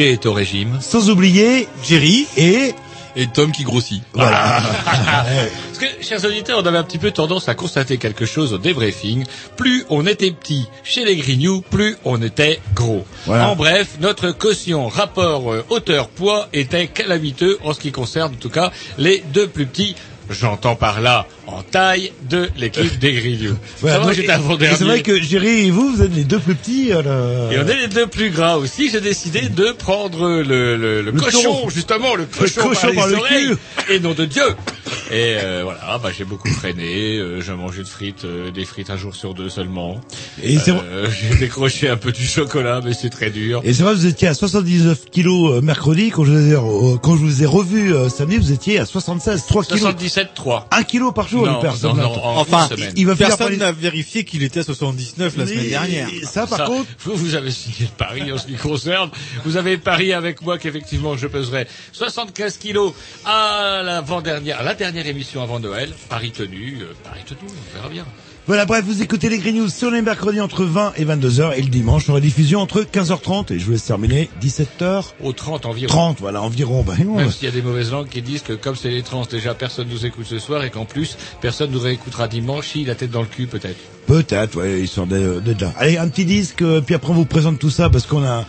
Roger est au régime. sans oublier Jerry et Et Tom qui grossit. voilà. Parce que, chers auditeurs, on avait un petit peu tendance à constater quelque chose au débriefing. Plus on était petit chez les Grignoux, plus on était gros. Voilà. En bref, notre caution rapport euh, hauteur-poids était calamiteux en ce qui concerne, en tout cas, les deux plus petits. J'entends par là en taille de l'équipe des Grignoux. Voilà, j'étais avant-dernier. C'est vrai que Jerry et vous, vous êtes les deux plus petits. euh, Et on est les deux plus gras aussi. J'ai décidé de prendre le, le, le cochon, taureau. justement, le cochon, cochon par, par les le oreilles, cul. et nom de Dieu. Et euh, voilà, bah, j'ai beaucoup traîné. euh, je mangeais de frites, euh, des frites un jour sur deux seulement. Et Euh, j'ai décroché un peu du chocolat, mais c'est très dur. Et c'est vrai, vous étiez à 79 kilos euh, mercredi. Quand je vous ai, euh, quand je vous ai revu samedi, vous étiez à 76, 3 kilos. 77,3. 1 kilo par jour, Non, les personnes. non, non, en Enfin, il Personne les- n'a vérifié qu'il était à 79 la semaine dernière. Ça, par Ça, contre, vous, vous avez signé le pari en ce qui concerne. Vous avez parié avec moi qu'effectivement je peserai 75 kilos à l'avant-dernière, à la dernière émission avant Noël. Pari tenu, euh, pari tenu, on verra bien. Voilà, bref, vous écoutez les Green News sur les mercredis entre 20 et 22 heures et le dimanche en rediffusion entre 15h30 et je vous laisse terminer 17h30, Au 30 environ. voilà, environ. Ben, non, Même s'il y a des mauvaises langues qui disent que comme c'est les trans, déjà personne nous écoute ce soir et qu'en plus personne nous réécoutera dimanche, si la tête dans le cul peut-être. Peut-être, ouais, d'être d'être là. Allez, un petit disque, euh, puis après on vous présente tout ça parce qu'on a,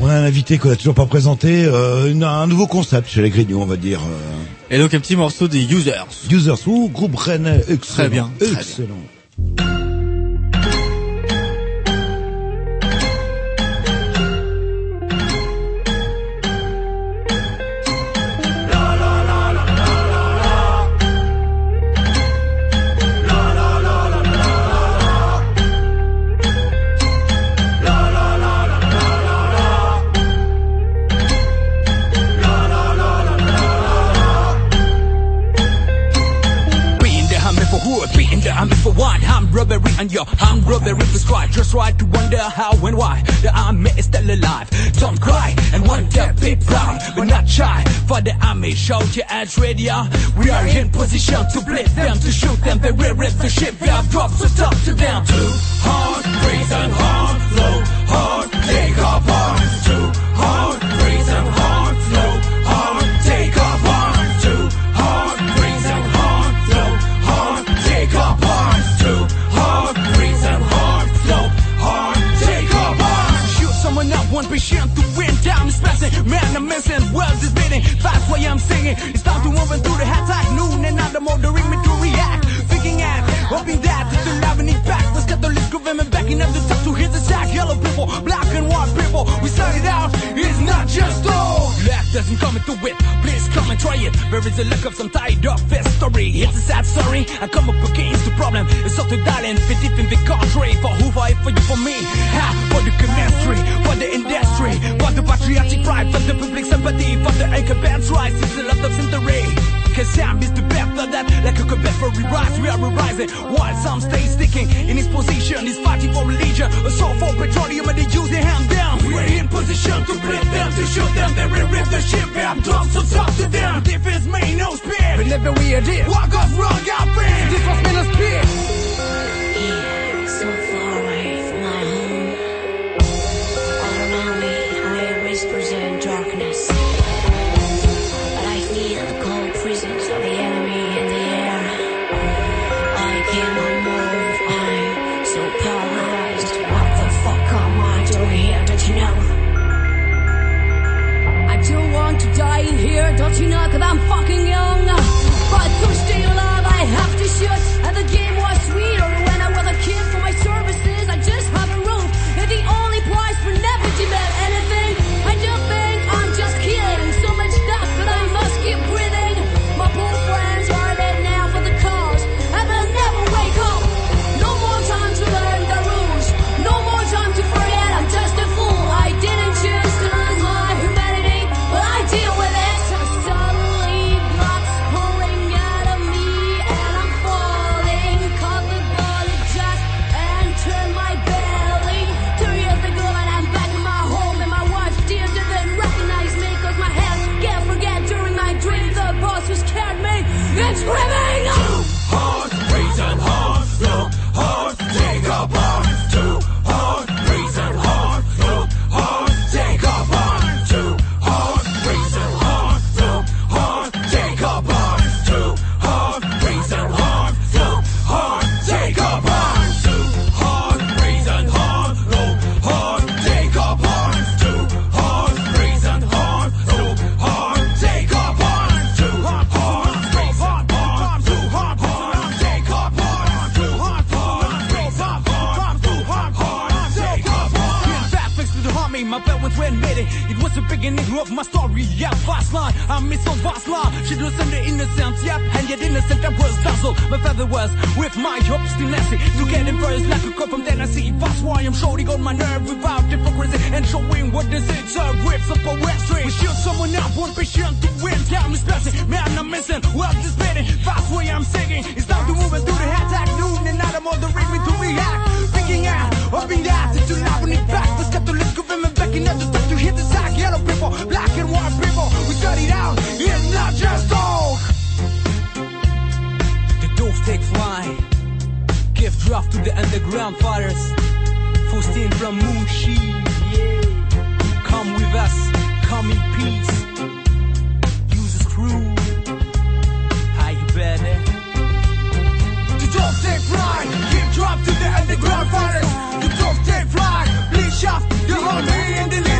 on a un invité qu'on a toujours pas présenté, euh, une- un nouveau concept chez les Grignoux, on va dire. Euh, Et donc un petit morceau des Users. Users ou groupe rennais, excellent. Très bien, très bien. Army, shout your ass ready. uh. We are in position to blitz them, to shoot them. They rear it the ship. We have dropped, so talk to them. Too hard, and hard, flow hard, singing. It's time to move into the high noon and now the motoring me to react. Thinking at, hoping that it's the love and back. Let's get the list government backing up the top to hit the sack. Yellow people, black and white people, we started out, it's not just all. Black doesn't come into it. Please come and try it. There is a lack of some tied up history. It's a sad story. I come up against the problem. It's up to talent, fit deep in the country. For who fight for you, for me. Ha, for the chemistry, for the industry, for the patriotic pride, for the public sympathy, for the anchor band's rise. It's a lot of century. Cause Sam is the best of that Like a Confederate rise, we are rising While some stay sticking in his position He's fighting for religion. A soul for petroleum and they use their hand down. We're in position to break them To shoot them, they rip the ship I'm drunk, so talk to them. Defense made no spear Whenever we are there. What goes wrong, our friend This was meant to in here, don't you know, cause I'm fucking young. But to stay alive, I have to shoot. My belt was when made it. It was the beginning of my story, yeah, fast line. I miss on fast line. She was the innocent, yep, and yet innocent I was dazzled. My father was with my obstinacy to get in first like a call from Tennessee. That's why I'm shorting on my nerve without hypocrisy and showing what this is. A rips up a poetry. We shoot someone up, one patient to win. Count me stressing, man, I'm missing. Well, this spitting, fast way I'm singing. It's time to move and do the hashtag noon and not I'm on the ring to react. Thinking out, hoping that it's too loud when it back. Let's get to let's go and back in the time to hit the sack. Yellow people, black and white people. We it's not just talk. The doves take flight. Give draft to the underground fighters. Faustin from. Yeah. Come with us, come in peace. Use a screw. How you better? The dogs take flight. Give drop to the underground fighters you're haben in den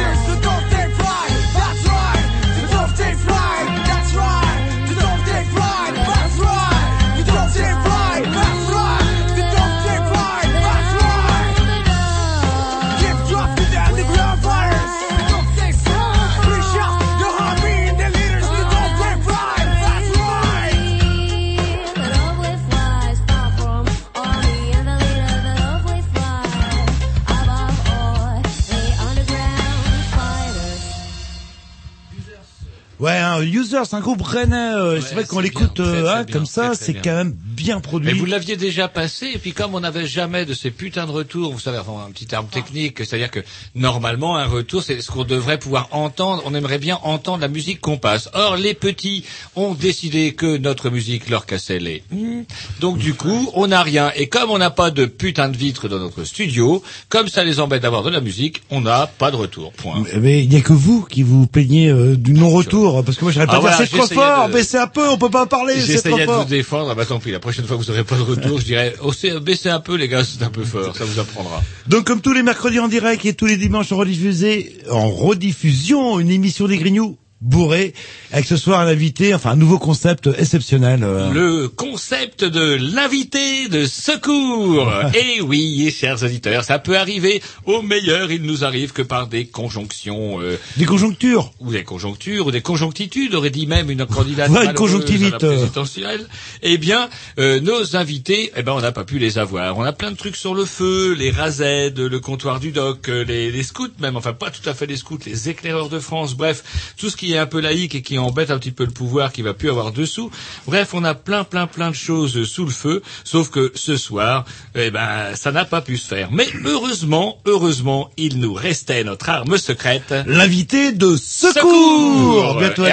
User, c'est un groupe rennais. euh, c'est vrai qu'on l'écoute euh, hein, comme ça, c'est quand même bien produit. Mais vous l'aviez déjà passé, et puis comme on n'avait jamais de ces putains de retours, vous savez, enfin, un petit terme technique, c'est-à-dire que normalement un retour, c'est ce qu'on devrait pouvoir entendre. On aimerait bien entendre la musique qu'on passe. Or, les petits ont décidé que notre musique leur cassait les. Hmm. Donc du coup, on n'a rien. Et comme on n'a pas de putain de vitre dans notre studio, comme ça les embête d'avoir de la musique, on n'a pas de retour. Point. Mais il n'y a que vous qui vous plaignez euh, du non-retour, parce que moi j'arrive pas Ah, voilà, c'est trop fort, de- baissez un peu, on peut pas parler, c'est trop J'essayais de vous défendre, ah bah tant pis, la prochaine fois que vous aurez pas de retour, je dirais, oh, baissez un peu les gars, c'est un peu fort, ça vous apprendra. Donc comme tous les mercredis en direct et tous les dimanches en rediffusé, en rediffusion, une émission des Grignoux bourré. Avec ce soir un invité, enfin un nouveau concept exceptionnel. euh. Le concept de l'invité de secours. Et oui, chers auditeurs, ça peut arriver. Au meilleur, il nous arrive que par des conjonctions, euh, Des conjonctures. ou des conjonctures, ou des conjonctitudes, aurait dit même une candidate Voilà, une conjonctivite, à la présidentielle. Eh bien, euh, nos invités, eh ben, on n'a pas pu les avoir. On a plein de trucs sur le feu, les razèdes, le comptoir du doc, euh, les, les scouts même, enfin pas tout à fait les scouts, les éclaireurs de France, bref, tout ce qui est un peu laïque et qui embête un petit peu le pouvoir, qui va plus avoir dessous. Bref, on a plein, plein, plein de choses sous le feu, sauf que ce soir, eh ben, ça n'a pas pu se faire. Mais heureusement, heureusement, il nous restait notre arme secrète. L'invité de secours. Bientôt.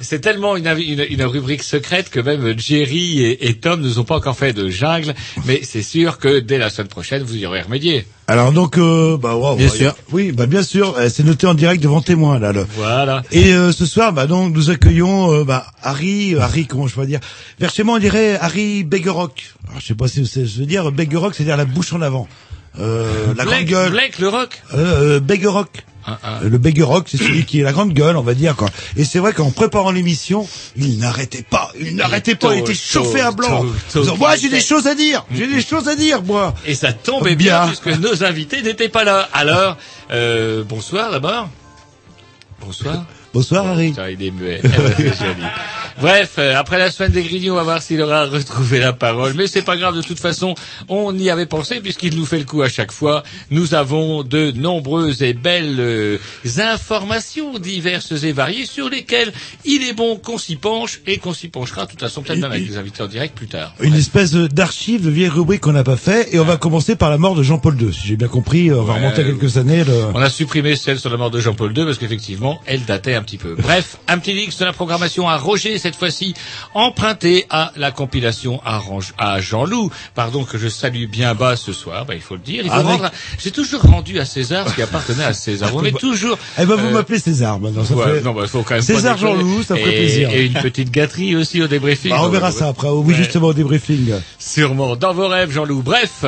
C'est tellement une, une, une rubrique secrète que même Jerry et, et Tom ne ont pas encore fait de jungle, mais c'est sûr que dès la semaine prochaine, vous y aurez remédié. Alors donc, euh, bah, wow, Bien bah, sûr. Oui, bah bien sûr. euh, C'est noté en direct devant témoin là. le- Voilà. Et euh, ce soir, bah donc nous accueillons euh, bah, Harry, Harry comment je peux dire? Vers chez moi on dirait Harry Beggerock. Alors, je sais pas si c'est, je veux dire Beggerock, c'est-à-dire la bouche en avant, euh, la grande gueule. Blake, le rock. Euh, Beggerock. Un. Euh, Le Beggerock, c'est celui qui est la grande gueule, on va dire quoi. Et c'est vrai qu'en préparant l'émission, il n'arrêtait pas, il n'arrêtait pas, il était chauffé à blanc. moi j'ai des choses à dire, j'ai des choses à dire moi. Et ça tombait bien, puisque nos invités n'étaient pas là. Alors, euh, bonsoir d'abord. Bonsoir. Bonsoir Harry. Il est muet. Bref, euh, après la semaine des Grignons, on va voir s'il aura retrouvé la parole. Mais c'est pas grave, de toute façon, on y avait pensé puisqu'il nous fait le coup à chaque fois. Nous avons de nombreuses et belles euh, informations diverses et variées sur lesquelles il est bon qu'on s'y penche et qu'on s'y penchera de toute façon peut-être même avec des invités en direct plus tard. Une espèce d'archive de vieille rubrique qu'on n'a pas fait et on va commencer par la mort de Jean-Paul II. Si j'ai bien compris, on va Ouais. remonter à quelques années. le- On a supprimé celle sur la mort de Jean-Paul II parce qu'effectivement, elle datait un petit peu. Bref, un petit mix de la programmation à Roger, cette fois-ci emprunté à la compilation à, Jean-Loup, pardon, que je salue bien bas ce soir, bah, il faut le dire. J'ai toujours rendu à César ce qui appartenait à César. On met toujours, Eh ben vous euh, m'appelez César maintenant. Ça ouais, fait- non, bah, faut quand même César. Jean-Loup, ça ferait plaisir. Et une petite gâterie aussi au débriefing. Bah, on verra ça après. Oui, justement au débriefing. Sûrement. Dans vos rêves, Jean-Loup. Bref,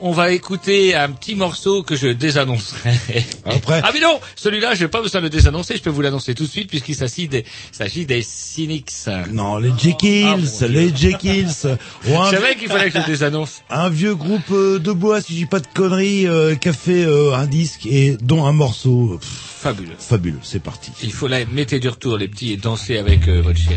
on va écouter un petit morceau que je désannoncerai. Après. Ah mais non, celui-là, je n'ai pas besoin de le désannoncer, je peux vous l'annoncer tout de suite puisqu'il s'agit des, s'agit des Cynics. Non, les Jekylls, Ah, les Jekylls. Je savais qu'il fallait que je désannonce. un vieux groupe euh, de bois, si je dis pas de conneries, euh, qui a fait euh, un disque et dont un morceau pff, Fabuleux. fabuleux. C'est parti. Il faut la mettez du retour les petits et danser avec euh, votre chérie.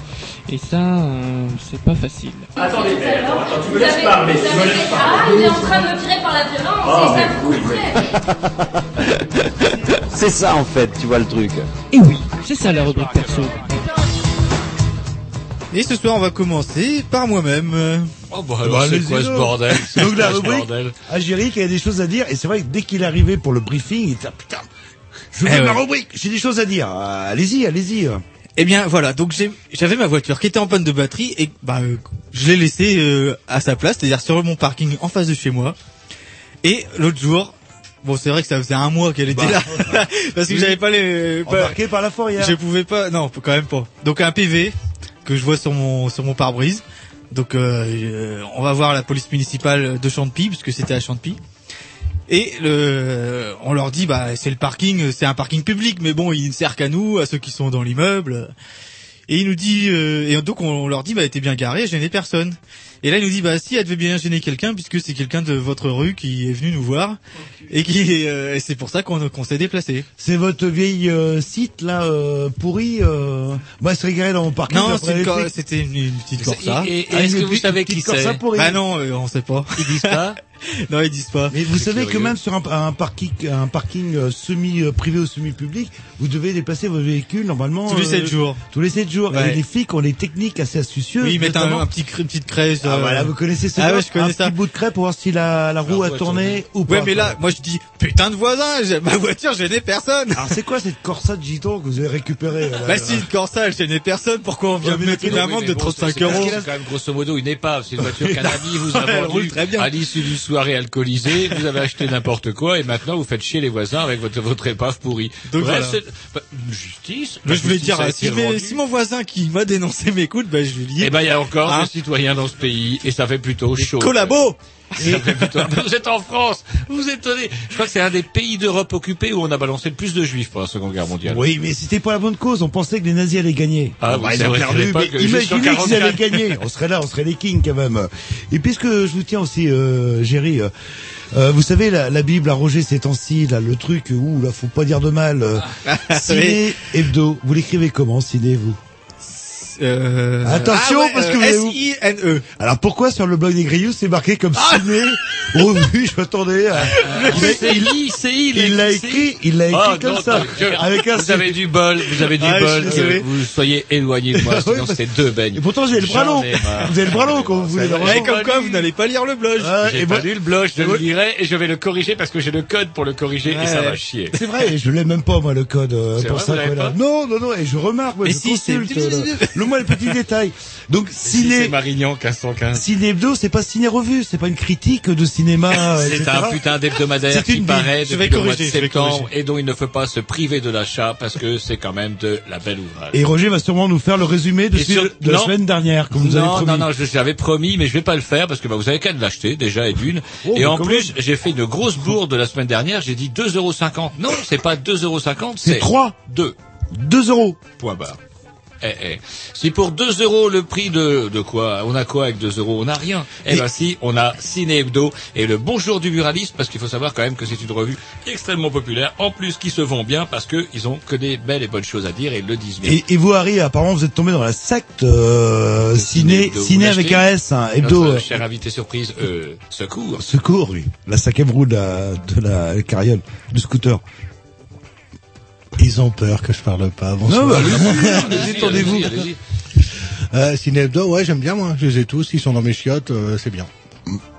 Et ça, euh, c'est pas facile. Attendez, mais attends, attends, tu me laisses parler, tu me Ah, il est en train de me tirer par la violence, et ça vous oui. C'est ça en fait, tu vois le truc. Et oui, c'est ça la rubrique perso. Et ce soir, on va commencer par moi-même. Oh bah alors, c'est quoi ce bordel Donc la rubrique, qui a des choses à dire, et c'est vrai que dès qu'il est arrivé pour le briefing, il était ah, putain, je veux Eh ma ouais. rubrique, j'ai des choses à dire. Allez-y, allez-y. Eh bien voilà, donc j'avais ma voiture qui était en panne de batterie et bah euh, je l'ai laissée euh, à sa place, c'est-à-dire sur mon parking en face de chez moi. Et l'autre jour, bon c'est vrai que ça faisait un mois qu'elle était Bah. là, parce que Oui. j'avais pas les... pas- Embarqué par la fourrière. je pouvais pas, non quand même pas. Donc un PV que je vois sur mon sur mon pare-brise. Donc euh, euh, on va voir la police municipale de Champy puisque c'était à Champy. Et le, on leur dit bah c'est le parking, c'est un parking public, mais bon il ne sert qu'à nous, à ceux qui sont dans l'immeuble. Et il nous dit euh, et donc on leur dit bah elle était bien garée, elle gênait personne. Et là il nous dit bah si elle devait bien gêner quelqu'un puisque c'est quelqu'un de votre rue qui est venu nous voir et qui euh, et c'est pour ça qu'on s'est déplacé. C'est votre vieille euh, site là euh, pourri. Euh... Moi, se régaler dans mon parking. Non, c'était une, une petite Corsa. Et, et- Ah, est-ce que vous savez une qui c'est? pourrie. Bah non, euh, on sait pas. Ils disent pas? non, ils disent pas. Mais vous savez que même sur un, un parking, un parking euh, semi euh, privé ou semi public, vous devez déplacer vos véhicules normalement Tous les euh, 7 jours. Tous les 7 jours. Ouais. Et les flics ont des techniques assez astucieuses. Oui, ils mettent un, un petit cr- une petite crèche. Ah euh, voilà, vous connaissez ce Ah ouais, je connais un ça. petit bout de craie pour voir si la, la roue a tourné ou pas. Ouais, mais là, moi je dis putain de voisin, ma voiture gênait personne. Alors c'est quoi cette Corsa de Giton que vous avez récupérée Bah si une Corsa, elle gênait personne, pourquoi on vient Ouais, me mettre une amende de bon, 35 c'est quand même- euros C'est quand même grosso modo une épave. C'est une voiture qu'un ami vous a vendue très bien. à l'issue d'une soirée alcoolisée. Vous avez acheté n'importe quoi et maintenant vous faites chier les voisins avec votre, votre épave pourrie. Donc Bref, voilà. bah, justice. Mais je voulais dire, si, mes- si mon voisin qui m'a dénoncé m'écoute, bah je lui dis Eh ben, il y a encore Hein des citoyens dans ce pays et ça fait plutôt chaud. collabo. Vous êtes en France, vous vous étonnez. Je crois que c'est un des pays d'Europe occupés où on a balancé le plus de juifs pour la Seconde Guerre mondiale. Oui, mais c'était pas la bonne cause. On pensait que les nazis allaient gagner. Ah, Bah, ils qu'à perdu. mais imaginez qu'ils avaient 44. gagné. On serait là, on serait les kings quand même. Et puisque je vous tiens aussi, euh, Géry, euh, euh, vous savez la, la Bible a Roger ces temps-ci, là, le truc où là, faut pas dire de mal. Euh, ciné hebdo, vous l'écrivez comment, ciné vous? Euh... Attention, ah ouais, parce que euh, vous- S-I-N-E. Alors pourquoi sur le blog des Grillous c'est marqué comme ciné revu Je m'attendais. à- C'est il- I, c'est I, il l'a écrit, il l'a écrit Ah, comme non, ça, non, je- avec un Vous avez du bol, vous avez du Ah, bol que vous soyez éloigné de moi, sinon c'est deux beignes. Et pourtant j'ai le bras long. Vous avez le bras long quand vous voulez. Eh, comme quoi, vous n'allez pas lire le blog. J'ai et pas moi- lu le blog, je le lirai et je vais le corriger parce que j'ai le code pour le corriger et ça va chier. C'est vrai, je l'ai même pas moi le code euh, pour ça. vous Non, non, non, et je remarque, moi, Mais je si, c'est- le, moi les petits détails. Donc Si c'est ciné, Marignan 1515. ciné hebdo, c'est pas ciné revue, c'est pas une critique de cinéma. C'est un putain d'hebdomadaire qui une paraît depuis le mois de corriger, septembre corriger. et dont il ne faut pas se priver de l'achat parce que c'est quand même de la belle ouvrage. Et Roger va sûrement nous faire le résumé de, sur- de la semaine dernière, comme vous avez non, promis. non, non, je j'avais promis, mais je vais pas le faire parce que bah, vous avez qu'à l'acheter déjà et d'une. Oh, et en plus, j'ai fait une grosse bourde la semaine dernière. J'ai dit 2,50€. Non, c'est pas 2,50€, C'est c'est 3, 2. 2 euros. Point barre. Eh, eh. Si pour 2 euros le prix de, de quoi? On a quoi avec 2 euros? On n'a rien. Eh Et- ben si, on a Ciné Hebdo et le Bonjour du buraliste parce qu'il faut savoir quand même que c'est une revue extrêmement populaire, en plus qui se vend bien parce que ils ont que des belles et bonnes choses à dire et ils le disent bien. Et, et vous, Harry, apparemment, vous êtes tombé dans la secte euh, ciné, ciné vous avec un S, hein, hebdo. Notre cher invité surprise, euh, secours. Secours, oui. La cinquième roue de la, de la carriole, du scooter. Ils ont peur que je parle pas. Bonsoir. Non, bah, Allez-y, détendez-vous. allez-y, allez-y. Euh, Ciné Hebdo, ouais, j'aime bien moi. Je les ai tous. Ils sont dans mes chiottes, euh, c'est bien.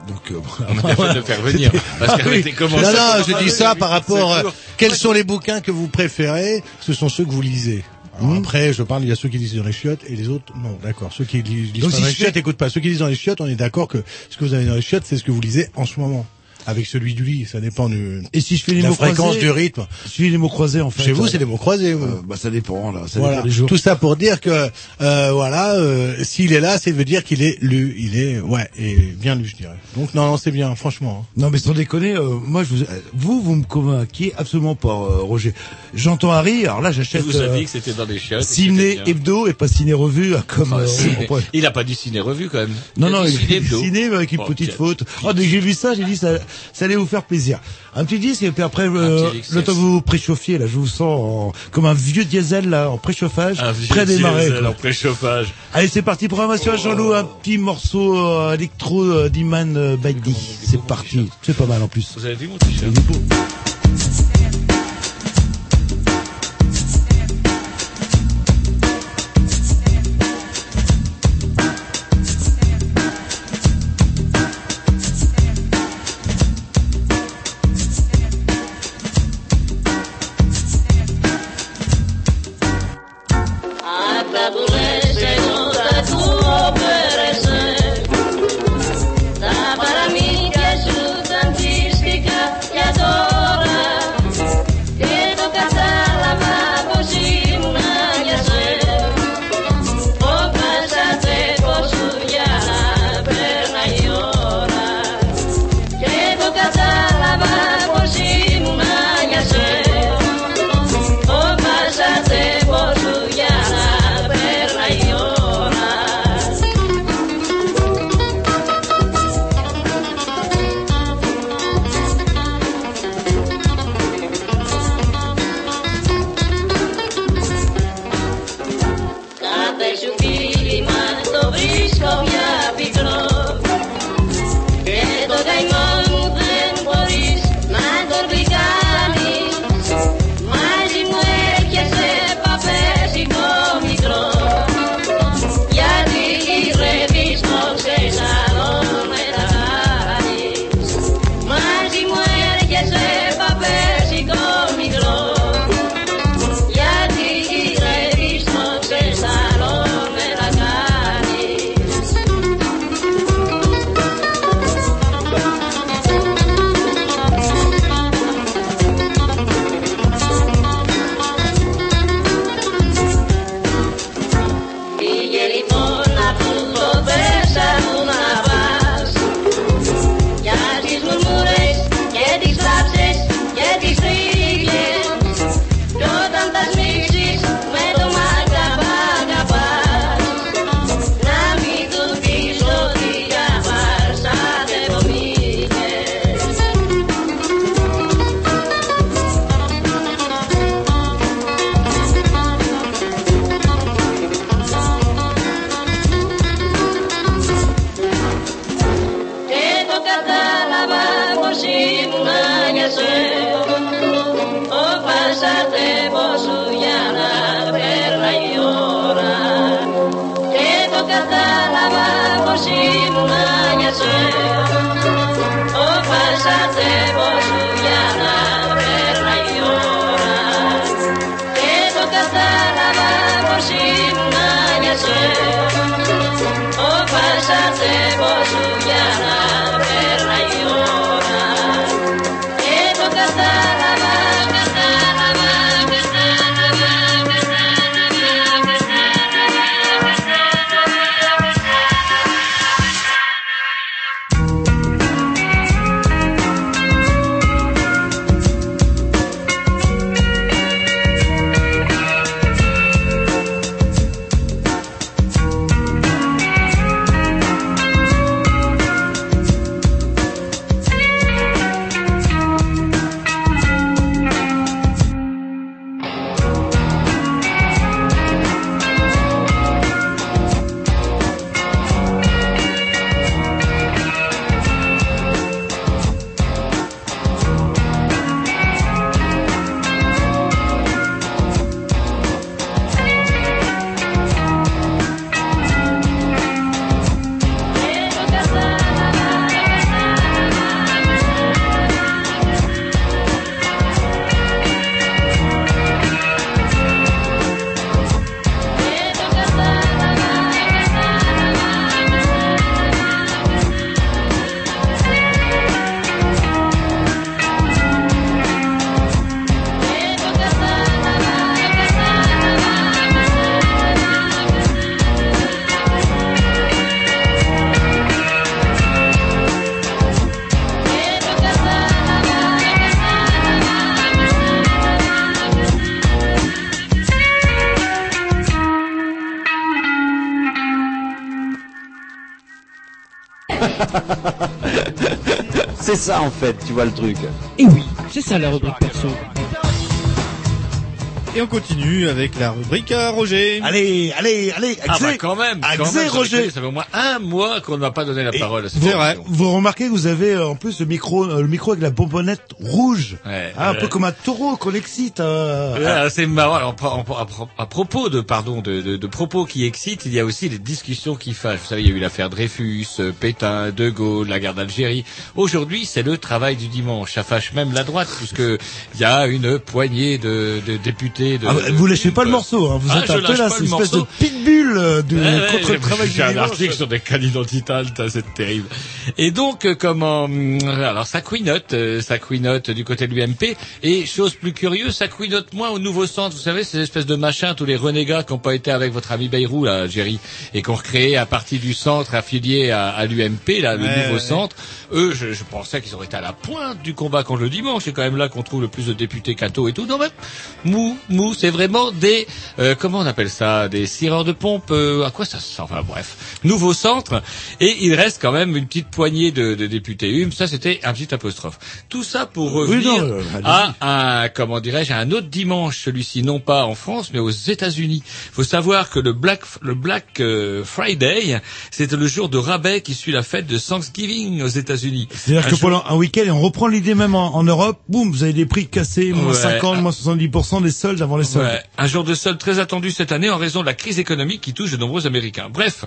Donc, euh, On a bien fait de le faire venir. Parce Ah oui. Non, non, je dis ça par rapport. euh, quels sont les bouquins que vous préférez? Ce sont ceux que vous lisez. Alors Après, je parle, il y a ceux qui lisent dans les chiottes et les autres, non, d'accord. Ceux qui lisent, lisent Donc, pas si dans les chiottes, écoute pas. Ceux qui lisent dans les chiottes, on est d'accord que ce que vous avez dans les chiottes, c'est ce que vous lisez en ce moment. Avec celui du lit. Ça dépend du, Et si je fais les la mots fréquence croisés, du rythme. Je fais les mots croisés en fait. Chez vous, Euh, c'est des mots croisés. vous. euh, bah ça dépend là. Ça Voilà. dépend des jours. Tout ça pour dire que euh, voilà, euh, s'il est là, ça veut dire qu'il est lu, il est ouais et bien lu, je dirais. Donc non, non, c'est bien, franchement. hein. Non mais sans déconner, euh, moi je vous, vous vous me convainquiez absolument pas, euh, Roger. J'entends Harry, alors là Je j'achète vous avez euh, dit que c'était dans les chiottes. ciné hebdo et pas ciné revue euh, comme. Ah, euh, ciné. Il a pas dit ciné revue quand même. Non, il non, ciné ciné mais avec une Bon, petite faute. Oh, dès que j'ai vu ça, j'ai dit ça, ça allait vous faire plaisir. Un petit disque et puis après, euh, le temps que vous vous préchauffiez, là, je vous sens en- comme un vieux diesel là, en préchauffage, Un vieux prêt à démarrer. diesel en préchauffage. Allez, c'est parti, programmation à Jean-Loup, un petit morceau euh, électro euh, d'Iman euh, Baidi. C'est parti, c'est pas mal en plus. Vous avez vu mon t-shirt C'est ça en fait, tu vois le truc. Et oui, c'est ça la rubrique perso. Et on continue avec la rubrique à Roger. Allez, allez, allez, Ah bah quand même, quand Axé, même, ça Roger. fait- Ça fait au moins un mois qu'on ne m'a pas donné la parole. Vous, vous remarquez que vous avez euh, en plus le micro, euh, le micro avec la bonbonnette rouge, Ouais, Ah, un peu comme un taureau qu'on excite. euh. Ouais, c'est marrant. Alors, à, à- à propos de pardon de, de, de propos qui excitent, il y a aussi des discussions qui fâchent. Vous savez, il y a eu l'affaire Dreyfus, euh, Pétain, De Gaulle, la guerre d'Algérie. Aujourd'hui, c'est le travail du dimanche. Ça fâche même la droite, puisque il y a une poignée de, de députés. De, Ah, vous lâchez pas le morceau, hein. vous Ah, êtes un peu là, espèce de morceau. Euh, de, Ouais, ouais, le travail du un article sur des candidats t'as, c'est terrible. Et donc, euh, comment, hum, alors ça couinote, euh, ça couinote du côté de l'UMP. Et chose plus curieuse, ça couinote moins au nouveau centre. Vous savez, ces espèces de machins, tous les renégats qui n'ont pas été avec votre ami Bayrou, là, Jerry, et qui ont recréé à partir du centre affilié à, à l'UMP, là, le Ouais, nouveau centre. Eux, je, je pensais qu'ils auraient été à la pointe du combat contre le dimanche. C'est quand même là qu'on trouve le plus de députés cathos et tout. Non, mais mou, mou, c'est vraiment des, euh, comment on appelle ça, des cireurs de pompe. euh, à quoi ça sert? Enfin bref, nouveau centre. Et il reste quand même une petite poignée de, de députés UM. Ça, c'était un petit apostrophe. Tout ça pour Oui, revenir non, euh, à un, comment dirais-je, à un autre dimanche. Celui-ci non pas en France, mais aux États-Unis. Faut savoir que le Black, le Black euh, Friday, c'est le jour de rabais qui suit la fête de Thanksgiving aux États-Unis. C'est-à-dire Un que jour- pendant un week-end, et on reprend l'idée même en, en Europe, boum, vous avez des prix cassés, moins Ouais. 50, moins 70% des soldes avant les soldes. Ouais, un jour de solde très attendu cette année en raison de la crise économique qui touche de nombreux Américains. Bref,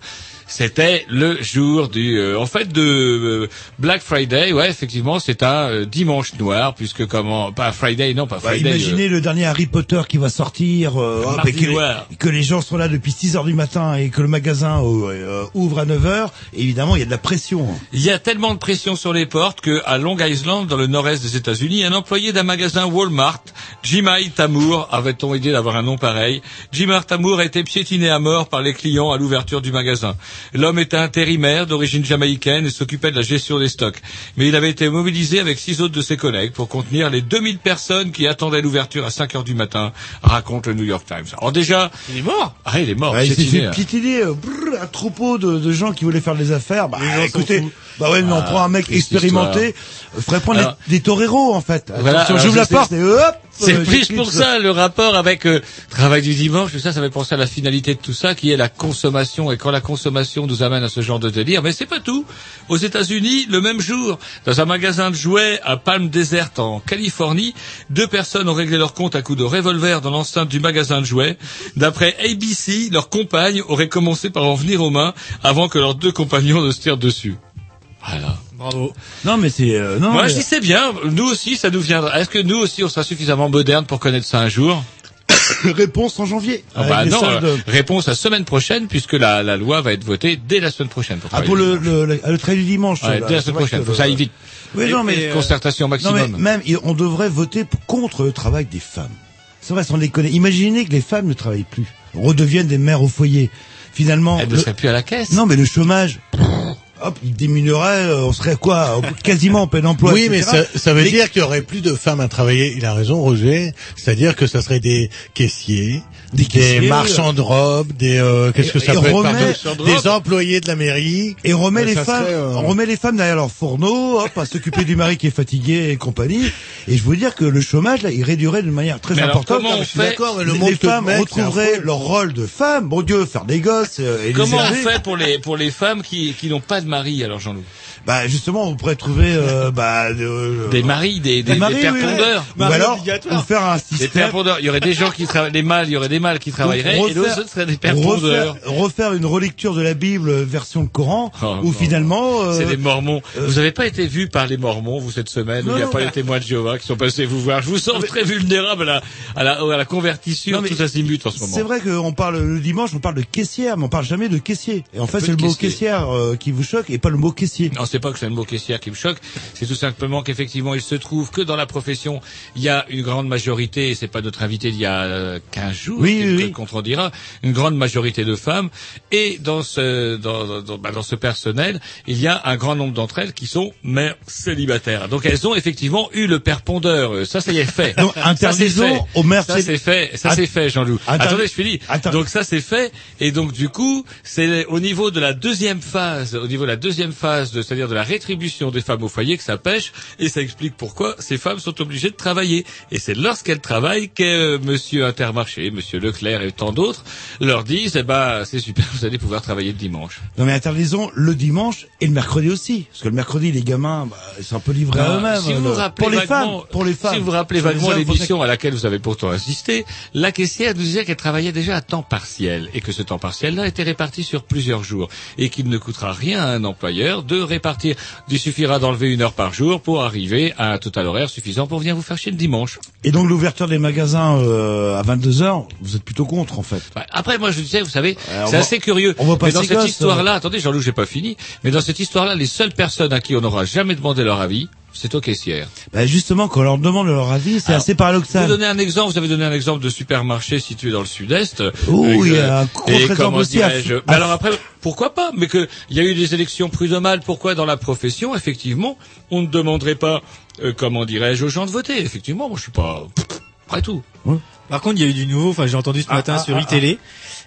c'était le jour du, euh, en fait, de euh, Black Friday. Ouais, effectivement, c'est un euh, dimanche noir puisque comment, pas Friday, non, pas Bah, Friday. imaginez le dernier Harry Potter qui va sortir, euh, hop, Mardi et que, les, que les gens sont là depuis 6 heures du matin et que le magasin euh, euh, ouvre à 9 heures. Évidemment, il y a de la pression. Il y a tellement de pression sur les portes que à Long Island, dans le nord-est des États-Unis, un employé d'un magasin Walmart, Jimai Tamour, avait-on idée d'avoir un nom pareil, Jimai Tamour a été piétiné à mort par les clients à l'ouverture du magasin. L'homme était intérimaire d'origine jamaïcaine et s'occupait de la gestion des stocks. Mais il avait été mobilisé avec six autres de ses collègues pour contenir les 2000 personnes qui attendaient l'ouverture à 5 heures du matin, raconte le New York Times. Alors déjà... Il est mort Ah, il est mort, Ouais, il s'est fait hein. piétiner euh, brrr, un troupeau de, de gens qui voulaient faire des affaires. Bah, Les gens s'en écoutez. Bah ouais, mais on Ah, prend un mec expérimenté, euh, faudrait prendre Alors- des, des toreros en fait. Voilà, Attention, j'ouvre la c'est- porte et hop C'est euh, plus j'éclipse. pour ça le rapport avec euh, travail du dimanche, tout ça, ça fait penser à la finalité de tout ça, qui est la consommation. Et quand la consommation nous amène à ce genre de délire, mais c'est pas tout. Aux États-Unis, le même jour, dans un magasin de jouets à Palm Desert en Californie, deux personnes ont réglé leur compte à coups de revolver dans l'enceinte du magasin de jouets. D'après ABC, leur compagne aurait commencé par en venir aux mains avant que leurs deux compagnons ne se tirent dessus. Voilà. Bravo. Non mais c'est euh, non. Moi, mais- je dis c'est bien. Nous aussi, ça nous viendra. Est-ce que nous aussi, on sera suffisamment moderne pour connaître ça un jour Réponse en janvier. Ah bah non, euh, réponse la semaine prochaine puisque la, la loi va être votée dès la semaine prochaine. Pour Ah pour le le, dimanche. le, le, travail du dimanche. Ouais, là, dès la semaine prochaine, que faut ça aille vite. Oui, non, mais, euh, concertation Non, maximum. mais même, on devrait voter contre le travail des femmes. C'est vrai, sans déconner. Imaginez que les femmes ne travaillent plus, redeviennent des mères au foyer. Finalement, Elle ne le- serait plus à la caisse. non, mais le chômage, hop, il diminuerait. euh, On serait quoi Quasiment en plein emploi. oui, mais ça, ça veut dire qu'il y aurait plus de femmes à travailler. Il a raison, Roger. C'est-à-dire que ça serait des caissiers, des, caissiers, marchands de robes, des euh, qu'est-ce que ça peut être remet- partout Des employés de la mairie. Et on remet Euh, les femmes, serait, euh, on remet les femmes derrière leur fourneau, hop, à s'occuper du mari qui est fatigué et compagnie. Et je veux dire que le chômage, là, il réduirait d'une manière très Mais alors, importante. comment on Je suis fait d'accord, mais le les, monde les femmes c'est retrouveraient leur rôle de femme. Bon Dieu, faire des gosses euh, et les Comment on fait pour les pour les femmes qui qui n'ont pas de mari alors Jean-Loup Bah justement, on pourrait trouver euh, bah, de- Des maris, des des, des maris, des pères oui, oui. pondeurs. Ou alors, ou faire un Des système. pères pondeurs. Il y aurait des gens qui travaillent, des mâles, il y aurait des mâles qui travailleraient, Donc, et d'autres ce seraient des pères refaire, pondeurs. refaire une relecture de la Bible euh, version Coran, Oh, où non. finalement, euh, C'est des mormons. euh, vous n'avez pas été vu par les mormons, vous, cette semaine, où il n'y a Non, pas mais- les témoins de Jéhovah qui sont passés vous voir. Je vous sens très vulnérable à la, à la, à la convertition, Non, tout azimut en ce moment. C'est vrai qu'on parle le dimanche, on parle de caissière, mais on parle jamais de caissier. Et en fait, c'est le mot caissier. caissière euh, qui vous choque et pas le mot caissier. C'est pas que c'est le mot caissière qui me choque. C'est tout simplement qu'effectivement, il se trouve que dans la profession, il y a une grande majorité, et c'est pas notre invité d'il y a euh, 15 jours, Oui, qui oui, contredira, une grande majorité de femmes. Et dans ce, dans, dans, bah, dans ce personnel, il y a un grand nombre d'entre elles qui sont mères célibataires. Donc elles ont effectivement eu le père pondeur. Euh, Ça, ça y est fait. Donc, fait. aux mères Ça, c'est fait. Ça, c'est fait, Jean-Loup. Attendez, je finis. Donc ça, c'est fait. Et donc, du coup, c'est au niveau de la deuxième phase, au niveau de la deuxième phase, de- c'est-à-dire de la rétribution des femmes au foyer, que ça pêche, et ça explique pourquoi ces femmes sont obligées de travailler. Et c'est lorsqu'elles travaillent que euh, Monsieur Intermarché, Monsieur Leclerc et tant d'autres leur disent, eh ben, c'est super, vous allez pouvoir travailler le dimanche. Non mais interdisons le dimanche et le mercredi aussi, parce que le mercredi les gamins, bah, ils sont un peu livrés à Ah, eux-mêmes. si vous le- vous rappelez pour les vaguement- femmes, pour les femmes. Si vous vous rappelez vaguement l'émission à laquelle vous avez pourtant assisté, la caissière nous disait qu'elle travaillait déjà à temps partiel et que ce temps partiel-là était réparti sur plusieurs jours et qu'il ne coûtera rien à un employeur de répartir. Il suffira d'enlever une heure par jour pour arriver à un total horaire suffisant pour venir vous faire chier le dimanche. Et donc l'ouverture des magasins euh, à 22 h vous êtes plutôt contre en fait. Après, moi, je disais, vous savez, c'est assez curieux. on va pas mais dans cette gosse, histoire-là, attendez, Jean-Loup, j'ai pas fini. Mais dans cette histoire-là, les seules personnes à qui on n'aura jamais demandé leur avis, c'est aux caissières. Bah justement, quand on leur demande leur avis, c'est assez Vous paradoxal. donnez un exemple, vous avez donné un exemple de supermarché situé dans le sud-est. Oh, Euh, il y a un et contre-exemple comment aussi à alors après, pourquoi pas Mais que il y a eu des élections prud'homales, pourquoi dans la profession, effectivement, on ne demanderait pas, euh, comment dirais-je, aux gens de voter? Effectivement, moi je suis pas... Après tout. Par contre, il y a eu du nouveau, enfin j'ai entendu ce Ah, matin ah, sur ah, iTélé,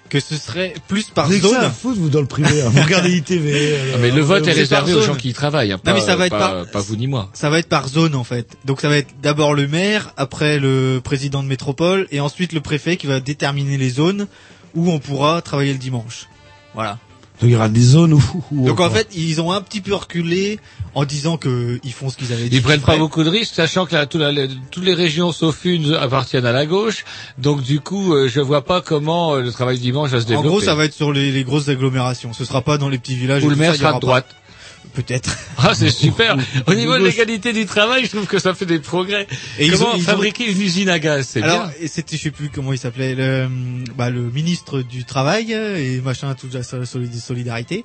que ce serait plus par que ça à zone. foutre, vous, dans le privé. hein. Vous regardez ITV. euh, Ah, mais le vote est réservé aux zone. gens qui y travaillent, hein, pas, Non, mais ça va être pas, par- pas vous ni moi. Ça va être par zone en fait. Donc ça va être d'abord le maire, après le président de métropole, et ensuite le préfet qui va déterminer les zones où on pourra travailler le dimanche. Voilà. Donc il y aura des zones où... où- Donc en fait, ils ont un petit peu reculé en disant que ils font ce qu'ils avaient dit. Ils prennent pas beaucoup de risques, sachant que la- tout la- toutes les régions sauf une appartiennent à la gauche. Donc du coup, euh, je vois pas comment euh, le travail dimanche va se En développer. gros, ça va être sur les, les grosses agglomérations. Ce sera pas dans les petits villages. Où le maire sera de droite. pas. Peut-être. Ah, c'est super. Au niveau de l'égalité du travail, je trouve que ça fait des progrès. Et ils Comment ont- ils ont- fabriquer une usine à gaz, c'est bien. et c'était, je sais plus comment il s'appelait, le, bah, le ministre du travail euh, et machin, toute la soli- solidarité.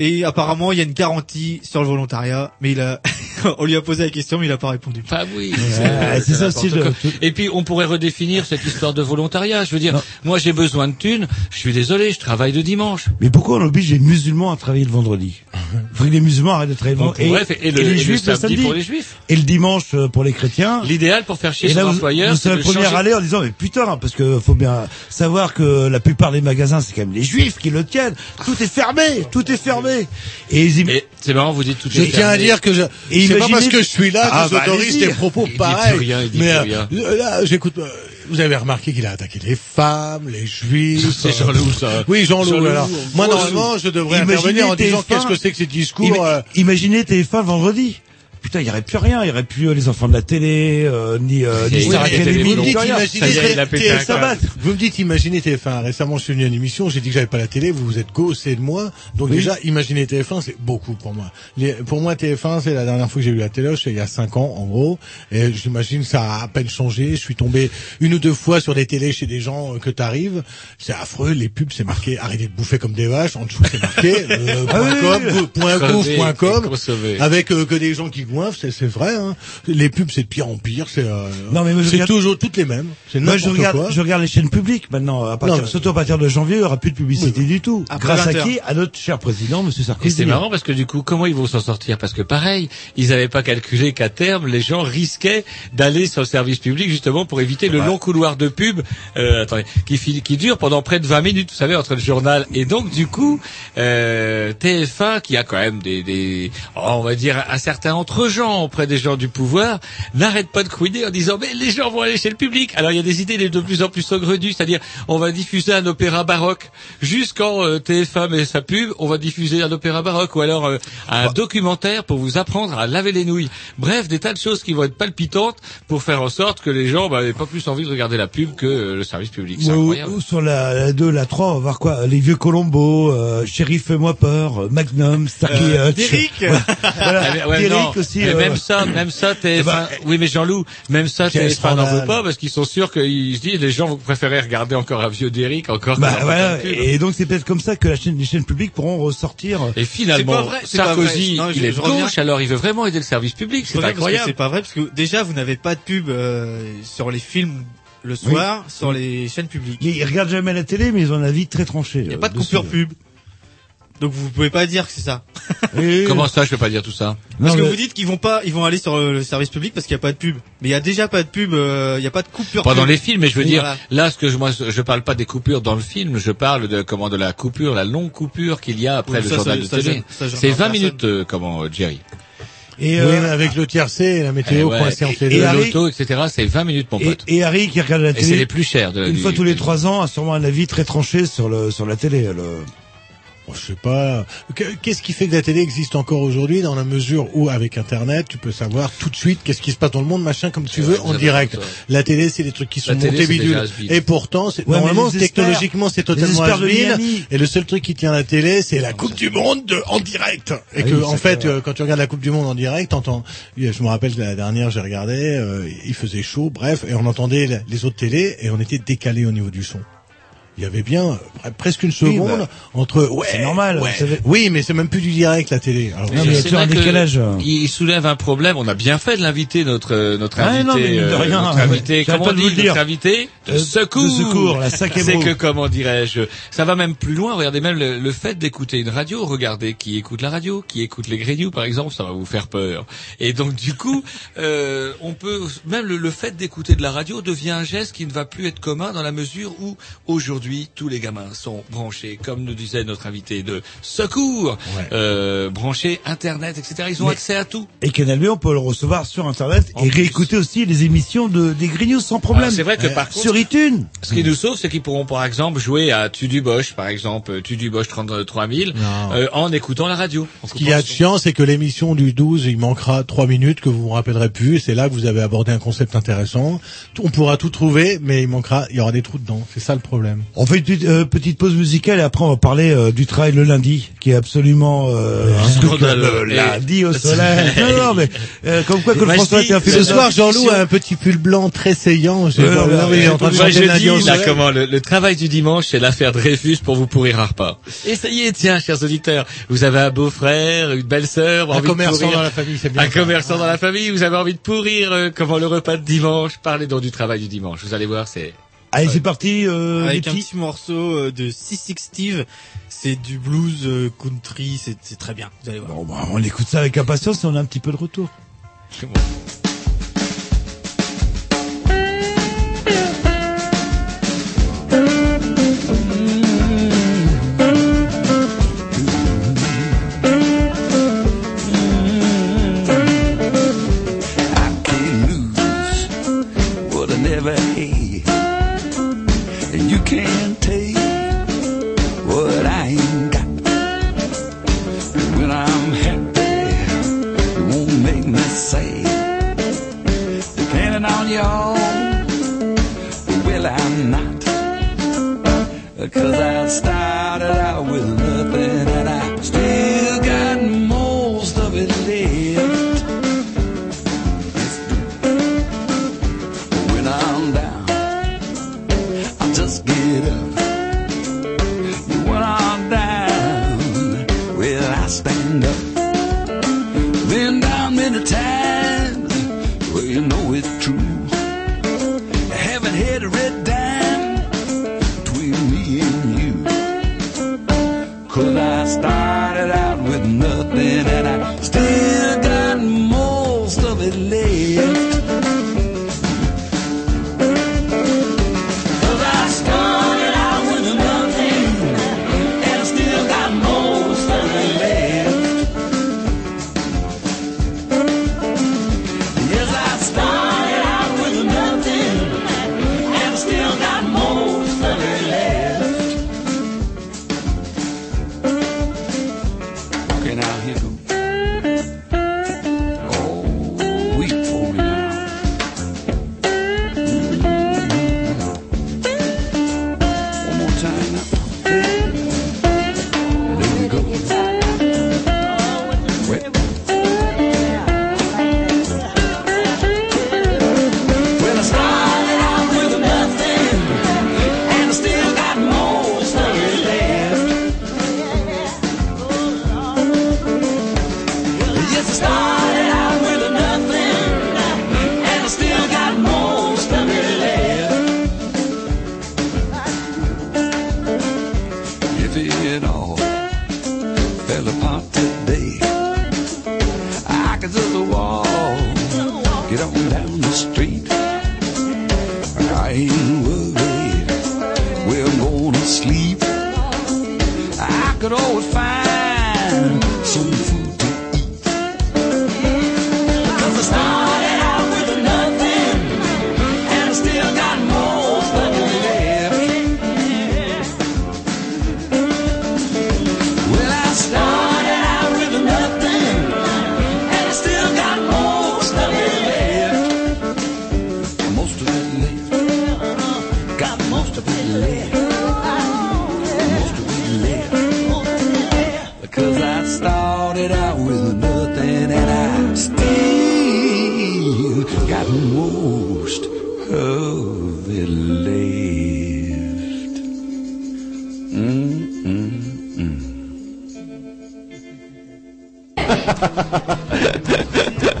Et apparemment, il y a une garantie sur le volontariat, mais il a, on lui a posé la question, mais il a pas répondu. Ah oui, Ouais, c'est ça n'importe aussi, le- quoi. Et puis on pourrait redéfinir cette histoire de volontariat. Je veux dire, moi j'ai besoin de thunes. Je suis désolé, je travaille le dimanche. Mais pourquoi on oblige les musulmans à travailler le vendredi Faut que les musulmans arrêtent de travailler le On vendredi. pourrait faire- et le- et le samedi pour les juifs. Et le dimanche euh, pour les chrétiens. L'idéal pour faire chier Et son là, vous, employeur, c'est de le premier à aller en disant mais putain parce que faut bien savoir que la plupart des magasins c'est quand même les juifs qui le tiennent. Tout est fermé, tout est fermé. Et, ils im- Et c'est marrant, vous dites tout Je tiens à dire que je, c'est pas parce que je suis là Ah, que bah, j'autorise allez-y. des propos Il pareils. plus rien, il dit mais plus rien. euh, là, j'écoute. euh, vous avez remarqué qu'il a attaqué les femmes, les juifs. C'est Jean-Loup, ça. Oui, Jean-Loup. Jean-Loup, alors, moi normalement, je devrais Imaginez intervenir en disant TF1. qu'est-ce que c'est que ces discours. Ima- euh, Imaginez TF1 le vendredi. Putain, il y aurait plus rien, il y aurait plus euh, les enfants de la télé, euh, ni euh, ni Et Star Academy, vous me dites, imaginez, Ça y est, il a pété un TF1, câble. vous me dites, imaginez TF1. Récemment, je suis venu à une émission, j'ai dit que j'avais pas la télé, vous vous êtes gaussé de moi. Donc Oui. déjà, imaginez TF1, c'est beaucoup pour moi. Les- pour moi, TF1, c'est la dernière fois que j'ai eu la télé, c'est il y a cinq ans, en gros. Et j'imagine ça a à peine changé. Je suis tombé une ou deux fois sur des télés chez des gens euh, que t'arrives. C'est affreux, les pubs, c'est marqué, arrêtez de bouffer comme des vaches. En dessous, c'est marqué, euh, point com, go- point gouv, com, avec euh, que des gens qui c'est c'est vrai. Hein. Les pubs, c'est de pire en pire. C'est euh, Non, mais c'est regarde- toujours toutes les mêmes. C'est Moi, je regarde, quoi. je regarde les chaînes publiques maintenant. À partir, Non, mais- Surtout à partir de janvier, il n'y aura plus de publicité du tout. Après Grâce à 20 qui À notre cher président, Monsieur Et Sarkozy. c'est marrant parce que du coup, comment ils vont s'en sortir? Parce que pareil, ils n'avaient pas calculé qu'à terme, les gens risquaient d'aller sur le service public justement pour éviter le long couloir de pub euh, attendez, qui, dure pendant près de 20 minutes, vous savez, entre le journal. Et donc, du coup, euh, TF1, qui a quand même des, des oh, on va dire, un certain entre-gens auprès des gens du pouvoir, n'arrête pas de couiner en disant, mais les gens vont aller chez le public. Alors, il y a des idées de plus en plus saugrenues, c'est-à-dire, on va diffuser un opéra baroque. Jusqu'en euh, TF1 met sa pub, on va diffuser un opéra baroque ou alors euh, un documentaire pour vous apprendre à laver les nouilles. Bref, des tas de choses qui vont être palpitantes pour faire en sorte que les gens bah, n'aient pas plus envie de regarder la pub que euh, le service public. C'est Ou, sur la, la 2, la 3, on va voir quoi Les vieux Colombo, euh, Shérif fais-moi peur, Magnum, Starkey Euh, Hutch. Derrick. Voilà. Voilà. Ah, mais ouais, Derrick aussi. mais euh, même ça, même ça, TF1. bah, oui, mais Jean-Loup, même ça, Quel TF1 n'en veut pas parce qu'ils sont sûrs qu'ils se disent les gens vont préférer regarder encore un vieux Derrick encore. Bah voilà, et donc c'est peut-être comme ça que la chaîne, les chaînes publiques pourront ressortir. Et finalement, C'est pas vrai, c'est pas Sarkozy, vrai. Non, je- il est je gauche, alors il veut vraiment aider le service public. C'est incroyable. C'est pas vrai parce que déjà vous n'avez pas de pub euh, sur les films le soir sur les chaînes publiques. Ils, regardent jamais la télé, mais ils ont un avis très tranché. Il n'y a euh, pas de dessus. coupure pub. Donc vous pouvez pas dire que c'est ça. Comment ça, je peux pas dire tout ça? Parce que vous dites qu'ils vont pas, ils vont aller sur euh, le service public parce qu'il y a pas de pub. Mais il y a déjà pas de pub, euh, il y a pas de coupure. Pendant pub. les films, mais je veux Oui, dire, voilà. là, ce que je, moi, je parle pas des coupures dans le film, je parle de comment de la coupure, la longue coupure qu'il y a après Oui, le ça, journal ça- de ça télé. C'est pas 20 personne. minutes, euh, comment, euh, Jerry. Et, euh, avec le tiercé et la météo Eh ouais, coincée entre et, les et loto, etc., c'est 20 minutes, mon et, pote. et Harry qui regarde la Et télé. c'est les plus chers de la Une du- fois tous les trois ans, a sûrement un avis très tranché sur le sur la télé. Le... Je sais pas. Que- Qu'est-ce qui fait que la télé existe encore aujourd'hui dans la mesure où avec Internet tu peux savoir tout de suite qu'est-ce qui se passe dans le monde, machin comme tu veux en direct. La télé c'est des trucs qui sont La montés bidule. Et pourtant, c'est, Ouais, normalement technologiquement c'est totalement. Miami. Et le seul truc qui tient la télé c'est la Coupe du Monde de- en direct. Et Ah que oui, en fait euh, quand tu regardes la Coupe du Monde en direct, t'entends. Je me rappelle la dernière j'ai regardé, euh, il faisait chaud, bref, et on entendait les autres télés et on était décalé au niveau du son. Il y avait bien euh, presque une Oui, seconde bah, entre ouais c'est normal, ouais. oui mais c'est même plus du direct la télé Alors, Non, mais il y a un décalage. Il soulève un problème. On a bien fait de l'inviter, notre euh, notre Ah, invité. non, mais de euh, rien, notre invité. Comment on dit notre invité de secours. de secours, la cinquième C'est que comment dirais-je Ça va même plus loin. Regardez même le, le fait d'écouter une radio. Regardez qui écoute la radio, qui écoute les Grignoux par exemple, ça va vous faire peur. Et donc du coup, euh, on peut même le, le fait d'écouter de la radio devient un geste qui ne va plus être commun dans la mesure où aujourd'hui tous les gamins sont branchés, comme nous disait notre invité de secours, euh, branchés Internet, etc. Ils ont Mais- accès à tout. Et Canal B, on peut le recevoir sur Internet En et plus. réécouter aussi les émissions de des Grignoux sans problème. C'est vrai que Euh, par contre- sur iTunes. Ce qui nous sauve, c'est qu'ils pourront par exemple jouer à Tu du Bosch, par exemple, Tu du Bosch 33 000, Non. euh, en écoutant la radio. Ce qu'il y a de chiant, c'est que l'émission du 12, il manquera trois minutes que vous vous rappellerez plus. C'est là que vous avez abordé un concept intéressant. On pourra tout trouver, mais il manquera, il y aura des trous dedans. C'est ça le problème. On fait une petite, euh, petite pause musicale et après on va parler euh, du travail le lundi, qui est absolument euh, scandaleux. le lundi au soleil. non, non, mais euh, comme quoi que le je François était un ce soir, Jean-Loup a un petit pull blanc très saillant. Mais il est en train de Moi, chanter je dis, là, comment, le, le travail du dimanche, c'est l'affaire Dreyfus pour vous pourrir un repas. Et ça y est, tiens, chers auditeurs, vous avez un beau-frère, une belle-sœur, Un commerçant dans la famille, c'est bien. un ça. commerçant dans la famille, vous avez envie de pourrir euh, comment le repas de dimanche? Parlez donc du travail du dimanche. Vous allez voir, c'est Allez, c'est parti, euh, les Avec un petits. petit morceau euh, de Six Steve, c'est du blues euh, country, c'est très bien. Vous allez voir. Bon, bah, on écoute ça avec impatience et on a un petit peu de retour.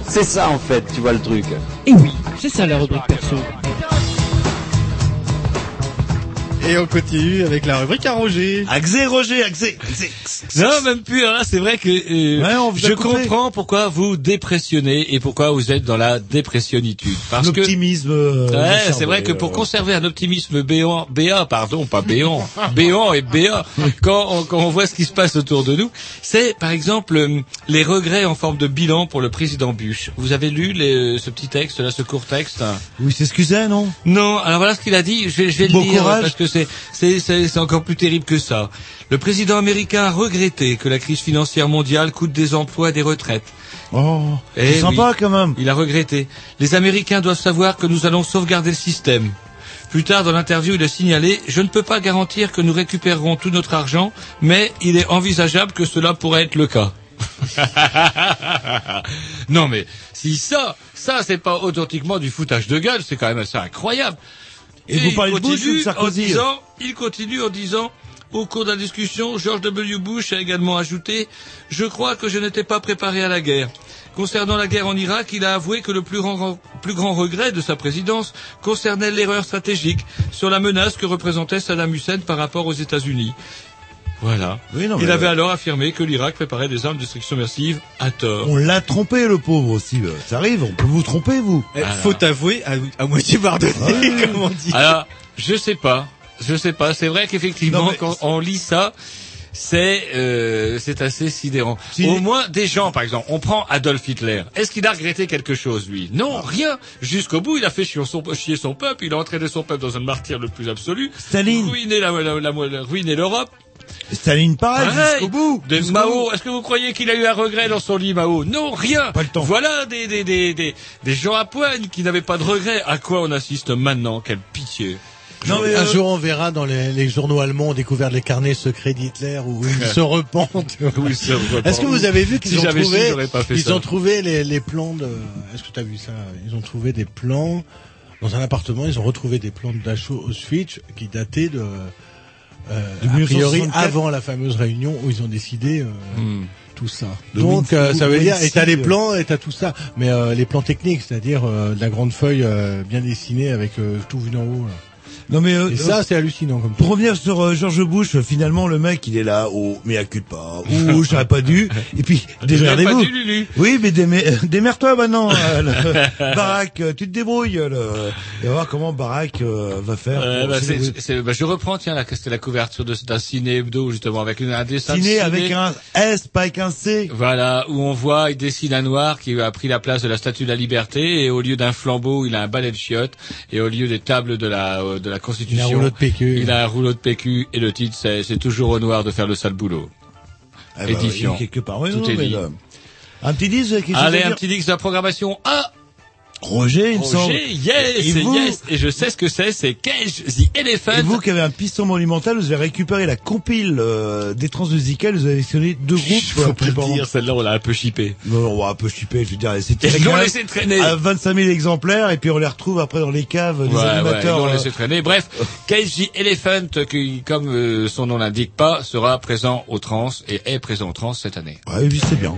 C'est ça en fait, tu vois le truc. Et oui, c'est ça la rubrique perso. Et on continue avec la rubrique à Roger. Axé Roger, Axé. Non, même plus. hein, c'est vrai que euh, Ouais, on je comprends pourquoi vous dépressionnez et pourquoi vous êtes dans la dépressionnitude. Parce que L'optimisme. euh, Ouais, c'est vrai que euh, pour conserver un optimisme béant, béat, pardon, pas béant, béant et béat, quand on, quand on voit ce qui se passe autour de nous, c'est par exemple euh, les regrets en forme de bilan pour le président Bush. Vous avez lu les- ce petit texte, là, ce court texte? Oui, c'est ce qu'il disait, non? Non, alors voilà ce qu'il a dit. Je vais, je vais Bon le lire courage. parce que c'est c'est encore plus terrible que ça. Le président américain a regretté que la crise financière mondiale coûte des emplois et des retraites. Oh, Eh c'est sympa oui. quand même. Il a regretté. Les Américains doivent savoir que nous allons sauvegarder le système. Plus tard dans l'interview, il a signalé Je ne peux pas garantir que nous récupérerons tout notre argent, mais il est envisageable que cela pourrait être le cas. non mais si ça, ça c'est pas authentiquement du foutage de gueule, c'est quand même assez incroyable. Et vous il parlez de Bush continue ou de Sarkozy en disant, il continue en disant, au cours de la discussion, George W. Bush a également ajouté, je crois que je n'étais pas préparé à la guerre. Concernant la guerre en Irak, il a avoué que le plus grand, plus grand regret de sa présidence concernait l'erreur stratégique sur la menace que représentait Saddam Hussein par rapport aux États-Unis. Voilà. Oui, non, il avait alors affirmé que l'Irak préparait des armes de destruction massive à tort. On l'a trompé, le pauvre aussi. euh, Ça arrive, on peut vous tromper, vous. Eh, Faut avouer à, à moitié pardonné, comme on dit. Alors, je sais pas, je sais pas. C'est vrai qu'effectivement, mais- quand on lit ça, c'est euh, c'est assez sidérant. Si- Au moins des gens, par exemple, on prend Adolf Hitler. Est-ce qu'il a regretté quelque chose, lui? Non, rien. Jusqu'au bout, il a fait chier son, chier son peuple. Il a entraîné son peuple dans un martyr le plus absolu. Staline. Ruiné la, la, la- ruiné l'Europe. Staline, pareil, Pareil. jusqu'au bout. De Mao, est-ce que vous croyez qu'il a eu un regret dans son lit, Mao Non, rien. Pas le temps. Voilà des, des, des, des, des gens à poigne qui n'avaient pas de regret. À quoi on assiste maintenant Quelle pitié. Non, mais, Un euh, jour, on verra dans les, les journaux allemands, on découvert les carnets secrets d'Hitler où ils se repentent. Oui. Est-ce que vous avez vu qu'ils Si ont su, trouvé, j'aurais pas fait ils ça. ont trouvé les, les plans de, est-ce que tu as vu ça? Ils ont trouvé des plans, dans un appartement, ils ont retrouvé des plans de Dachau Auschwitz qui dataient de, euh, De a priori 1964. avant la fameuse réunion où ils ont décidé, euh, Hmm. tout ça. De Donc, euh, ça veut dire, et t'as les plans, et t'as tout ça. Mais, euh, les plans techniques, c'est-à-dire, euh, de la grande feuille, euh, bien dessinée avec, euh, tout vu d'en haut, là. Non, mais, euh, Et ça, c'est hallucinant comme Pour revenir sur euh, George Bush, euh, finalement le mec il est là, oh mais accule pas, ou j'aurais pas dû, et puis démerdez-vous. pas dû, Lulu. Oui mais euh, démerde-toi maintenant, euh, le- Barack, euh, tu te débrouilles, euh, le- et on va voir comment Barack euh, va faire. Euh, bah, débrouiller. c'est- bah, je reprends, tiens, là, que c'était la couverture de- d'un ciné hebdo, justement, avec une, un dessin de Ciné avec un S, pas avec un C. Voilà, où on voit, il dessine un noir qui a pris la place de la statue de la liberté, et au lieu d'un flambeau, il a un balai de chiottes, et au lieu des tables de la, euh, de la Il a un Constitution, rouleau de PQ. il a un rouleau de PQ, et le titre, c'est, c'est toujours au noir de faire le sale boulot. Bah, Édifiant. oui, quelque part. Oui, Tout non, est mais, dit. euh, un petit disque, quelque chose Allez, un petit X de la programmation. Ah! Roger, il me semble. Roger, yes, Et vous yes, et je sais ce que c'est, c'est Cage the Elephant. Et vous qui avez un piston monumental, vous avez récupéré la compile euh, des transmusicales, vous avez sélectionné deux groupes. Faut euh, pas le dire, celle-là, on l'a un peu chippé. Non, on va un peu chipper, je veux dire, c'était Ils l'ont laissé traîner. à 25 000 exemplaires et puis on les retrouve après dans les caves des Ouais, ouais, ils animateurs. l'ont euh, laissé traîner. Bref, KG Elephant, qui, comme euh, son nom l'indique pas, sera présent au trans et est présent au trans cette année. Ouais, oui, c'est bien.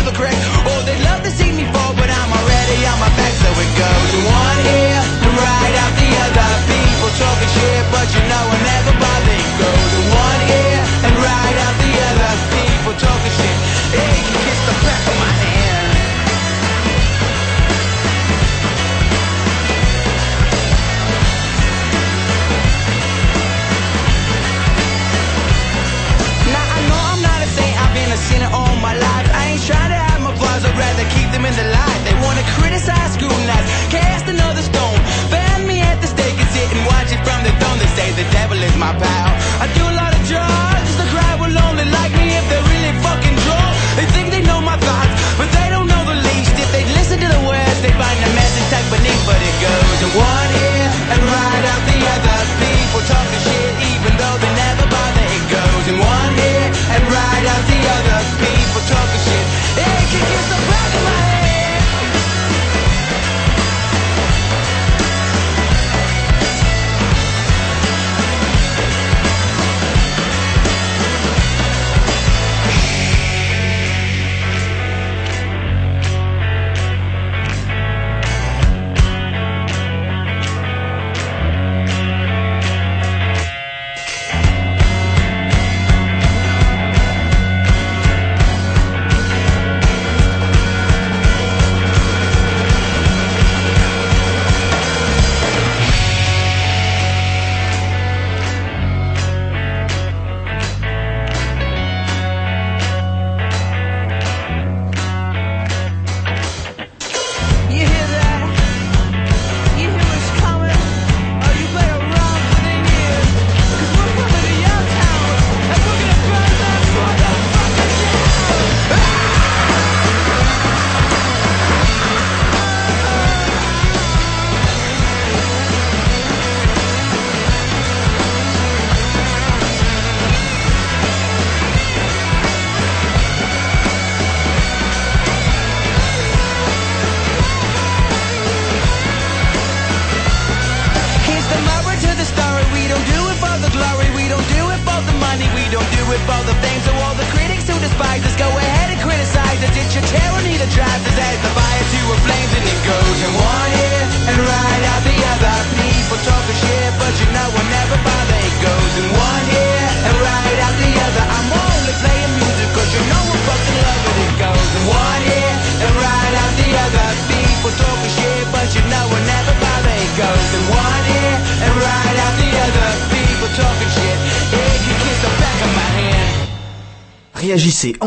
To the crack. Oh, they'd love to see me fall, but I'm already on my back, so it goes one ear and right out the other. People talking shit, but you know I never bother. about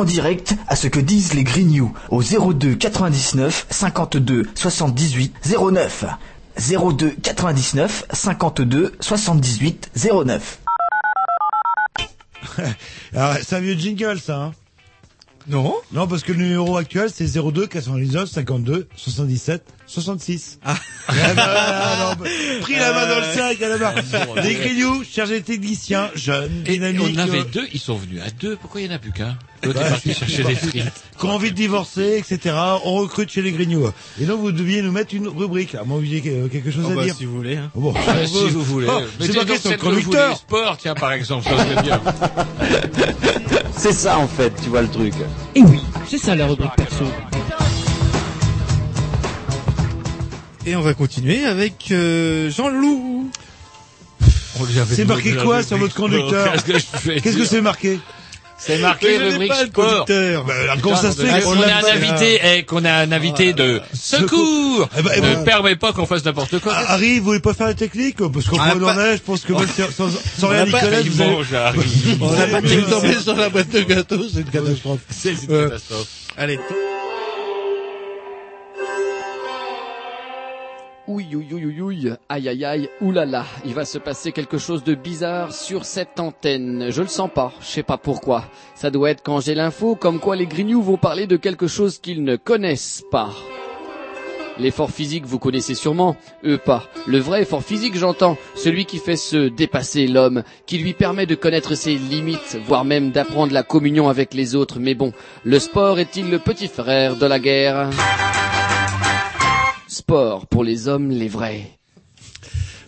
direct à ce que disent les Grignoux au 02 99 52 78 09. 02 99 52 78 09. Alors, c'est un vieux jingle, ça, hein Non. Non, parce que le numéro actuel, c'est 02 99 52 77 66. Ah. pris la main dans le sac, à la barre. Les grignoux, cherchent des techniciens, jeunes, Et dynamiques. on avait euh, deux, ils sont venus à deux. Pourquoi il n'y en a plus qu'un L'autre bah, est parti chercher des frites. Qui ont envie de divorcer, etc. On recrute chez les grignoux. Et donc, vous deviez nous mettre une rubrique. À moins que vous ayez euh, quelque chose Oh à bah, dire. si vous voulez. Hein. Bon, Ah, si vous voulez. Oh, c'est pas question de conducteur. sport, tiens, par exemple, ça serait bien. C'est ça en fait, tu vois le truc. Et oui, c'est ça la rubrique perso. Et on va continuer avec euh, Jean-Loup. C'est marqué quoi sur votre conducteur. Qu'est-ce que c'est marqué C'est marqué rubrique sport. Bah, alors, comment ça se fait Parce qu'on a un invité, eh, qu'on a un invité de secours. Eh ben, eh Ne ben- permet pas qu'on fasse n'importe quoi. Ah, Harry, vous voulez pas faire la technique Parce qu'on a pas- en est, je pense que même sans, sans, sans On rien a y connaître, mange, Harry. On allez pas tomber sur la boîte de gâteaux, c'est une catastrophe. C'est une Euh, catastrophe. Allez. Ouille, ouille, ouille, ouille, aïe, aïe, aïe, oulala, il va se passer quelque chose de bizarre sur cette antenne. Je le sens pas, je sais pas pourquoi. Ça doit être quand j'ai l'info, comme quoi les grignoux vont parler de quelque chose qu'ils ne connaissent pas. L'effort physique, vous connaissez sûrement, eux pas. Le vrai effort physique, j'entends, celui qui fait se dépasser l'homme, qui lui permet de connaître ses limites, voire même d'apprendre la communion avec les autres. Mais bon, le sport est-il le petit frère de la guerre? Sport pour les hommes, les vrais.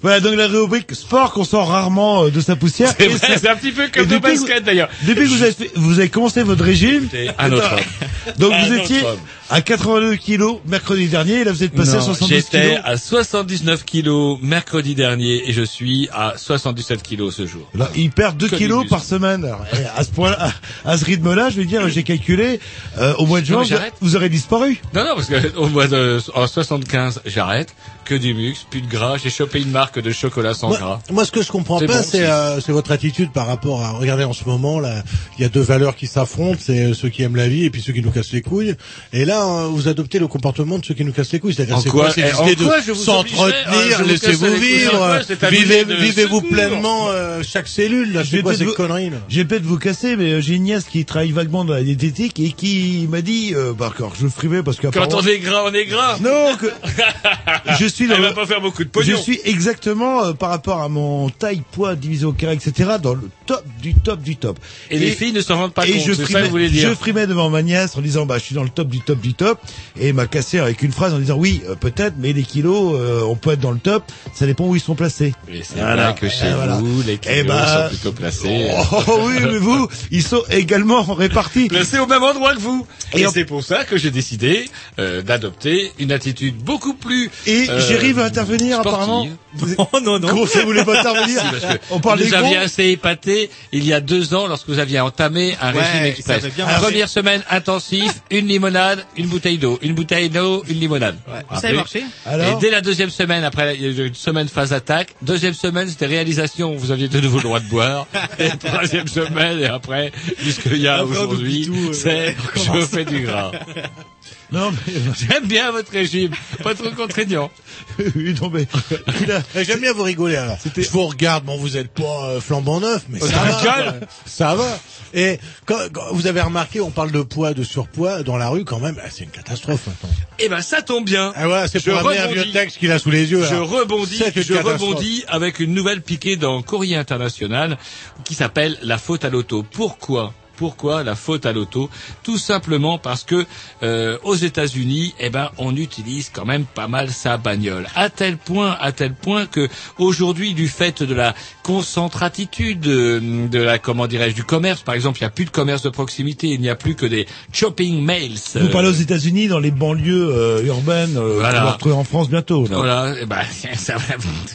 Voilà, donc la rubrique sport qu'on sort rarement euh, de sa poussière. C'est Et vrai, c'est un petit peu comme que basket, d'ailleurs. Depuis que vous avez, fait- vous avez commencé votre régime. Un autre homme. Donc vous étiez à 82 kilos mercredi dernier et là vous êtes passé à Non, 72 J'étais kilos. à 79 kilos mercredi dernier et je suis à 77 kilos ce jour. Là, il perd 2 Que kilos par semaine. Alors, à ce point à, à ce rythme-là, je veux dire, j'ai calculé, euh, au mois de juin, vous aurez disparu. Non, non, parce que au mois de en 75, j'arrête. Que du mux, plus de gras. J'ai chopé une marque de chocolat sans Moi, gras. moi, ce que je comprends pas, bon, c'est si. euh, c'est votre attitude par rapport à. Regardez en ce moment là, il y a deux valeurs qui s'affrontent, c'est euh, ceux qui aiment la vie et puis ceux qui nous cassent les couilles. Et là, euh, vous adoptez le comportement de ceux qui nous cassent les couilles. C'est-à-dire c'est quoi- quoi, C'est eh, l'idée quoi de s'entretenir, vous laissez-vous vivre, vivez, vivez-vous pleinement euh, chaque cellule. Là, Je c'est vais quoi ces vous- conneries là? Je vais peut-être vous casser, mais j'ai une nièce qui travaille vaguement dans la diététique et qui m'a dit, euh, bah, encore, je frimais parce que Quand on est gras, on est gras. Non, que je suis dans Elle le- va pas faire beaucoup de Je suis exactement euh, par rapport à mon taille, poids divisé au carré, etc. dans le top du top du top. Et les filles ne s'en rendent pas et compte, Je ça frimais, que vous voulez dire. Je frimais devant ma nièce en disant bah je suis dans le top du top du top et m'a cassé avec une phrase en disant oui euh, peut-être mais les kilos euh, on peut être dans le top ça dépend où ils sont placés. Mais c'est Voilà. vrai que chez Et voilà. vous, les Eh kilos ben, sont plutôt placés. Oh oui mais vous ils sont également répartis. placés au même endroit que vous. Et Et, en- c'est pour ça que j'ai décidé euh, d'adopter une attitude beaucoup plus. Et euh, Jerry va intervenir sportive. apparemment. Non, non, non. Comment ça vous voulez pas intervenir On parle vous des aviez assez épaté il y a deux ans lorsque vous aviez entamé un Ouais, régime ça express. Première semaine intensif, une limonade, une bouteille d'eau, une bouteille d'eau, une limonade. Ça Après, avait marché Alors et dès la deuxième semaine, après il y a eu une semaine phase attaque, deuxième semaine c'était réalisation, vous aviez de nouveau le droit de boire. Et troisième semaine et après, jusqu'il y a aujourd'hui, euh, c'est je fais du gras. Non mais J'aime bien votre régime, pas trop contraignant. oui, non mais a- Eh, J'aime bien vous rigoler alors. Je vous regarde, bon vous êtes pas euh, flambant neuf, mais Oh, ça ça va. Ça va. Et quand, quand vous avez remarqué, on parle de poids, de surpoids dans la rue quand même, ah, c'est une catastrophe maintenant. Eh ben ça tombe bien. Ah c'est Je pour un rebondis. vieux texte qu'il a sous les yeux. Je rebondis, je rebondis avec une nouvelle piquée dans Courrier International qui s'appelle La faute à l'auto. Pourquoi? Pourquoi la faute à l'auto Tout simplement parce que euh, aux États-Unis, eh ben, on utilise quand même pas mal sa bagnole. À tel point, à tel point que aujourd'hui, du fait de la concentratitude euh, de la, comment dirais-je, du commerce, par exemple, il n'y a plus de commerce de proximité, il n'y a plus que des shopping mails. Vous euh, parlez aux États-Unis, dans les banlieues euh, urbaines, euh, Voilà. on va retrouver en France bientôt. là. Voilà, eh ben, ça,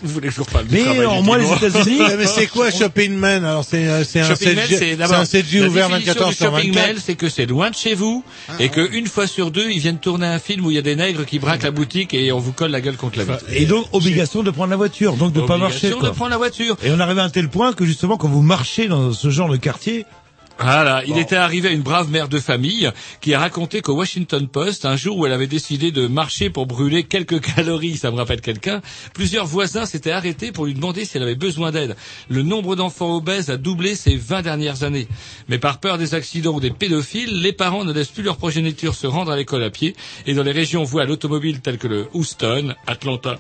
vous voulez toujours pas Mais en moins les États-Unis, mais c'est quoi Shopping Man Alors c'est c'est un mail, 7G, c'est un 7G la ouvert définition 24 heures sur shopping 24. mail, c'est que c'est loin de chez vous et que une fois sur deux, ils viennent tourner un film où il y a des nègres qui braquent la boutique et on vous colle la gueule contre la vitre. Et donc obligation de prendre la voiture, donc de pas marcher. Obligation de prendre la voiture. Et on arrive à un tel point que justement quand vous marchez dans ce genre de quartier, Voilà, il était arrivé à une brave mère de famille qui a raconté qu'au Washington Post, un jour où elle avait décidé de marcher pour brûler quelques calories, ça me rappelle quelqu'un, plusieurs voisins s'étaient arrêtés pour lui demander si elle avait besoin d'aide. Le nombre d'enfants obèses a doublé ces 20 dernières années. Mais par peur des accidents ou des pédophiles, les parents ne laissent plus leur progéniture se rendre à l'école à pied et dans les régions vouées à l'automobile telles que le Houston, Atlanta,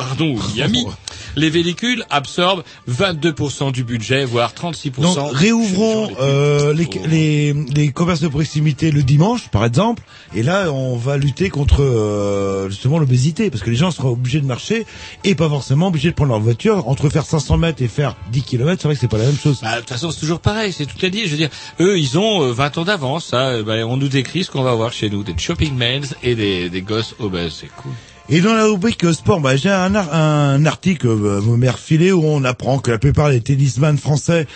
pardon, ou Miami, les véhicules absorbent 22% du budget, voire 36%. donc réouvrons euh, les, les, les commerces de proximité le dimanche, par exemple, et là on va lutter contre euh, justement l'obésité, parce que les gens seront obligés de marcher et pas forcément obligés de prendre leur voiture. Entre faire 500 mètres et faire 10 km, c'est vrai que c'est pas la même chose. Bah, de toute façon, c'est toujours pareil, c'est tout à dire. Je veux dire, eux, ils ont euh, 20 ans d'avance. Euh, bah, on nous décrit ce qu'on va voir chez nous, des shopping mails et des, des gosses obèses. C'est cool. Et dans la rubrique sport, bah, j'ai un, ar- un article, euh, vous m'avez refilé, où on apprend que la plupart des tennisman français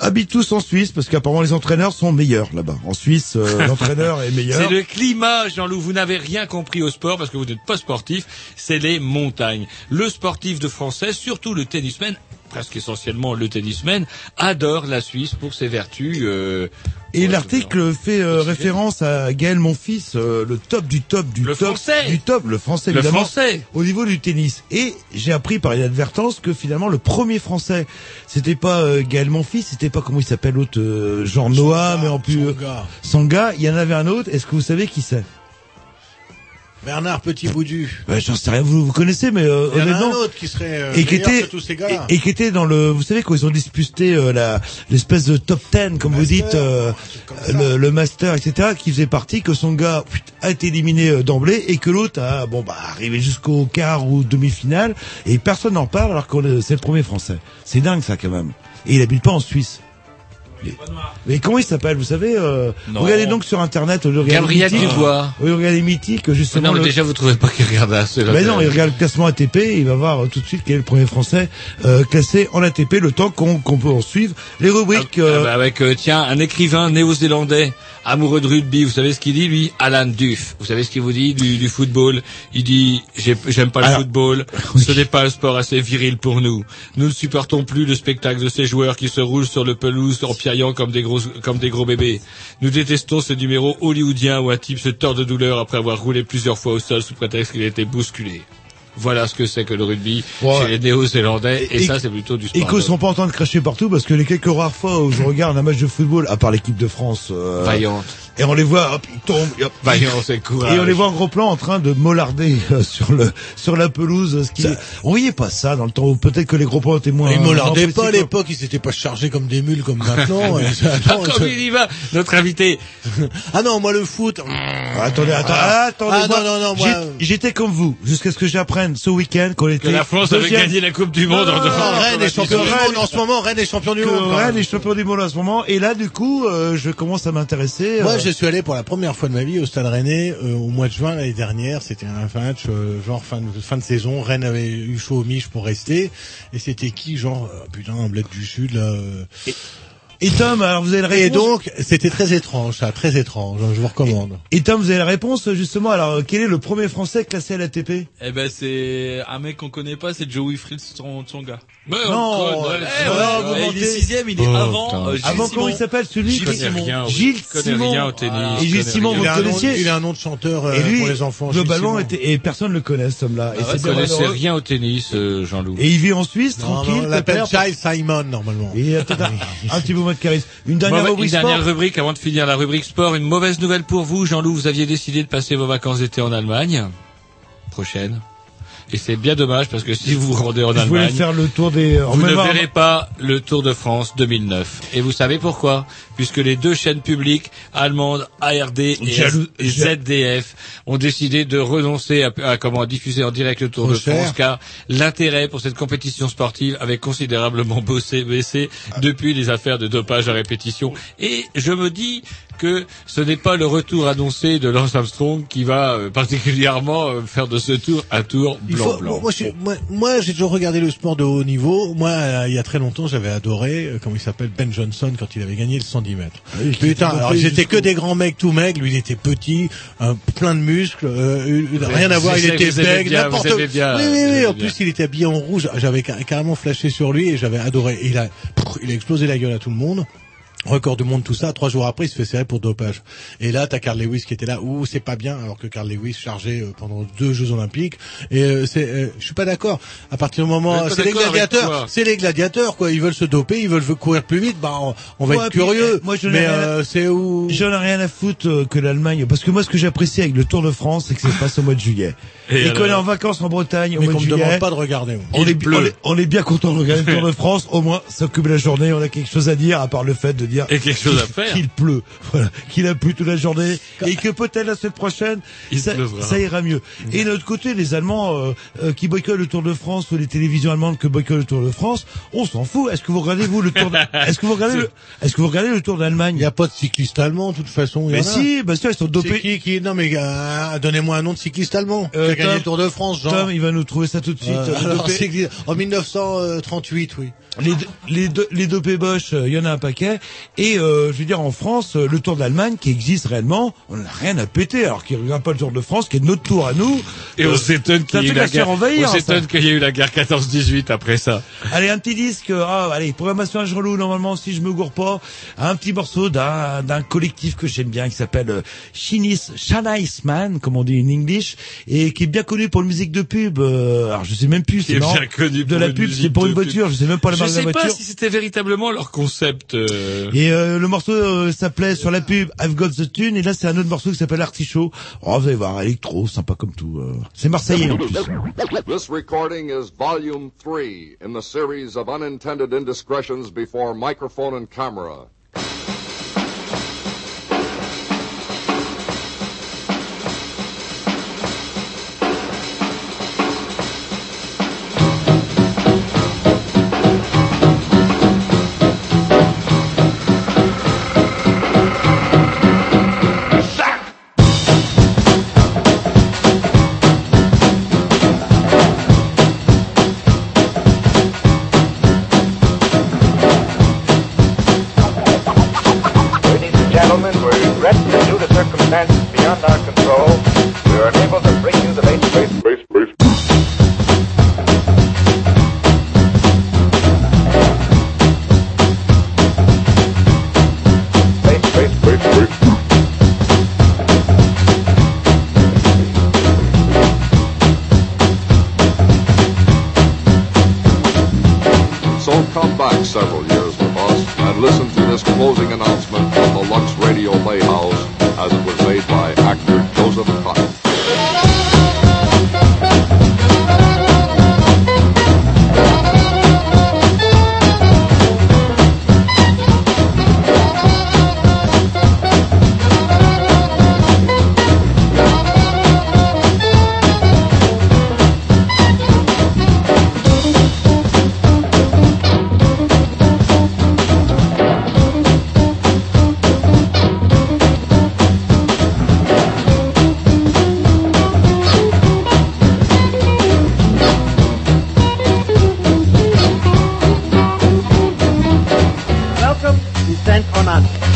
habitent tous en Suisse, parce qu'apparemment les entraîneurs sont meilleurs là-bas. En Suisse, euh, l'entraîneur est meilleur. C'est le climat, Jean-Loup. Vous n'avez rien compris au sport parce que vous n'êtes pas sportif. C'est les montagnes. Le sportif de français, surtout le tennisman, presque essentiellement le tennisman, adore la Suisse pour ses vertus. Euh, Et l'article fait euh, référence à Gaël Monfils, euh, le top du top du Le top français. du top, le français Le évidemment, français. au niveau du tennis. Et j'ai appris par inadvertance que finalement le premier français, c'était pas euh, Gaël Monfils, c'était pas comment il s'appelle l'autre, euh, Jean Noah, mais en plus euh, Sanga. Sanga. Il y en avait un autre. Est-ce que vous savez qui c'est? Bernard Petit Boudu. Ouais, J'en sais rien, vous vous connaissez, mais euh, Il y en a honnêtement, un autre qui serait euh, et qui meilleur était que tous ces gars. et, et qui était dans le, vous savez quand ils ont disputé euh, la l'espèce de top 10 comme vous dites, euh, le, le master, etc. qui faisait partie que son gars put, a été éliminé euh, d'emblée et que l'autre a bon bah arrivé jusqu'au quart ou demi-finale et personne n'en parle alors que c'est le premier français. C'est dingue ça quand même. Et il habite pas en Suisse. Mais, comment il s'appelle Vous savez euh. Regardez donc sur internet. regardez Gabriel Mythique. Dubois. Oui, regardez mythique justement. Non, mais le- déjà, vous trouvez pas qu'il regarde assez mais non, il regarde le classement ATP il va voir euh, tout de suite quel est le premier français euh, classé en ATP, le temps qu'on qu'on peut en suivre. Les rubriques... euh, Ah bah avec, euh, tiens, un écrivain néo-zélandais, amoureux de rugby, vous savez ce qu'il dit, lui? Alan Duff. Vous savez ce qu'il vous dit du, du football? Il dit, j'ai- j'aime pas le Alors, football, ce n'est pas un sport assez viril pour nous. Nous ne supportons plus le spectacle de ces joueurs qui se roulent sur le pelouse en piaillant comme des gros, comme des gros bébés. Nous détestons ce numéro hollywoodien où un type se tord de douleur après avoir roulé plusieurs fois au sol sous prétexte qu'il a été bousculé. Voilà ce que c'est que le rugby Ouais. chez les néo-zélandais, et, Et- ça c'est plutôt du et sport. qu'ils sont pas en train de cracher partout parce que les quelques rares fois où je regarde un match de football, à part l'équipe de France, euh, Vaillante. Et on les voit, hop, ils tombent, et hop, Vaillant, c'est courage. et on les voit en gros plan en train de mollarder euh, sur le sur la pelouse. Ce qui, on voyait pas ça dans le temps peut-être que les gros plans étaient moins. Ils mollardaient pas à l'époque, ils s'étaient pas chargés comme des mules comme maintenant. Et ça- Ah, non, comme ça- il y va, notre invité. Ah non, moi le foot. Ah, Attendez, attends, Ah. attendez, Ah, moi, non, non, non, moi- j'ai- j'étais comme vous jusqu'à ce que j'apprenne ce week-end qu'on était Que la France avait deuxième- gagné la Coupe du Monde en Non, Rennes est champion du monde en ce moment. Rennes est champion du que monde. quand Rennes même. est champion du monde en ce moment. Et là, du coup, euh, je commence à m'intéresser. Moi, euh, je suis allé pour la première fois de ma vie au Stade Rennais euh, au mois de juin l'année dernière. C'était un match euh, genre fin de, saison. Rennes avait eu chaud au miche pour rester. Et c'était qui genre euh, putain un bled du sud là. Et Tom, alors vous avez la Et réponse. donc c'était très étrange, ça, très étrange. Je vous recommande. Et Tom, vous avez la réponse justement. Alors, quel est le premier Français classé à l'ATP Eh ben c'est un mec qu'on connaît pas, c'est Joey Fritz son, son gars. Mais Non, on euh, connaît. non, Ouais, vous ouais, il est sixième, il est Oh, avant. euh, Gilles Avant comment il s'appelle celui Gilles Simon. rien au- Gilles je connais Simon. rien au tennis. Et Gilles Simon, vous Il nom, connaissiez il a un nom de chanteur euh, Et lui, pour les enfants. Globalement, était, et personne ne le connaît, ce homme-là. Et Ah connaissais malheureux. rien au tennis, euh, Jean-Loup. Et il vit en Suisse, Non, tranquille, non, on l'appelle. Giles Simon normalement. Et peut-être un, un petit moment charisme. Une dernière Mauvais- rubrique une dernière sport. rubrique avant de finir la rubrique sport. Une mauvaise nouvelle pour vous, Jean-Loup. Vous aviez décidé de passer vos vacances d'été en Allemagne. Prochaine. Et c'est bien dommage parce que si vous vous rendez en Allemagne, faire le tour des. en vous ne verrez pas le Tour de France 2009. Et vous savez pourquoi? Puisque les deux chaînes publiques allemandes ARD et ZDF ont décidé de renoncer à, à comment diffuser en direct le Tour Trop de cher. France, car l'intérêt pour cette compétition sportive avait considérablement bossé, baissé depuis les affaires de dopage à répétition. Et je me dis que ce n'est pas le retour annoncé de Lance Armstrong qui va euh, particulièrement euh, faire de ce tour un tour Il blanc faut- blanc. Moi, suis- moi, moi, j'ai toujours regardé le sport de haut niveau. Moi, euh, il y a très longtemps, j'avais adoré, euh, comment il s'appelle, Ben Johnson, quand il avait gagné le 110 mètres. oui, qui Putain, alors ils étaient que des grands mecs tout maigres, lui il était petit, plein de muscles, euh, rien à voir, il était bègue, n'importe Oui, oui, oui, en plus il était habillé en rouge, j'avais car- carrément flashé sur lui et j'avais adoré. Et il a, pff, il a explosé la gueule à tout le monde. Record du monde, tout ça. Trois jours après, il se fait serrer pour dopage. Et là, t'as Carl Lewis qui était là. Ouh, c'est pas bien. Alors que Carl Lewis chargé euh, pendant deux Jeux Olympiques. Et euh, c'est, euh, je suis pas d'accord. À partir du moment, c'est les gladiateurs. quoi C'est les gladiateurs, quoi. Ils veulent se doper, ils veulent courir plus vite. Bah, on, on va Ouais, être puis, curieux. euh, moi, je n'ai mais rien à- euh, c'est où J'en ai rien à foutre euh, que l'Allemagne, parce que moi, ce que j'apprécie avec le Tour de France, c'est que ça se passe au mois de juillet. Qu'on est en vacances en Bretagne Mais qu'on juillet. demande pas de regarder. On Il est, on, est, on est bien content de regarder le Tour de France. Au moins, ça occupe la journée. On a quelque chose à dire, à part le fait de dire Et quelque chose à qu'il- faire. qu'il pleut, voilà, qu'il a plu toute la journée, et que peut-être la semaine prochaine, Il ça, ça ira mieux. Et de l'autre côté, les Allemands euh, euh, qui boycottent le Tour de France ou les télévisions allemandes qui boycottent le Tour de France, on s'en fout. Est-ce que vous regardez vous le Tour de... Est-ce que vous regardez le... Est-ce que vous regardez le Tour Il d'Allemagne n'y a pas de cycliste allemand, de toute façon. il y Mais en a. si, bah si, ils sont dopés. qui, qui, non mais, euh, donnez-moi un nom de cycliste allemand. Euh, gagné Tom- le Tour de France, genre. Tom, il va nous trouver ça tout de suite. Euh, alors, c'est- en 1938, oui. Les, deux- les, deux- les Bosch, euh, il y en a un paquet. Et euh, je veux dire, en France, euh, le Tour d'Allemagne qui existe réellement, on n'a rien à péter. Alors qu'il ne regarde pas le Tour de France, qui est notre tour à nous. Et Euh, on s'étonne qu'il ça y s'étonne qu'il y ait eu la guerre 14-18 après ça. Allez, un petit disque. Ah, allez, programmation à Jean-Loup, normalement, si je me gourre pas. Un petit morceau d'un d'un collectif que j'aime bien, qui s'appelle euh, Shinis, Shanice Man, comme on dit en English, et qui est bien connu pour une musique de pub. euh, alors, je sais même plus, c'est bien connu De pour la pub, c'est pour une pub. voiture, je sais même pas la Je sais pas si c'était véritablement leur concept. euh, Et euh, le morceau euh, s'appelait sur la pub I've Got the Tune et là c'est un autre morceau qui s'appelle Artichaut. Oh, vous allez voir, électro, sympa comme tout. euh. C'est marseillais en plus. This recording is volume three in the series of unintended indiscretions before microphone and camera.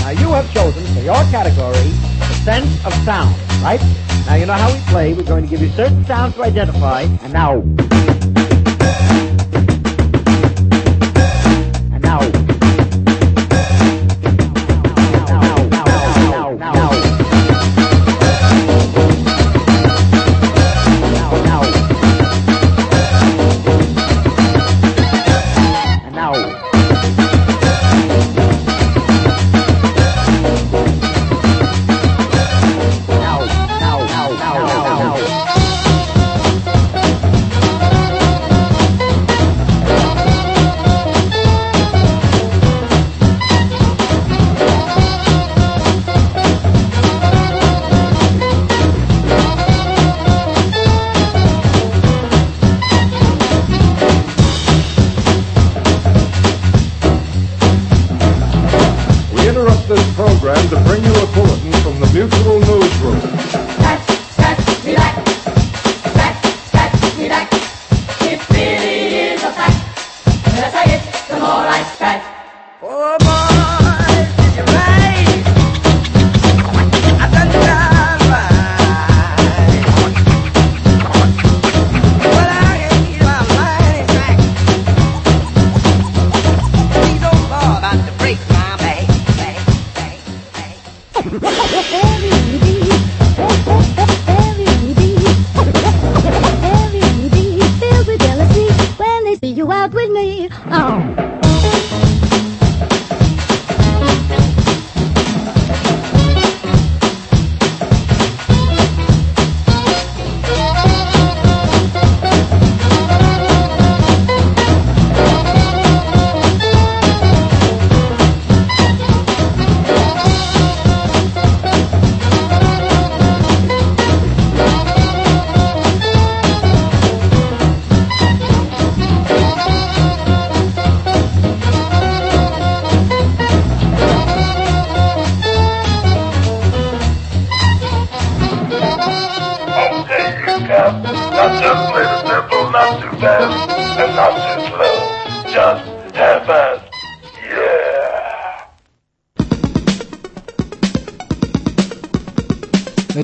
Now you have chosen for your category the sense of sound, right? Now you know how we play. We're going to give you certain sounds to identify, and now.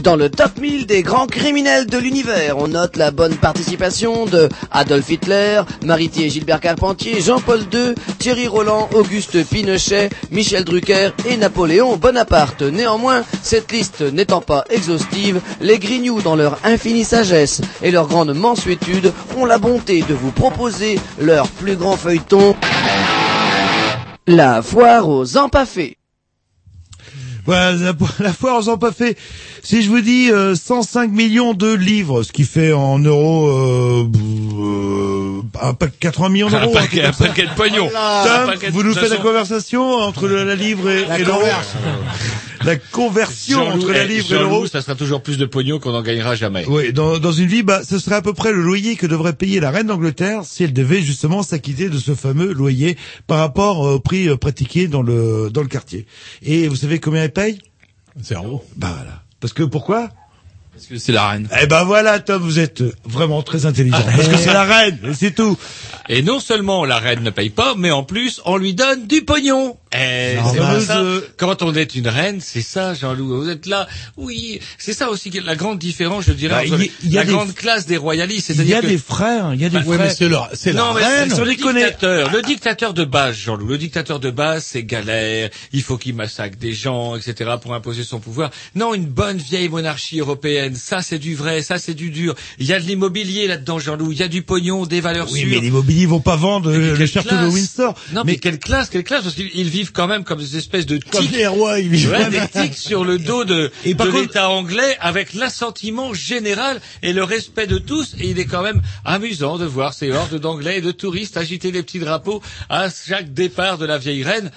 Dans le top 1000 des grands criminels de l'univers, on note la bonne participation de Adolf Hitler, Maritier Gilbert Carpentier, Jean-Paul II, Thierry Roland, Auguste Pinochet, Michel Drucker et Napoléon Bonaparte. Néanmoins, cette liste n'étant pas exhaustive, les Grignoux, dans leur infinie sagesse et leur grande mansuétude, ont la bonté de vous proposer leur plus grand feuilleton. La foire aux empaffés. Voilà, la, foire aux empaffés. Si je vous dis euh, 105 millions de livres, ce qui fait en euros euh, euh, un paquet 80 millions Un d'euros. paquet- un paquet ça. de pognon. Tom, Un paquet vous nous faites la conversation entre le- la livre et, La et l'euro. La conversion entre la eh, livre et l'euro. ça sera toujours plus de pognon qu'on n'en gagnera jamais. Oui, dans, dans une vie, bah, ce serait à peu près le loyer que devrait payer la reine d'Angleterre si elle devait justement s'acquitter de ce fameux loyer par rapport euh, au prix euh, pratiqué dans le dans le quartier. Et vous savez combien elle paye? Zéro. Bah voilà. Parce que pourquoi Parce que c'est la reine. Eh ben voilà, Tom, vous êtes vraiment très intelligent. Parce que c'est la reine, et c'est tout. Et non seulement la reine ne paye pas, mais en plus, on lui donne du pognon. Eh, Non, c'est ça. Quand on est une reine, c'est ça, Jean-Loup. Vous êtes là. Oui, c'est ça aussi la grande différence, je dirais, Bah, entre y- y la des- grande classe des royalistes. Il y a que- des frères, il y a des Bah, frères. ouais, mais c'est leur- c'est la non, mais reine. le dictateur, le dictateur de base, Jean-Loup. Le dictateur de base, c'est galère. Il faut qu'il massacre des gens, etc., pour imposer son pouvoir. Non, une bonne vieille monarchie européenne. Ça, c'est du vrai. Ça, c'est du dur. Il y a de l'immobilier là-dedans, Jean-Loup. Il y a du pognon, des valeurs Oui, sûres. mais l'immobilier vont pas vendre le château de Windsor. Non, mais, quelle classe, quelle classe, parce qu'ils ils vivent quand même comme des espèces de tiques. Comme les rois, ils vivent. Ouais, des tiques sur le dos de, Et de l'État anglais avec l'assentiment général et le respect de tous. Et il est quand même amusant de voir ces hordes d'anglais et de touristes agiter les petits drapeaux à chaque départ de la vieille reine.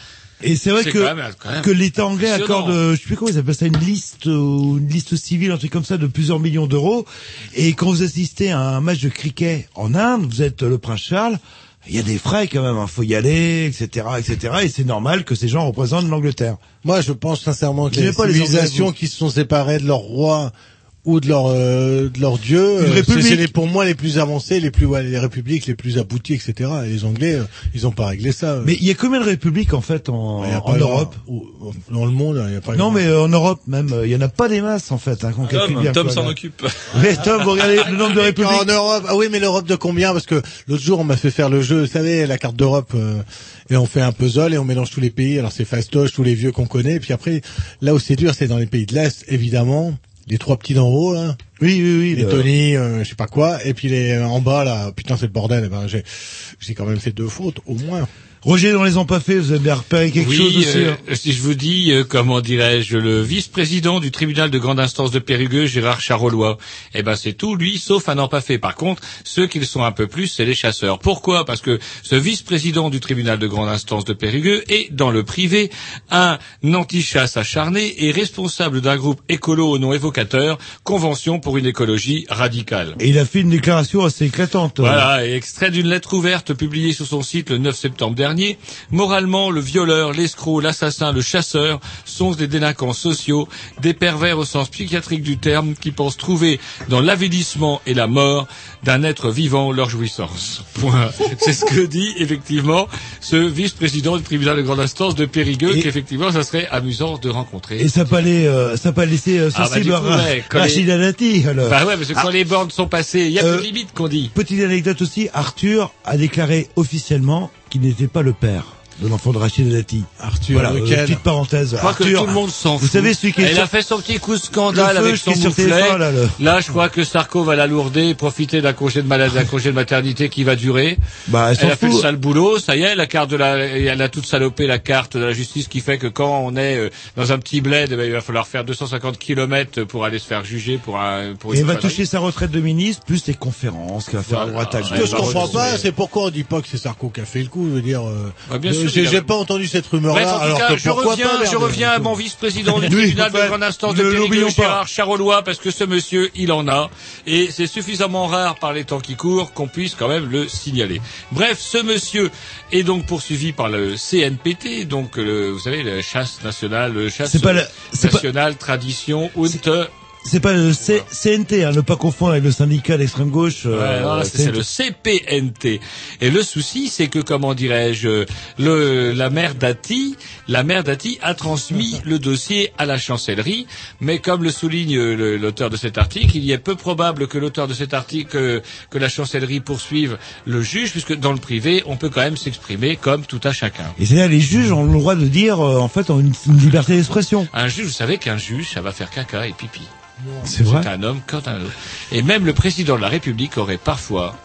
Et c'est vrai que, quand même- quand même que l'État anglais accorde, euh, je sais plus comment ils appellent ça, une liste, euh, une liste civile, un truc comme ça, de plusieurs millions d'euros. Et quand vous assistez à un match de cricket en Inde, vous êtes le prince Charles, il y a des frais quand même, il faut y aller, etc., etc. Et c'est normal que ces gens représentent l'Angleterre. Moi, je pense sincèrement que les pas les civilisations qui se sont séparées de leur roi ou de leur euh, de leur dieu, euh, c'est république. c'est les- pour moi les plus avancés, les plus ouais, les républiques les plus abouties, etc. Et les Anglais, euh, ils ont pas réglé ça. euh. Mais il y a combien de républiques en fait en, Il y a en Europe ou- dans le monde, il y a pas. Non, mais euh, en Europe même, euh, il y en a pas des masses en fait. Hein, bien, Tom quoi, s'en occupe. Mais Tom, vous regardez le nombre de En républiques. Europe, ah oui, mais l'Europe de combien? Parce que l'autre jour, on m'a fait faire le jeu, vous savez, la carte d'Europe, euh, et on fait un puzzle et on mélange tous les pays. Alors c'est fastoche, tous les vieux qu'on connaît. Et puis après, là où c'est dur, c'est dans les pays de l'Est, évidemment. Les trois petits d'en haut, là. Oui, oui, oui. Les le- Tony, euh, je sais pas quoi. Et puis les euh, en bas, là, putain, c'est le bordel. Eh ben, j'ai, j'ai quand même fait deux fautes, au moins. Roger, dans les empaffés, vous avez bien repéré quelque oui, chose aussi. euh, hein. si je vous dis, euh, comment dirais-je, le vice-président du tribunal de grande instance de Périgueux, Gérard Charolois, eh ben c'est tout lui, sauf un empaffé. Par contre, ceux qui le sont un peu plus, c'est les chasseurs. Pourquoi? Parce que ce vice-président du tribunal de grande instance de Périgueux est, dans le privé, un anti-chasse acharné et responsable d'un groupe écolo au nom évocateur, Convention pour une écologie radicale. Et il a fait une déclaration assez éclatante. euh. Voilà, et extrait d'une lettre ouverte publiée sur son site le 9 septembre dernier. Moralement, le violeur, l'escroc, l'assassin, le chasseur sont des délinquants sociaux, des pervers au sens psychiatrique du terme, qui pensent trouver dans l'avilissement et la mort d'un être vivant leur jouissance. Point. C'est ce que dit effectivement ce vice-président du tribunal de grande instance de Périgueux, Et- qu'effectivement ça serait amusant de rencontrer. Et ça pas, les, euh, ça pas laissé euh, Ah, bah, coup, ouais, les- alors. Bah ouais, parce que quand Ah. les bornes sont passées, il y a Euh, plus de limite qu'on dit. Petite anecdote aussi, Arthur a déclaré officiellement qu'il n'était pas le père de l'enfant de Rachida Dati. Arthur, Voilà, euh, lequel petite parenthèse. Je crois que Arthur, tout le monde s'en fout. Vous savez celui qui est Elle sur- a fait son petit coup de scandale avec son mouflet. là, le- Là, je crois que Sarko va la lourder, profiter d'un congé de maladie, d'un congé de maternité qui va durer. Bah, elle a fait le fout. sale boulot, ça y est, la carte de la, elle a toute salopé la carte de la justice qui fait que quand on est euh, dans un petit bled, eh ben, il va falloir faire 250 kilomètres pour aller se faire juger pour un, pour Et elle va toucher sa retraite de ministre, plus les conférences qu'elle va faire à droite à Ouais, Ce que je comprends pas, c'est- pourquoi on dit pas que c'est Sarko qui a fait le coup. Je veux dire, euh, Bah, bien sûr, j'ai j'ai pas entendu cette rumeur-là. Bref, en tout alors cas, que je pourquoi reviens, pas, je reviens à mon vice-président du Oui, tribunal de enfin, grande instance ne de Périgueux, l'oublions pas. Gérard Charolois, parce que ce monsieur, il en a. Et c'est suffisamment rare par les temps qui courent qu'on puisse quand même le signaler. Bref, ce monsieur est donc poursuivi par le CNPT, donc le, vous savez, la chasse nationale, le chasse C'est pas le- c'est pas- nationale, tradition, und, C'est pas le C- CNT, hein, ne pas confondre avec le syndicat d'extrême gauche. Ouais, euh, non, là, c'est c'est le CPNT. Et le souci, c'est que, comment dirais-je, le, la mère Dati, la mère Dati a transmis le dossier à la chancellerie, mais comme le souligne l'auteur de cet article, il y est peu probable que l'auteur de cet article, que, que la chancellerie poursuive le juge, puisque dans le privé, on peut quand même s'exprimer comme tout à chacun. Et c'est-à-dire les juges ont le droit de dire, euh, en fait, ont une, une liberté d'expression. Un juge, vous savez qu'un juge, ça va faire caca et pipi. C'est un homme comme un. Et même le président de la République aurait parfois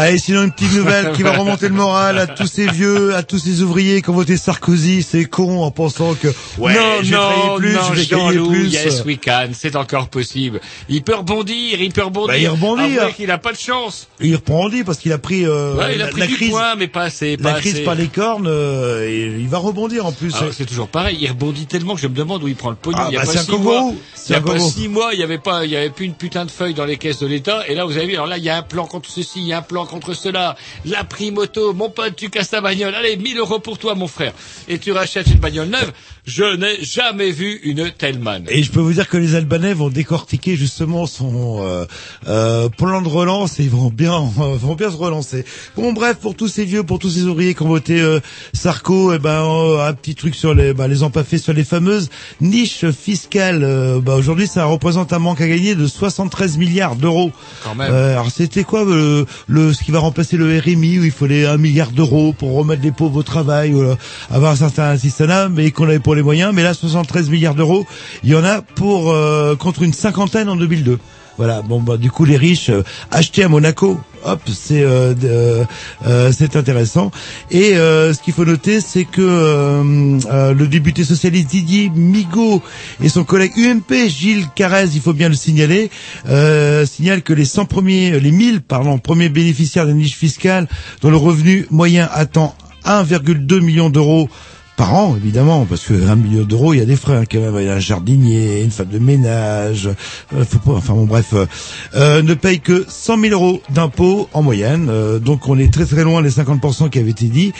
Allez, sinon une petite nouvelle qui va remonter le moral à tous ces vieux, à tous ces ouvriers qui ont voté Sarkozy, c'est con en pensant que Ouais, non, non, plus, non, je Jean-Loup, plus. yes we can, c'est encore possible. Il peut rebondir, il peut rebondir. Bah, il rebondit, Avouez hein. qu'il a pas de chance. Il rebondit parce qu'il a pris, euh, Ouais, il a la, pris la du crise, poing, mais pas assez. la pas crise assez. par les cornes, euh, et il va rebondir en plus. C'est toujours pareil, il rebondit tellement que je me demande où il prend le pognon. Ah, il y a bah, pas c'est six mois, C'est il y a un pas six mois, il y avait pas, il y avait plus une putain de feuille dans les caisses de l'État. Et là, vous avez vu, alors là, il y a un plan contre ceci, il y a un plan contre cela. La prime auto, mon pote, tu casses ta bagnole. Allez, 1000 euros pour toi, mon frère. Et tu rachètes une bagnole neuve. Je n'ai jamais vu une telle manne. Et je peux vous dire que les Albanais vont décortiquer justement son euh, euh, plan de relance et ils vont bien euh, vont bien se relancer. Bon bref, pour tous ces vieux, pour tous ces ouvriers qui ont voté euh, Sarko, eh ben euh, un petit truc sur les bah, les empaffés sur les fameuses niches fiscales. Euh, bah, aujourd'hui, ça représente un manque à gagner de 73 milliards d'euros. Quand même. Euh, alors c'était quoi le, le ce qui va remplacer le RMI où il fallait un milliard d'euros pour remettre les pauvres au travail, ou, euh, avoir un certain système, mais qu'on avait pour moyens. Mais là, 73 milliards d'euros, il y en a pour euh, contre une cinquantaine en 2002. Voilà. Bon bah du coup les riches euh, achetés à Monaco. Hop, c'est euh, euh, c'est intéressant. Et ce qu'il faut noter, c'est que le député socialiste Didier Migaud et son collègue UMP Gilles Carrez, il faut bien le signaler, signalent que les 100 premiers, les 1000 pardon, premiers bénéficiaires de niche fiscale dont le revenu moyen atteint 1,2 million d'euros par an, évidemment, parce que un million d'euros, il y a des frais quand même. Il y a un jardinier, une femme de ménage, euh, faut pas, enfin bon, bref, euh, euh, ne paye que 100 000 euros d'impôts en moyenne. euh, donc on est très très loin des 50% qui avaient été dit,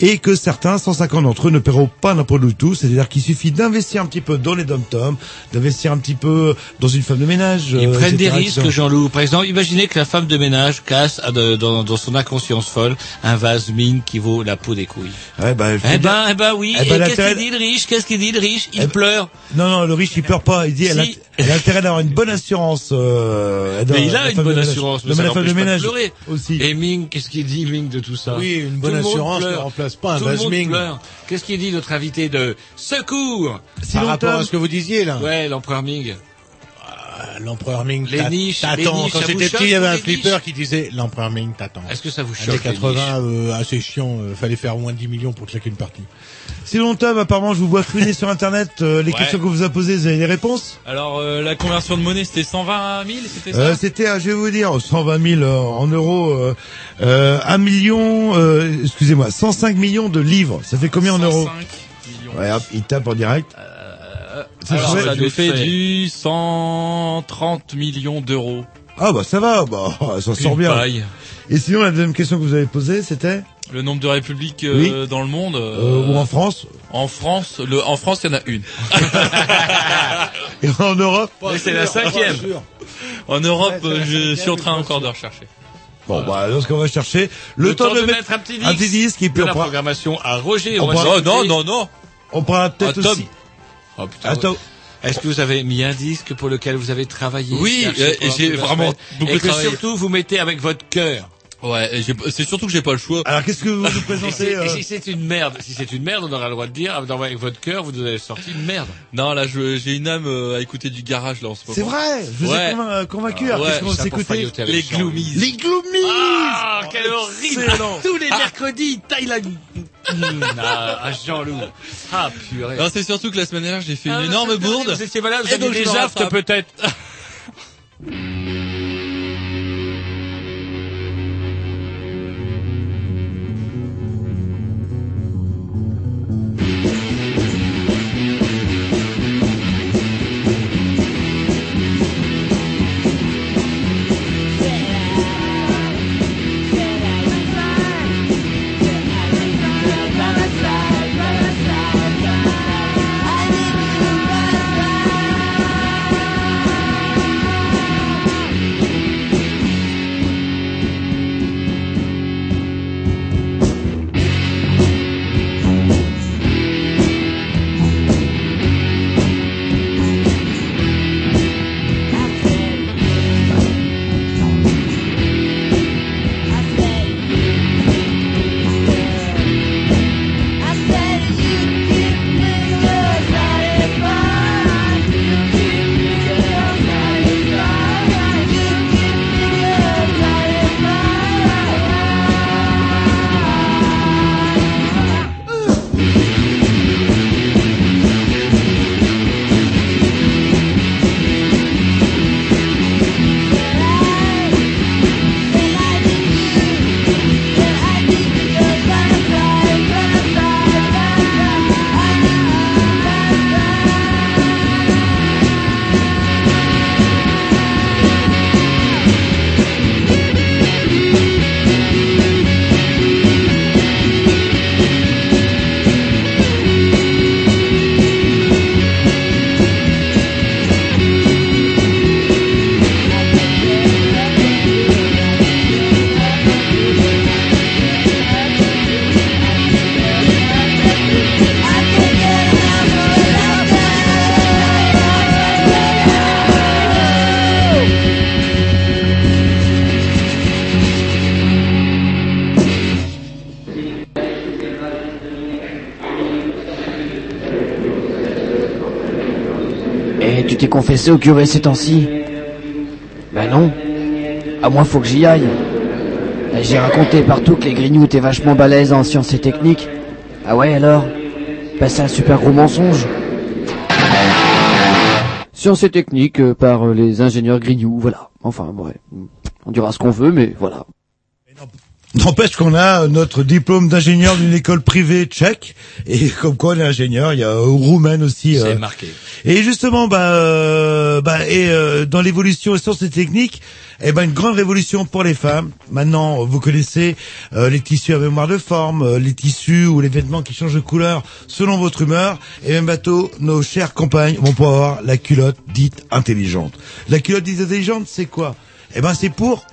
et que certains, 150 d'entre eux, ne paieront pas d'impôts du tout. C'est-à-dire qu'il suffit d'investir un petit peu dans les dom-toms, d'investir un petit peu dans une femme de ménage. Ils euh, prennent des risques. Jean-Loup. Par exemple, imaginez que la femme de ménage casse de- dans, dans son inconscience folle un vase mine qui vaut la peau des couilles. Ouais, bah, Eh ben, eh ben oui. Eh ben, Et qu'est-ce qu'il dit le riche? Qu'est-ce qu'il dit le riche? Il pleure. Non, non, le riche, il pleure pas. Il dit, elle, a, Si. elle a intérêt d'avoir une bonne assurance. Euh, elle doit- Mais il a une bonne assurance, mais ça la de ménage pleurer. aussi. Et Ming, qu'est-ce qu'il dit Ming de tout ça? Oui, une bonne Tout le monde assurance ne pleure. remplace pas un Tout le vase monde Ming. pleure. Qu'est-ce qu'il dit notre invité de secours? Par rapport à ce que vous disiez là. Ouais, l'empereur Ming. L'empereur Ming Les niches, t'attend. Quand j'étais vous petit, il y avait un flipper qui disait l'empereur Ming t'attend. Est-ce que ça vous Années choque les 80, euh, assez chiant. euh, fallait faire au moins 10 millions pour chacune partie. Sinon, Tom, apparemment, je vous vois fouiner sur Internet. euh, les Ouais. questions que vous a posées, vous avez les réponses Alors euh, la conversion de monnaie c'était 120 000, c'était ça euh, C'était, euh, je vais vous dire, 120 000 euh, en euros, euh, euh, 1 million, euh, excusez-moi, 105 millions de livres. Ça fait combien en euros 105 millions. Ouais, hop, il tape en direct. Ça Alors, fait- ça nous fait du 130 millions d'euros. Ah bah ça va, bah ça sort Une bien. paille. Et sinon, la deuxième question que vous avez posée, c'était? Le nombre de républiques euh, dans le monde. euh, ou en France? En France, le, en France, il y en a une. et en Europe? Mais c'est la cinquième. En Europe, euh, je suis en train encore de rechercher. Bon, bah, donc on va chercher le, temps, de, mettre un petit disque, un petit disque et puis de on la prend, programmation à Roger. On On va prend- Oh non, non, non. on prendra peut-être Tom. aussi. Oh, putain, Attends. Est-ce que vous avez mis un disque pour lequel vous avez travaillé Oui, euh, j'ai vraiment semaine beaucoup Et que travaillé. surtout vous mettez avec votre cœur. Ouais, c'est surtout que j'ai pas le choix. Alors qu'est-ce que vous nous présentez et euh, si c'est une merde, si c'est une merde, on aura le droit de dire avec votre cœur, vous nous avez sorti une merde. Non, là, je- j'ai une âme euh, à écouter du garage là en ce moment. C'est vrai, je vous Ouais. ai convain- convaincu. Alors Ouais, qu'est-ce qu'on avec Les gloomies. Les Gloomies Ah, quel horrible Excellent. Tous les mercredis, taille la... ah, ah, Jean-Loup. Ah, purée. Non, c'est surtout que la semaine dernière, j'ai fait Ah, une énorme c'est- bourde. Vous étiez malade, vous Et aviez donc, peut-être. Confessé au curé ces temps-ci Ben non. À moi, faut que j'y aille. Et J'ai raconté partout que les grignoux étaient vachement balèzes en sciences et techniques. Ah ouais, alors? Ben c'est un super gros mensonge. Sciences et techniques euh, par euh, les ingénieurs grignoux, voilà. Enfin, ouais. On dira ce qu'on veut, mais voilà. N'empêche qu'on a notre diplôme d'ingénieur d'une école privée tchèque et comme quoi on est ingénieur, il y a euh, roumaine aussi. C'est euh. marqué. Et justement, bah, euh, bah et euh, dans l'évolution sciences et techniques, eh ben une grande révolution pour les femmes. Maintenant, vous connaissez euh, les tissus à mémoire de forme, euh, les tissus ou les vêtements qui changent de couleur selon votre humeur. Et même bateau, nos chères compagnes vont pouvoir avoir la culotte dite intelligente. La culotte dite intelligente, c'est quoi? Eh ben, c'est pour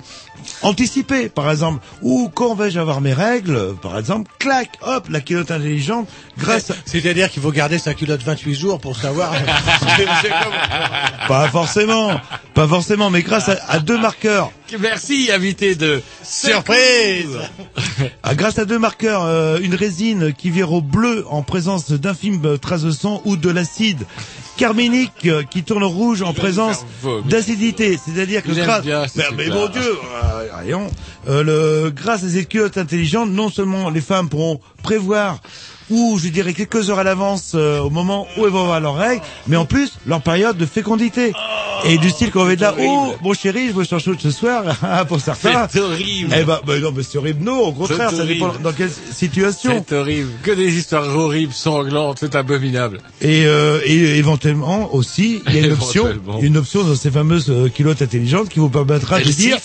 anticiper, par exemple. Ou quand vais-je avoir mes règles, par exemple, clac, hop, la culotte intelligente, grâce à... C'est-à-dire qu'il faut garder sa culotte 28 jours pour savoir. Pas forcément, pas forcément, mais grâce à, à deux marqueurs. Merci, invité de Surprise Ah, grâce à deux marqueurs, euh, une résine qui vire au bleu en présence d'infimes traces de sang ou de l'acide carminique euh, qui tourne rouge en présence d'acidité. C'est-à-dire que grâce, mais, mais mon Dieu, euh, euh, le, grâce à ces culottes intelligentes, non seulement les femmes pourront prévoir ou je dirais quelques heures à l'avance euh, au moment où elles vont avoir leurs règles, mais en plus leur période de fécondité. Et du style qu'on va là, oh mon chéri, je me sens chaud ce soir, pour certains. C'est horrible. Eh ben, ben non, mais c'est horrible. Non, au contraire, ça dépend dans quelle situation. C'est horrible. Que des histoires horribles, sanglantes, c'est abominable. Et, euh, et éventuellement aussi, il y a une option, une option dans ces fameuses euh, culottes intelligentes qui vous permettra de dire.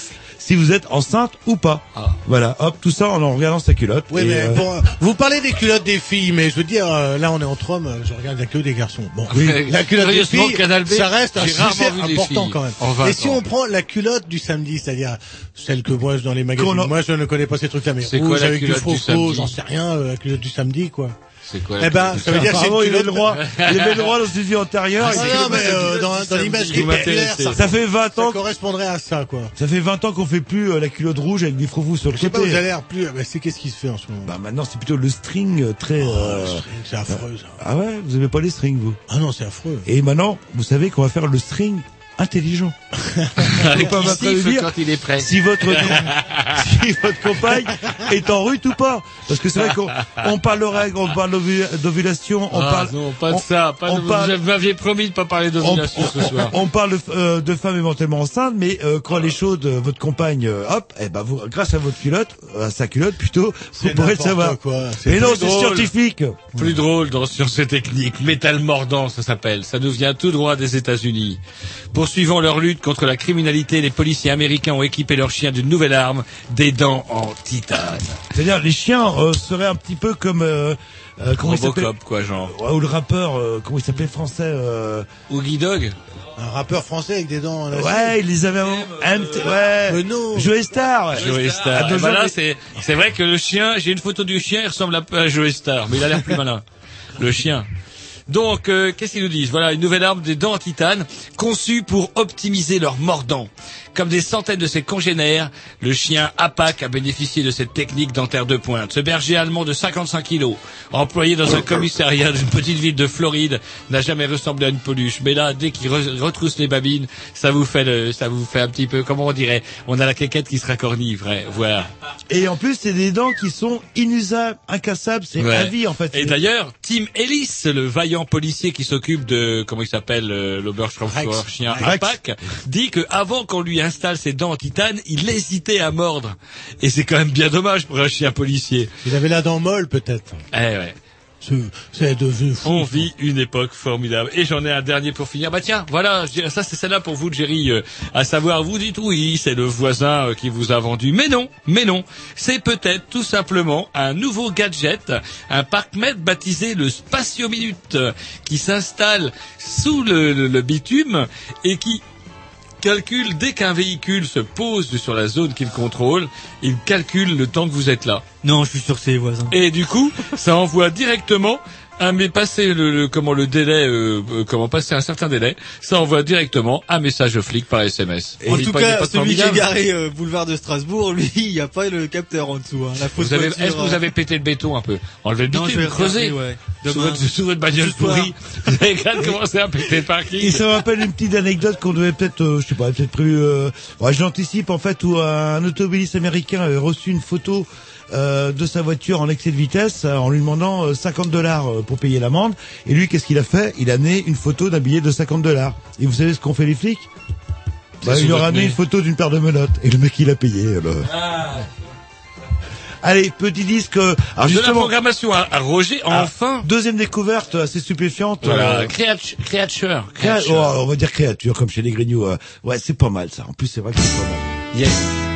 Si vous êtes enceinte ou pas. Voilà, hop, tout ça en en regardant sa culotte. Oui, Et, mais euh, bon, vous parlez des culottes des filles, mais je veux dire, euh, là on est entre hommes, je regarde la queue des garçons. Bon, Oui. la culotte des filles, Canal B, ça reste un sujet important quand même. en 20 Et si on prend la culotte du samedi, c'est-à-dire celle que moi dans les magazines, moi je ne connais pas ces trucs-là, mais C'est quoi la culotte du samedi j'en sais rien, euh, la culotte du samedi quoi. C'est quoi Eh ben, ça veut dire que c'est il avait le droit, il avait le droit dans une vie antérieure. Ah, non, mais euh, dans, dans l'image qui est ça, ça fait 20 ça ans, correspondrait à ça quoi. ça fait 20 ans qu'on fait plus euh, la culotte rouge avec des froufous sur le Je sais pas, côté. vous avez l'air plus, bah, c'est qu'est-ce qui se fait en ce moment? Bah maintenant c'est plutôt le string euh, très. euh, C'est affreux ça. Ah ouais, vous aimez pas les strings vous? Ah non, c'est affreux. Et maintenant, vous savez qu'on va faire le string intelligent. Avec pas siffle dire quand il est prêt. si votre si votre compagne est en rut ou pas parce que c'est vrai qu'on on parle de règles on parle d'ovu- d'ovulation on Ah, parle non, pas de on- ça. Pas on de, parle- Vous m'aviez promis de pas parler on, d'ovulation ce soir. on parle de, euh, de femmes éventuellement enceintes mais euh, quand elle est chaude euh, votre compagne euh, hop eh ben vous grâce à votre culotte à sa culotte plutôt vous pourrez le savoir quoi. mais non c'est scientifique Plus drôle dans Sciences et Techniques, métal mordant ça s'appelle, ça nous vient tout droit des États-Unis. Poursuivant leur lutte contre la criminalité, les policiers américains ont équipé leurs chiens d'une nouvelle arme, des dents en titane. c'est-à-dire les chiens euh, seraient un petit peu comme euh, euh, comment il Robocop quoi genre. Ouais, ou le rappeur euh, comment il s'appelait français euh, Oogie Dog Un rappeur français avec des dents en acier. Ouais, il les avait avant. Un petit- ouais. Non. Joey Star. ouais. Joey Star. Ah, Et ben là, c'est, c'est vrai que le chien, j'ai une photo du chien, il ressemble un peu à Joey Star, mais il a l'air plus malin. Le chien. Donc, euh, qu'est-ce qu'ils nous disent? Voilà, une nouvelle arme des dents en titane, conçue pour optimiser leur mordant. Comme des centaines de ses congénères, le chien APAC a bénéficié de cette technique dentaire de pointe. Ce berger allemand de 55 kilos, employé dans un commissariat d'une petite ville de Floride, n'a jamais ressemblé à une peluche. Mais là, dès qu'il re- retrousse les babines, ça vous fait le, ça vous fait un petit peu, comment on dirait, on a la quéquette qui sera cornue, vrai, voilà. Et en plus, c'est des dents qui sont inusables, incassables, c'est Ouais. à vie en fait. Et d'ailleurs, Tim Ellis, le vaillant policier qui s'occupe de comment il s'appelle euh, chien Rex. APAC, dit que avant qu'on lui installe ses dents en titane, il hésitait à mordre. Et c'est quand même bien dommage pour un chien policier. Il avait la dent molle peut-être. Eh ouais. C'est- devenu fou. On vit une époque formidable. Et j'en ai un dernier pour finir. Bah tiens, voilà, ça c'est celle-là pour vous, Jerry. euh, à savoir, vous dites oui, c'est le voisin euh, qui vous a vendu. Mais non, mais non. C'est peut-être tout simplement un nouveau gadget, un parc-mètre baptisé le Spatiominute, euh, qui s'installe sous le, le- le bitume et qui calcule dès qu'un véhicule se pose sur la zone qu'il contrôle, il calcule le temps que vous êtes là. Non, je suis sûr que c'est les voisins. Et du coup, ça envoie directement un mais passer le, le- comment le délai euh, euh, comment passer un certain délai, ça envoie directement un message au flic par SMS. Et en tout pas- cas, pas celui qui est garé euh, boulevard de Strasbourg, lui, il n'y a pas le capteur en dessous. Hein. La Vous avez, voiture, est-ce que vous euh, avez pété le béton un peu? Enlevez le Non, bitume, je vais creusez. regarder, ouais. Sur votre, sur votre bagnole pourrie, vous avez quand même commencé à péter le parking. Et ça me rappelle une petite anecdote qu'on devait peut-être, euh, je sais pas, peut-être prévu. Euh, ouais, je l'anticipe en fait où un automobiliste américain avait reçu une photo euh, de sa voiture en excès de vitesse euh, en lui demandant euh, 50 dollars euh, pour payer l'amende. Et lui, qu'est-ce qu'il a fait? Il a né une photo d'un billet de 50 dollars. Et vous savez ce qu'ont fait les flics? Bah, Il leur a nez. une photo d'une paire de menottes. Et le mec, il a payé. alors. Allez, petit disque. euh, Alors de la programmation à, à Roger, ah, enfin. deuxième découverte assez stupéfiante. Voilà, euh, créature, créature. Créa- oh, on va dire créature comme chez les Grignoux. Ouais, c'est pas mal ça. En plus, c'est vrai que c'est pas mal. Yes.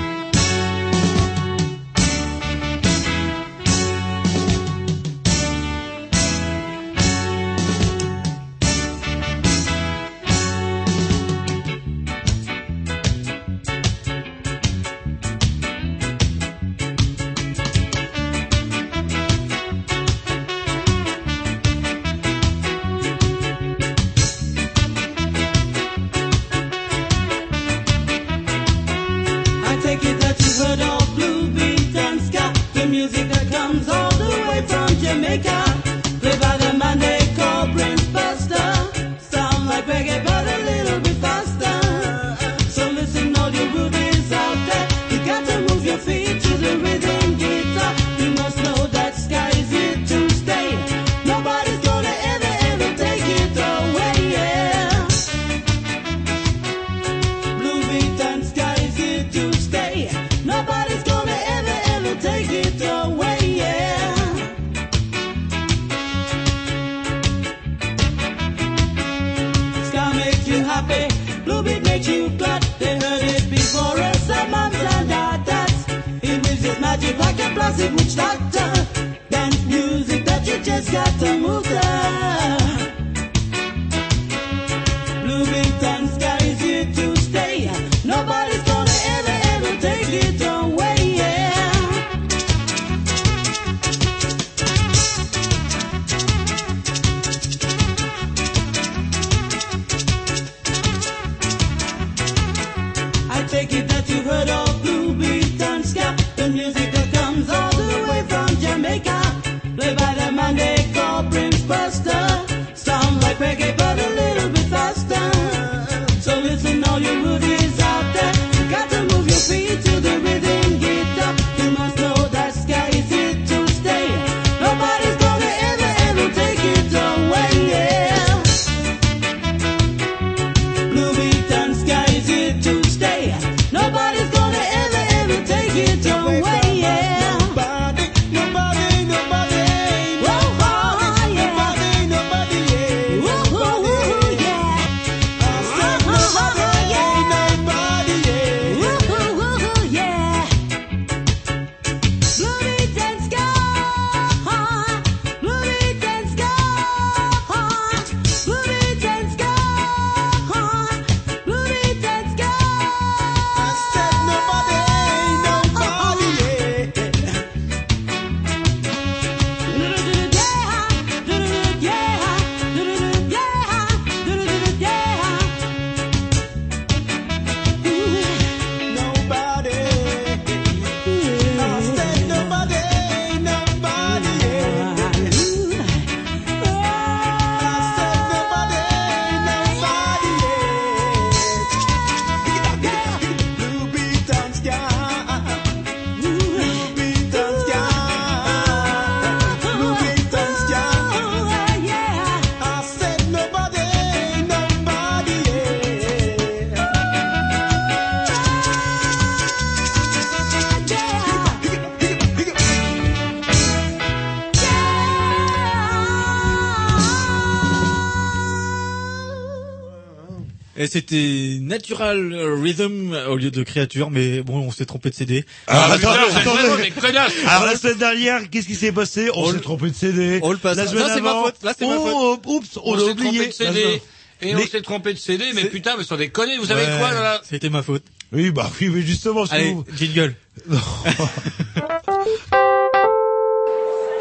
C'était Natural Rhythm au lieu de créature, mais bon, on s'est trompé de CD. Ah, attendez, attendez. des connasses. Alors la semaine dernière, qu'est-ce qui s'est passé On, s'est trompé de CD. on le passe. La semaine c'est ma faute. Là, c'est ma oh, oups, on, l'a oublié. de CD. Et on s'est trompé de CD, mais putain, mais sans déconner, vous savez quoi, là C'était ma faute. Oui, bah oui, mais justement, je Allez, trouve- jingle.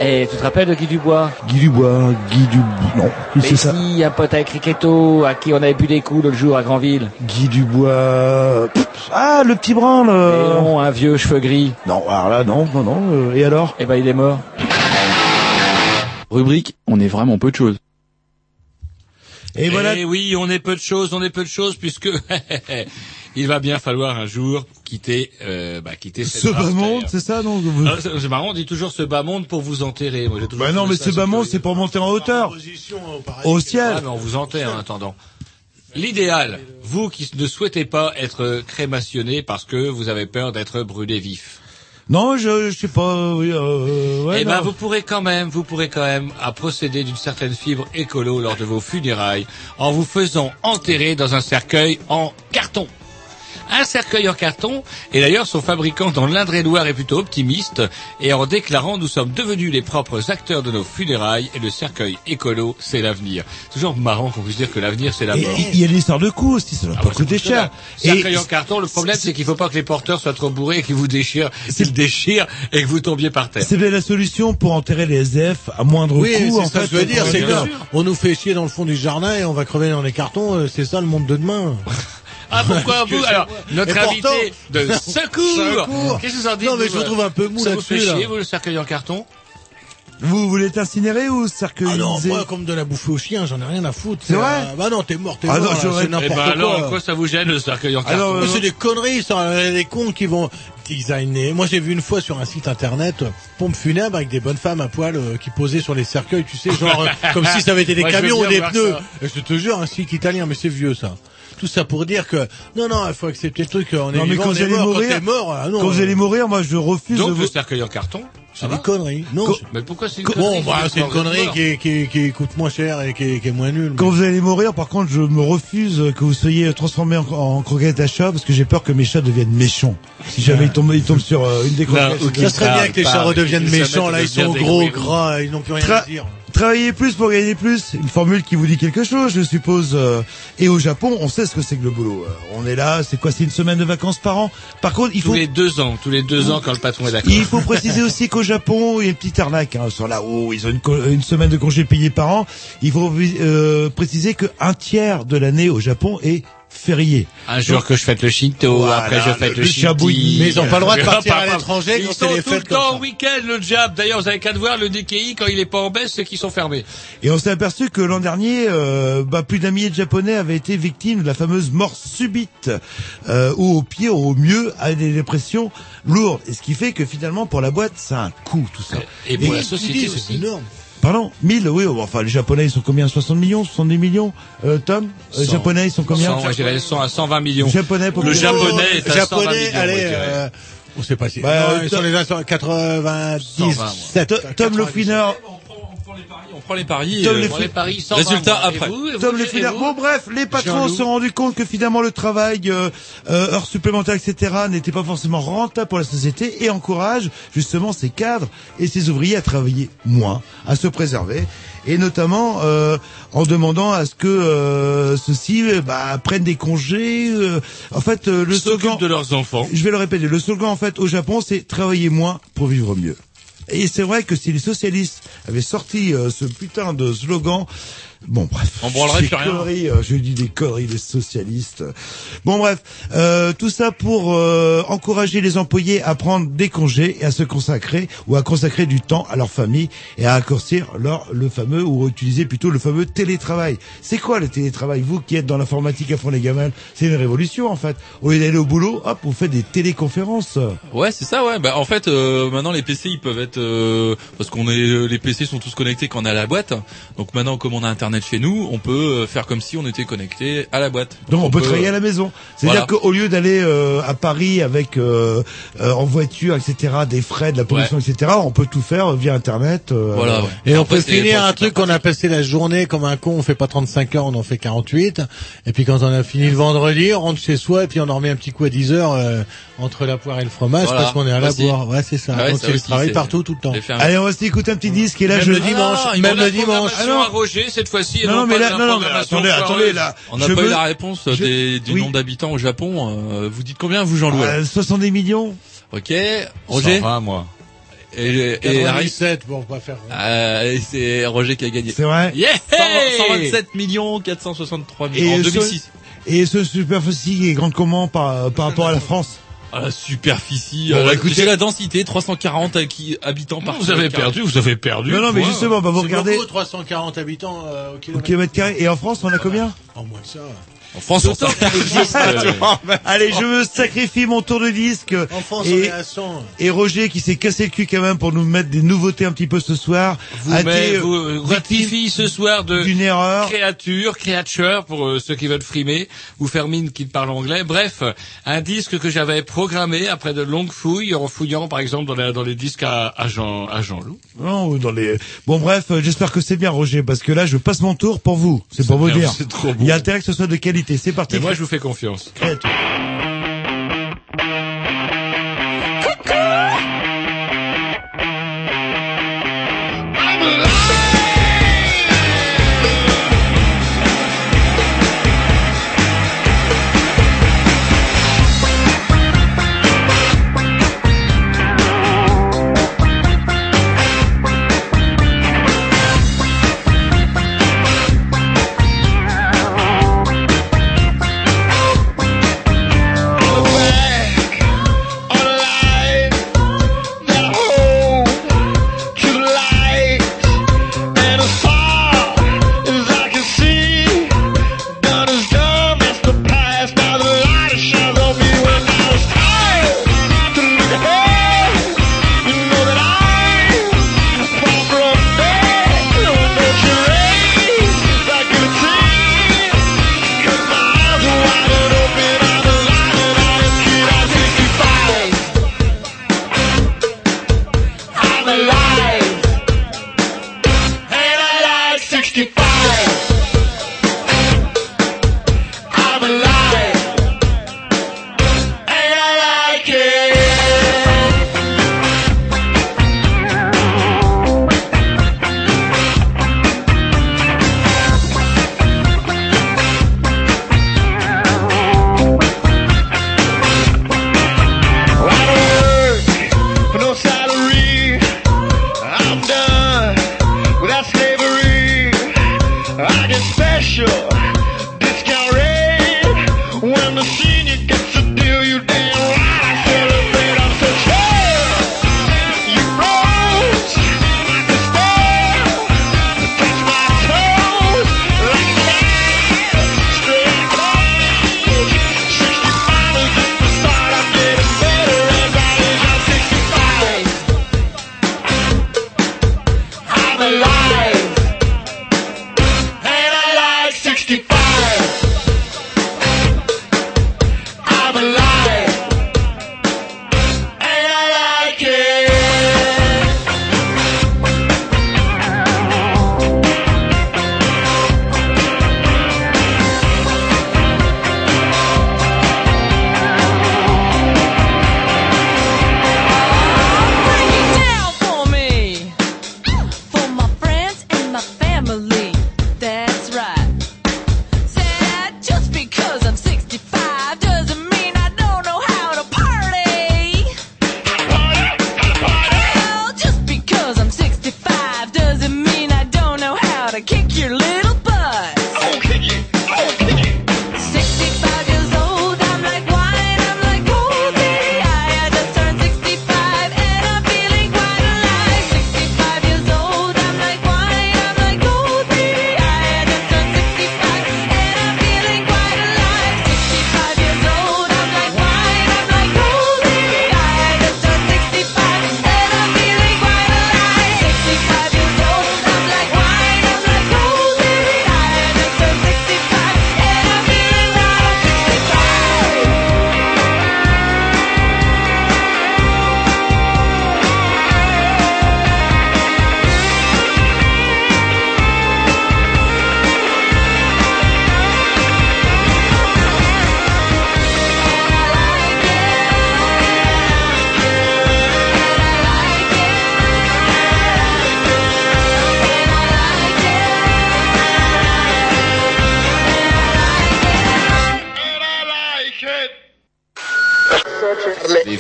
Eh, tu te rappelles de Guy Dubois? Guy Dubois, Guy Dubois, non, c'est ça. si, un pote avec Riquetto, à qui on avait bu des coups l'autre jour à Granville? Guy Dubois, pff, ah, le petit branle. Et euh. non, un vieux cheveux gris. Non, alors là, non, non, non. euh, et alors? Eh ben, il est mort. rubrique, on est vraiment peu de choses. Et voilà. oui, on est peu de choses, on est peu de choses puisque il va bien falloir un jour quitter, euh, bah, quitter cette Ce bas monde, c'est ça, non vous- c'est marrant, on dit toujours ce bas monde pour vous enterrer. Moi, j'ai toujours Bah non, mais ça ce bas monde, c'est pour monter en hauteur. Au ciel. Ah, mais on vous enterre en attendant. L'idéal, vous qui ne souhaitez pas être crémationné parce que vous avez peur d'être brûlé vif. Non, je, je sais pas. Oui, euh, ouais, eh ben, vous pourrez quand même, vous pourrez quand même à procéder d'une certaine fibre écolo lors de vos funérailles en vous faisant enterrer dans un cercueil en carton. Un cercueil en carton, et d'ailleurs son fabricant dans l'Indre-et-Loire est plutôt optimiste, et en déclarant nous sommes devenus les propres acteurs de nos funérailles, et le cercueil écolo, c'est l'avenir. C'est toujours marrant qu'on puisse dire que l'avenir c'est la Et mort. Il y a l'histoire de coût aussi, ça va Ah pas ouais, coûter cher. Cercueil en carton, le problème c'est qu'il faut pas que les porteurs soient trop bourrés et qu'ils vous déchirent, qu'ils déchirent et que vous tombiez par terre. C'est bien la solution pour enterrer les SDF à moindre Oui, coût. c'est en ça fait, que je veux dire, c'est que on nous fait chier dans le fond du jardin et on va crever dans les cartons, euh, c'est ça le monde de demain. Ah pourquoi vous Alors notre Et invité pourtant- de secours. Qu'est-ce que vous en dites Non, mais vous, je vous trouve un peu mou Ça vous fait là-dessus, là. chier vous le cercueil en carton Vous voulez t'incinérer ou cercueiliser Ah non, moi, comme de la bouffer aux chiens, j'en ai rien à foutre. C'est vrai euh, Bah non, t'es mort, t'es Ah mort. non, c'est Eh n'importe ben quoi. alors, quoi ça vous gêne le cercueil en carton Mais c'est des conneries, ça. Les cons qui vont designer. Moi, j'ai vu une fois sur un site internet euh, pompe funèbre avec des bonnes femmes à poil euh, qui posaient sur les cercueils, tu sais, genre euh, comme si ça avait été des Moi, camions ou des pneus. Et je te jure, un site italien, mais c'est vieux ça. Tout ça pour dire que non, non, il faut accepter le truc. On est Non, mais vivant, quand on vous est allez mort. mourir, quand t'es mort, ah non. quand vous allez mourir, moi je refuse Donc de le vous... cercueil en carton C'est des conneries. Non. Mais pourquoi c'est une Bon, connerie bah, c'est une connerie qui, qui, qui coûte moins cher et qui, qui est moins nulle. Quand vous allez mourir, par contre, je me refuse que vous soyez transformé en, en croquette à chat parce que j'ai peur que mes chats deviennent méchants. Si jamais ils tombent, ils tombent sur euh, une des croquettes. Ça serait bien que les chats redeviennent méchants, là, ils sont gros, gras, ils n'ont plus rien à dire. Travailler plus pour gagner plus, une formule qui vous dit quelque chose, je suppose. euh, Et au Japon, on sait ce que c'est que le boulot. Euh, On est là, c'est quoi C'est une semaine de vacances par an. Par contre, il Tous faut les deux ans, tous les deux ans quand le patron est d'accord. il faut préciser aussi qu'au Japon, il y a une petite arnaque hein, sur là où ils ont une, co- une semaine de congés payés par an. Il faut euh, préciser qu'un tiers de l'année au Japon est férié. Un jour que je fête le Shinto, Voilà, après je fête le- le. Mais ils ont pas le droit de partir à l'étranger Ils quand c'est les tout le fêtes temps au week-end, le jab. D'ailleurs, vous avez qu'à voir, le DKI, quand il est pas en baisse, c'est qu'ils sont fermés. Et on s'est aperçu que l'an dernier, euh, bah, plus d'un millier de Japonais avaient été victimes de la fameuse mort subite, euh, ou au pire, ou au mieux, à des dépressions lourdes. Et ce qui fait que finalement, pour la boîte, ça a un coût, tout ça. Et pour la société. C'est énorme. Pardon 1000, oui, bon, enfin les Japonais ils sont combien? 60 millions? 70 millions? Euh, Tom euh, 100. Japonais ils sont combien? 100, moi, je dirais 100 à 120 millions. Japonais pour Le japonais est à 120 japonais, millions, allez, euh, on sait pas si. Bah, non, euh, ils sont les 97. To- Tom Lofiner On prend les paris. Tom euh, les on les paris, Résultat après. Tom les. Bon bref, les patrons se sont rendus compte que finalement le travail, euh, euh, heures supplémentaires, etc., n'était pas forcément rentable pour la société et encourage justement ces cadres et ces ouvriers à travailler moins, à se préserver et notamment euh, en demandant à ce que euh, ceux-ci bah, prennent des congés. euh, en fait, euh, le slogan de leurs enfants. Je vais le répéter. Le slogan en fait au Japon, c'est travailler moins pour vivre mieux. Et c'est vrai que si les socialistes avaient sorti euh, ce putain de slogan, bon bref, On branlerait Des plus rien. conneries, euh, je dis des conneries, les socialistes. Bon bref, euh, tout ça pour euh, encourager les employés à prendre des congés et à se consacrer ou à consacrer du temps à leur famille et à raccourcir leur le fameux ou utiliser plutôt le fameux télétravail. C'est quoi le télétravail Vous qui êtes dans l'informatique à fond les gamins, c'est une révolution en fait. Au lieu d'aller au boulot, hop, vous faites des téléconférences. Ouais, c'est ça, ouais. Bah, en fait, euh, maintenant les PC ils peuvent être euh, parce qu'on est les PC sont tous connectés quand on est à la boîte. Donc maintenant, comme on a internet chez nous, on peut euh, faire comme si on était connecté à la boîte. Donc on peut travailler à la maison. C'est-à-dire Voilà. qu'au lieu d'aller euh, à Paris avec euh, euh, en voiture, etc., des frais, de la pollution, etc., on peut tout faire via Internet. euh, Voilà, ouais. Et on peut finir un truc qu'on a passé la journée comme un con, on fait pas 35 heures, on en fait 48. Et puis quand on a fini le vendredi, on rentre chez soi et puis on en remet un petit coup à 10 heures euh, entre la poire et le fromage Voilà, parce qu'on est à la boire. Ouais, c'est ça. Ouais, Donc c'est le travail partout, tout le temps. Allez, on va s'écouter un petit disque et là Même je le dimanche, Ah, même le dimanche. À Roger cette fois-ci. et Non, non, mais là, non, non, mais programmation attendez, attendez, là. On n'a Je pas veux- eu la réponse je- des, du oui. nombre d'habitants au Japon. Euh, vous dites combien vous Jean-Louis Euh, 70 millions. Ok, Roger. 120, moi. Et, et Harry 97 pour pas faire. Euh, et c'est Roger qui a gagné. C'est vrai. Yeah 127 millions 463 millions en ce- 2006. et ce superficie est grande comment par, par rapport à la France? À la superficie. Bon, euh, bah, écoutez- la densité 340 qui- habitants par Vous avez perdu, vous avez perdu. Non, non, mais justement, bah, vous regardez beaucoup, 340 habitants euh, au au kilomètre. kilomètre carré. Et en France, on a combien En moins que ça. En France, on existe, euh, Allez, je me sacrifie mon tour de disque. En France, on et, est à 100. et Roger qui s'est cassé le cul quand même pour nous mettre des nouveautés un petit peu ce soir. Vous, a met- été, vous euh, euh, rectifie ce soir de d'une erreur. créature, créature pour euh, ceux qui veulent frimer ou faire mine qui parlent anglais. Bref, un disque que j'avais programmé après de longues fouilles en fouillant par exemple dans, la- dans les disques à, à Jean à Jean Loup. Non, ou dans les. Bon bref, euh, j'espère que c'est bien Roger parce que là je passe mon tour pour vous. C'est pour vous dire. c'est trop bon. Il y a intérêt que ce soit de qualité. C'est parti. Mais moi je vous fais confiance.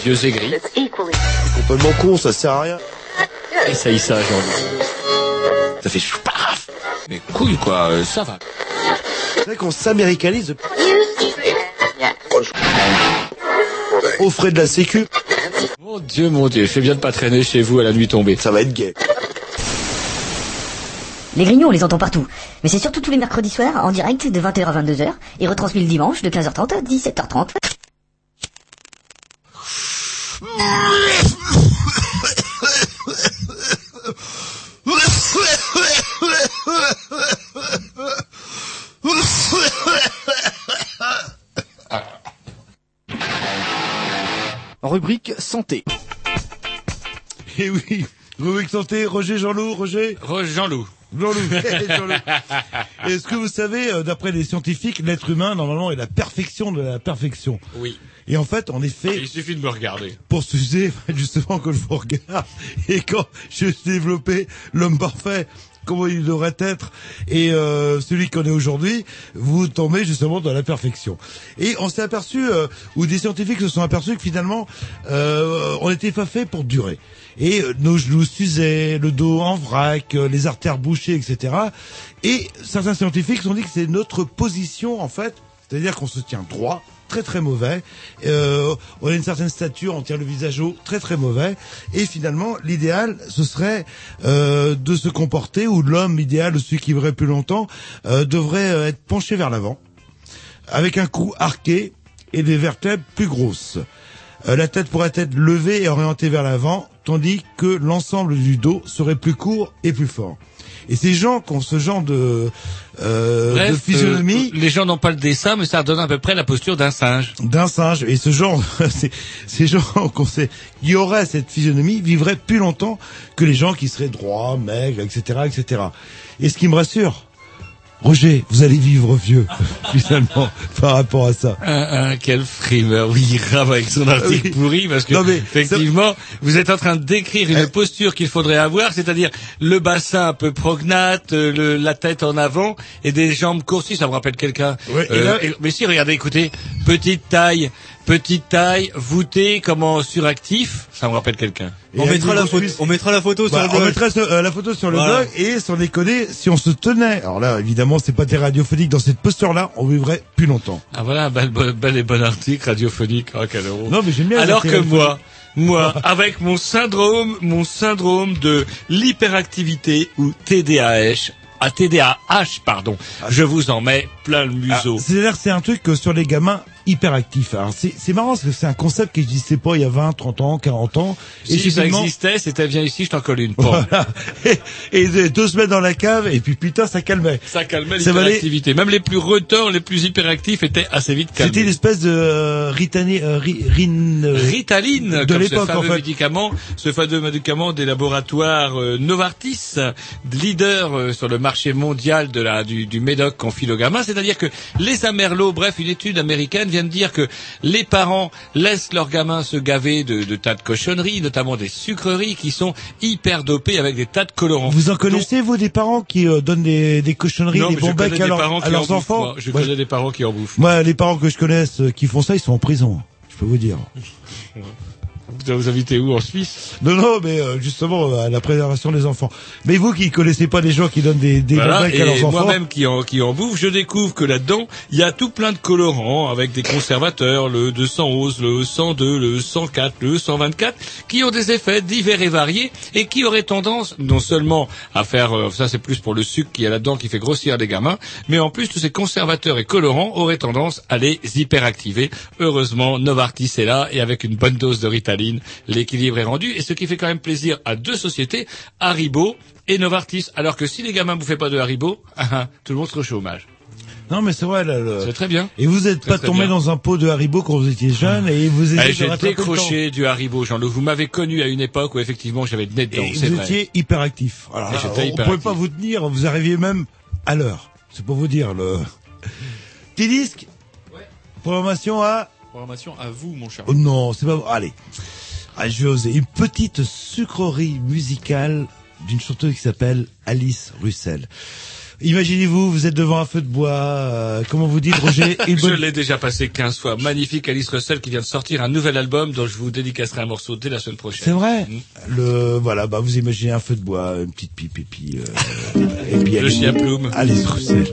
Vieux aigris. Complètement con, ça sert à rien. Essaye ça, jean Ça fait paf Mais couille quoi, euh, ça va. C'est vrai qu'on s'américanise. aux frais de la sécu. Mon Dieu, mon Dieu, fais bien de pas traîner chez vous à la nuit tombée. Ça va être gay. Les Grignoux, on les entend partout. Mais c'est surtout tous les mercredis soirs, en direct, de 20h à 22h, et retransmis le dimanche, de 15h30 à 17h30. Santé. Et oui, rubrique santé, Roger Jean-Loup, Roger Jean-Loup. Jean-Loup. Jean-Loup. Est-ce que vous savez, euh, d'après les scientifiques, l'être humain, normalement, est la perfection de la perfection? Oui. Et en fait, en effet, Il suffit de me regarder. pour s'user, justement, quand je vous regarde, et quand je développé l'homme parfait, comment il devrait être, et euh, celui qu'on est aujourd'hui, vous tombez justement dans la perfection. Et on s'est aperçu, euh, ou des scientifiques se sont aperçus que finalement, euh, on n'était pas fait pour durer. Et euh, nos genoux s'usaient, le dos en vrac, euh, les artères bouchées, etc. Et certains scientifiques ont dit que c'est notre position, en fait, c'est-à-dire qu'on se tient droit, très très mauvais. Euh, on a une certaine stature, on tient le visage haut, très très mauvais. Et finalement, l'idéal, ce serait euh, de se comporter, ou l'homme idéal, celui qui vivrait plus longtemps, euh, devrait être penché vers l'avant, avec un cou arqué et des vertèbres plus grosses. La tête pourrait être levée et orientée vers l'avant, tandis que l'ensemble du dos serait plus court et plus fort. Et ces gens qui ont ce genre de, euh, Bref, de physionomie, euh, les gens n'ont pas le dessin, mais ça donne à peu près la posture d'un singe. d'un singe et ce genre ces gens qu'on sait qui auraient cette physionomie vivraient plus longtemps que les gens qui seraient droits maigres etc etc et ce qui me rassure Roger vous allez vivre vieux finalement par rapport à ça. Un, un, quel frimeur, oui, il rame avec son article pourri, parce que, Non, mais effectivement, vous êtes en train de décrire une posture qu'il faudrait avoir, c'est-à-dire le bassin un peu prognate, euh, le, la tête en avant, et des jambes courtes, ça me rappelle quelqu'un. Euh, là- et- mais si, regardez, écoutez, petite taille, petite taille, voûtée, comme en suractif, ça me rappelle quelqu'un. On mettra la photo, on mettra la photo sur Bah, le on blog. mettrait ce- euh, la photo sur le blog et sans déconner si on se tenait alors là évidemment c'est pas des radiophoniques dans cette posture là on vivrait plus longtemps Ah voilà, un bel, bel, bel et bon article radiophonique, oh, quel euro. Non, mais j'aime bien Alors que moi, moi, avec mon syndrome, mon syndrome de l'hyperactivité ou TDAH, à TDAH, pardon, je vous en mets plein le museau. Ah, C'est-à-dire que c'est un truc que sur les gamins hyperactifs. Alors c'est marrant parce que c'est un concept qui n'existait pas il y a 20, 30 ans, 40 ans. si ça finalement- existait, c'était viens ici, je t'en colle une. Voilà. Et, et de- deux semaines dans la cave et puis putain ça calmait. Ça calmait Ça valait- l'hyperactivité. Même les plus retors, les plus hyperactifs étaient assez vite calmés. C'était une espèce de euh, euh, ri- rin- euh, Ritaline, de l'époque en fait. médicament, ce fameux médicament des laboratoires euh, Novartis, leader euh, sur le marché mondial de la du, du médoc gamins. C'est-à-dire que les amerlots, bref, une étude américaine vient de dire que les parents laissent leurs gamins se gaver de, de tas de cochonneries, notamment des sucreries qui sont hyper dopées avec des tas de colorants. Vous en connaissez vous des parents qui euh, donnent des, des cochonneries, Non, des bons becs à, leurs- à en bouffent, enfants? moi. Je Moi, connais des parents qui en bouffent. Moi, les parents que je connaisse euh, qui font ça, ils sont en prison. Je peux vous dire. Vous vous invitez où en Suisse? Non, non, mais euh, justement euh, à la préservation des enfants. Mais vous qui connaissez pas des gens qui donnent des, des Voilà, à leurs enfants, moi-même qui en, qui en bouffe, je découvre que là-dedans, il y a tout plein de colorants avec des conservateurs, le 211, le 102, le 104, le 124, qui ont des effets divers et variés et qui auraient tendance non seulement à faire, euh, ça c'est plus pour le sucre qui est là-dedans qui fait grossir les gamins, mais en plus tous ces conservateurs et colorants auraient tendance à les hyperactiver. Heureusement, Novartis est là et avec une bonne dose de L'équilibre est rendu et ce qui fait quand même plaisir à deux sociétés, Haribo et Novartis. Alors que si les gamins bouffaient pas de Haribo, ah, tout le monde serait au chômage. Non, mais c'est vrai. Le- C'est très bien. Et vous n'êtes pas tombé dans un pot de Haribo quand vous étiez jeune et vous Eh, étiez J'ai décroché du Haribo, Jean-Luc. Vous m'avez connu à une époque où effectivement j'avais le nez dedans, Et c'est vous vrai. étiez hyperactif. Alors là, on ne pouvait pas vous tenir. Vous arriviez même à l'heure. C'est pour vous dire le. Petit disque. Programmation à. Programmation à vous, mon cher. Oh non, c'est pas. bon. Allez. Je vais oser. Une petite sucrerie musicale d'une chanteuse qui s'appelle Alice Russell. Imaginez-vous, vous êtes devant un feu de bois. euh, comment vous dites, Roger une Je l'ai déjà passé 15 fois. Magnifique Alice Russell qui vient de sortir un nouvel album dont je vous dédicacerai un morceau dès la semaine prochaine. C'est vrai. Mm. Le voilà, bah vous imaginez un feu de bois, une petite pipe et puis euh, et puis Le Alice- chien plume. Alice Russell.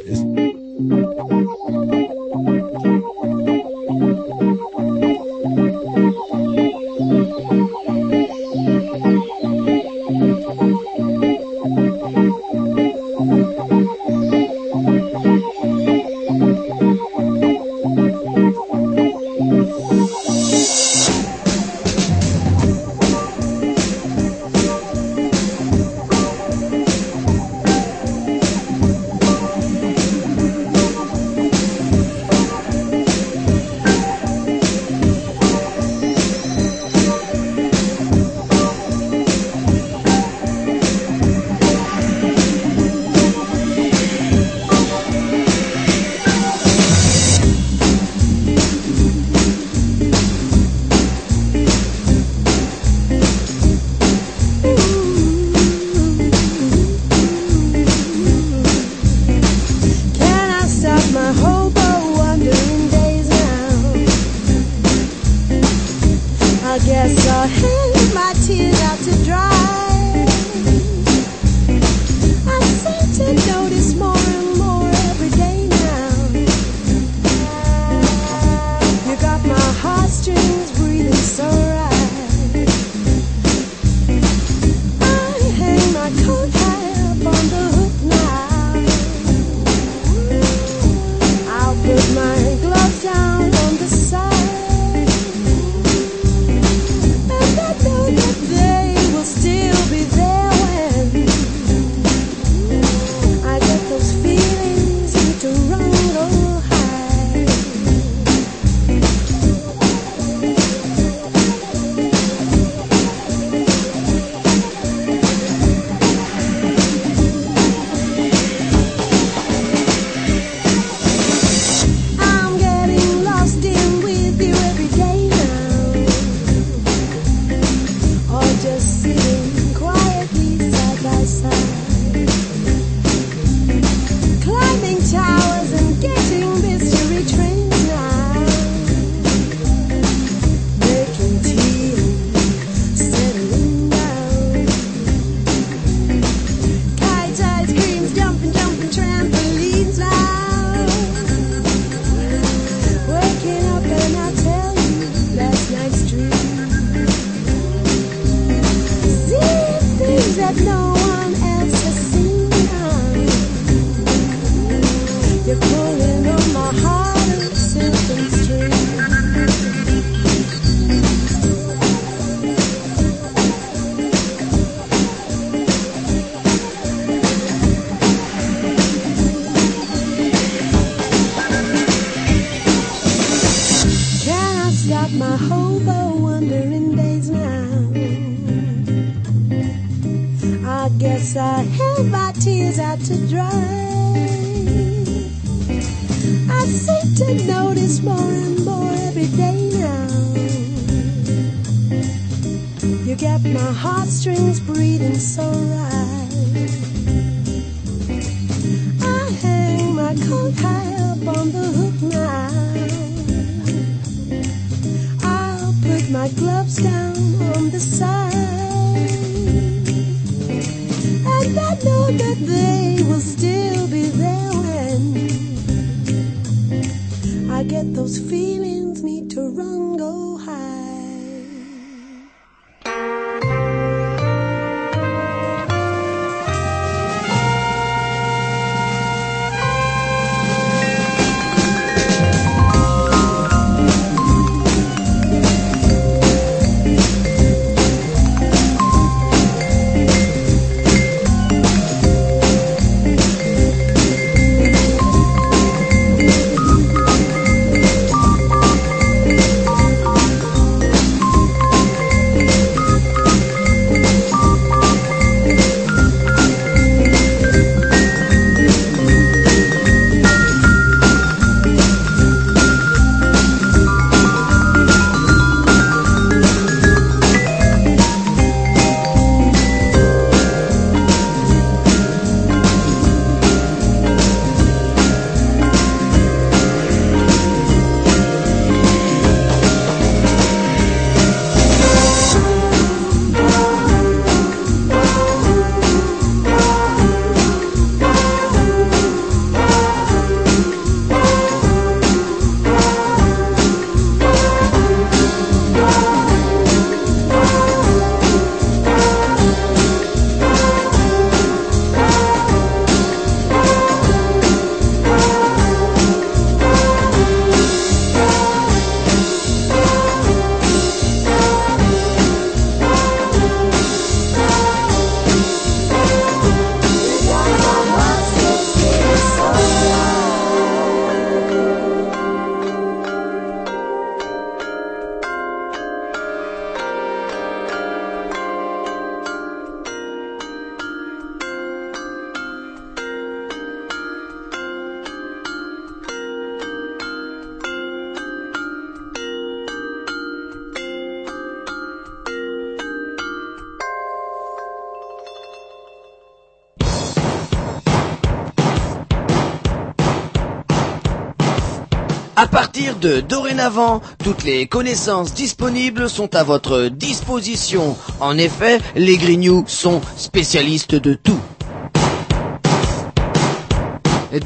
De dorénavant, toutes les connaissances disponibles sont à votre disposition. En effet, les Grignoux sont spécialistes de tout.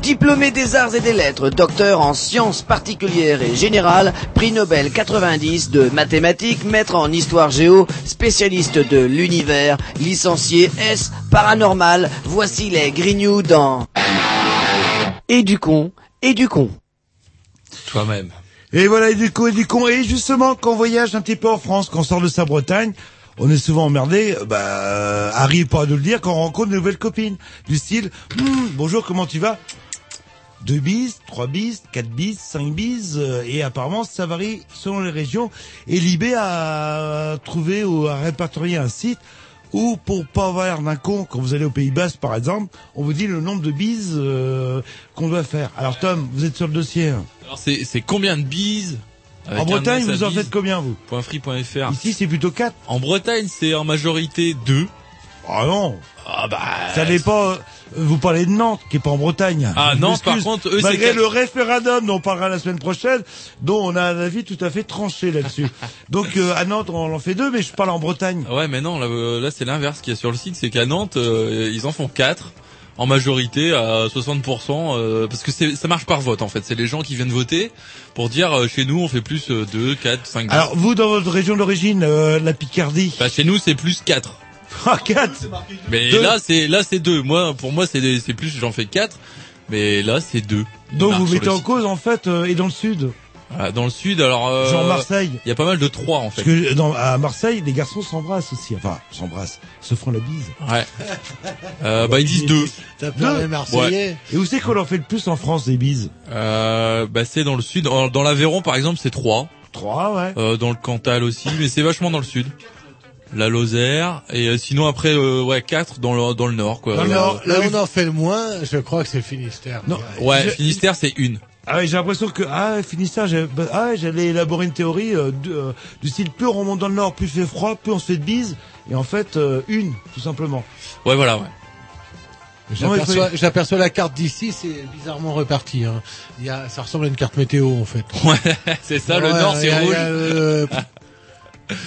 Diplômé des arts et des lettres, docteur en sciences particulières et générales, prix Nobel 90 de mathématiques, maître en histoire géo, spécialiste de l'univers, licencié S paranormal, voici les Grignoux dans Et du con, et du con. Et voilà, et du coup, et du con. Et justement, quand on voyage un petit peu en France, quand on sort de sa Bretagne, on est souvent emmerdé, bah, arrive pas à nous le dire quand on rencontre de nouvelles copines. Du style, Hmm, bonjour, comment tu vas? Deux bises, trois bises, quatre bises, cinq bises, euh, et apparemment ça varie selon les régions. Et Libé a trouvé ou a répertorié un site où pour pas avoir l'air d'un con, quand vous allez au Pays Basque par exemple, on vous dit le nombre de bises euh, qu'on doit faire. Alors Tom, vous êtes sur le dossier. hein Alors c'est c'est combien de bises Avec En un Bretagne, S à vous en bise. faites combien, vous .free.fr. Ici, c'est plutôt 4. En Bretagne, c'est en majorité 2. Ah non Ah bah... Ça dépend. euh, Vous parlez de Nantes, qui est pas en Bretagne. Ah, Je Nantes, par contre, eux, c'est Malgré quatre. le référendum dont on parlera la semaine prochaine, dont on a un avis tout à fait tranché là-dessus. Donc, euh, à Nantes, on en fait deux, mais je parle en Bretagne. Ouais, mais non, là, euh, là c'est l'inverse qu'il y a sur le site, c'est qu'à Nantes, euh, ils en font 4 en majorité à 60%, euh, parce que c'est- ça marche par vote en fait. C'est les gens qui viennent voter pour dire euh, chez nous on fait plus euh, 2, 4, 5, 10. Alors, vous, dans votre région d'origine, euh, la Picardie. Bah, chez nous c'est plus 4. Ah, 4 Mais Deux. là c'est là c'est 2. Moi pour moi c'est c'est plus j'en fais 4, mais là c'est 2. Donc, vous mettez en cause, en fait, euh, et dans le sud. dans le sud alors euh, Genre Marseille. Il y a pas mal de 3 en fait. Parce que dans, à Marseille, les garçons s'embrassent aussi. Enfin, s'embrassent, se font la bise. Ouais. Euh, bah ils disent 2. T'as peur des Marseillais Et où c'est qu'on en fait le plus en France des bises Euh, bah c'est dans le sud. En- Dans l'Aveyron par exemple c'est 3. 3 ouais. Euh, dans le Cantal aussi, mais c'est vachement dans le sud. La Lozère et euh, sinon après euh, ouais 4 dans le dans le nord quoi. Là, Euh, là où on en fait le moins, je crois que c'est le Finistère. Non. ouais, Je- Finistère c'est une. Ah ouais, j'ai l'impression que ah Finistère, j'ai- bah, ah, j'allais élaborer une théorie euh, du, euh, du style plus on remonte dans le nord, plus il fait froid, plus on se fait de bises, et en fait euh, une tout simplement. Ouais voilà ouais. J'aperçois, la carte d'ici, c'est bizarrement reparti. Hein. Il y a, ça ressemble à une carte météo en fait. Ouais, c'est ça. le nord c'est rouge.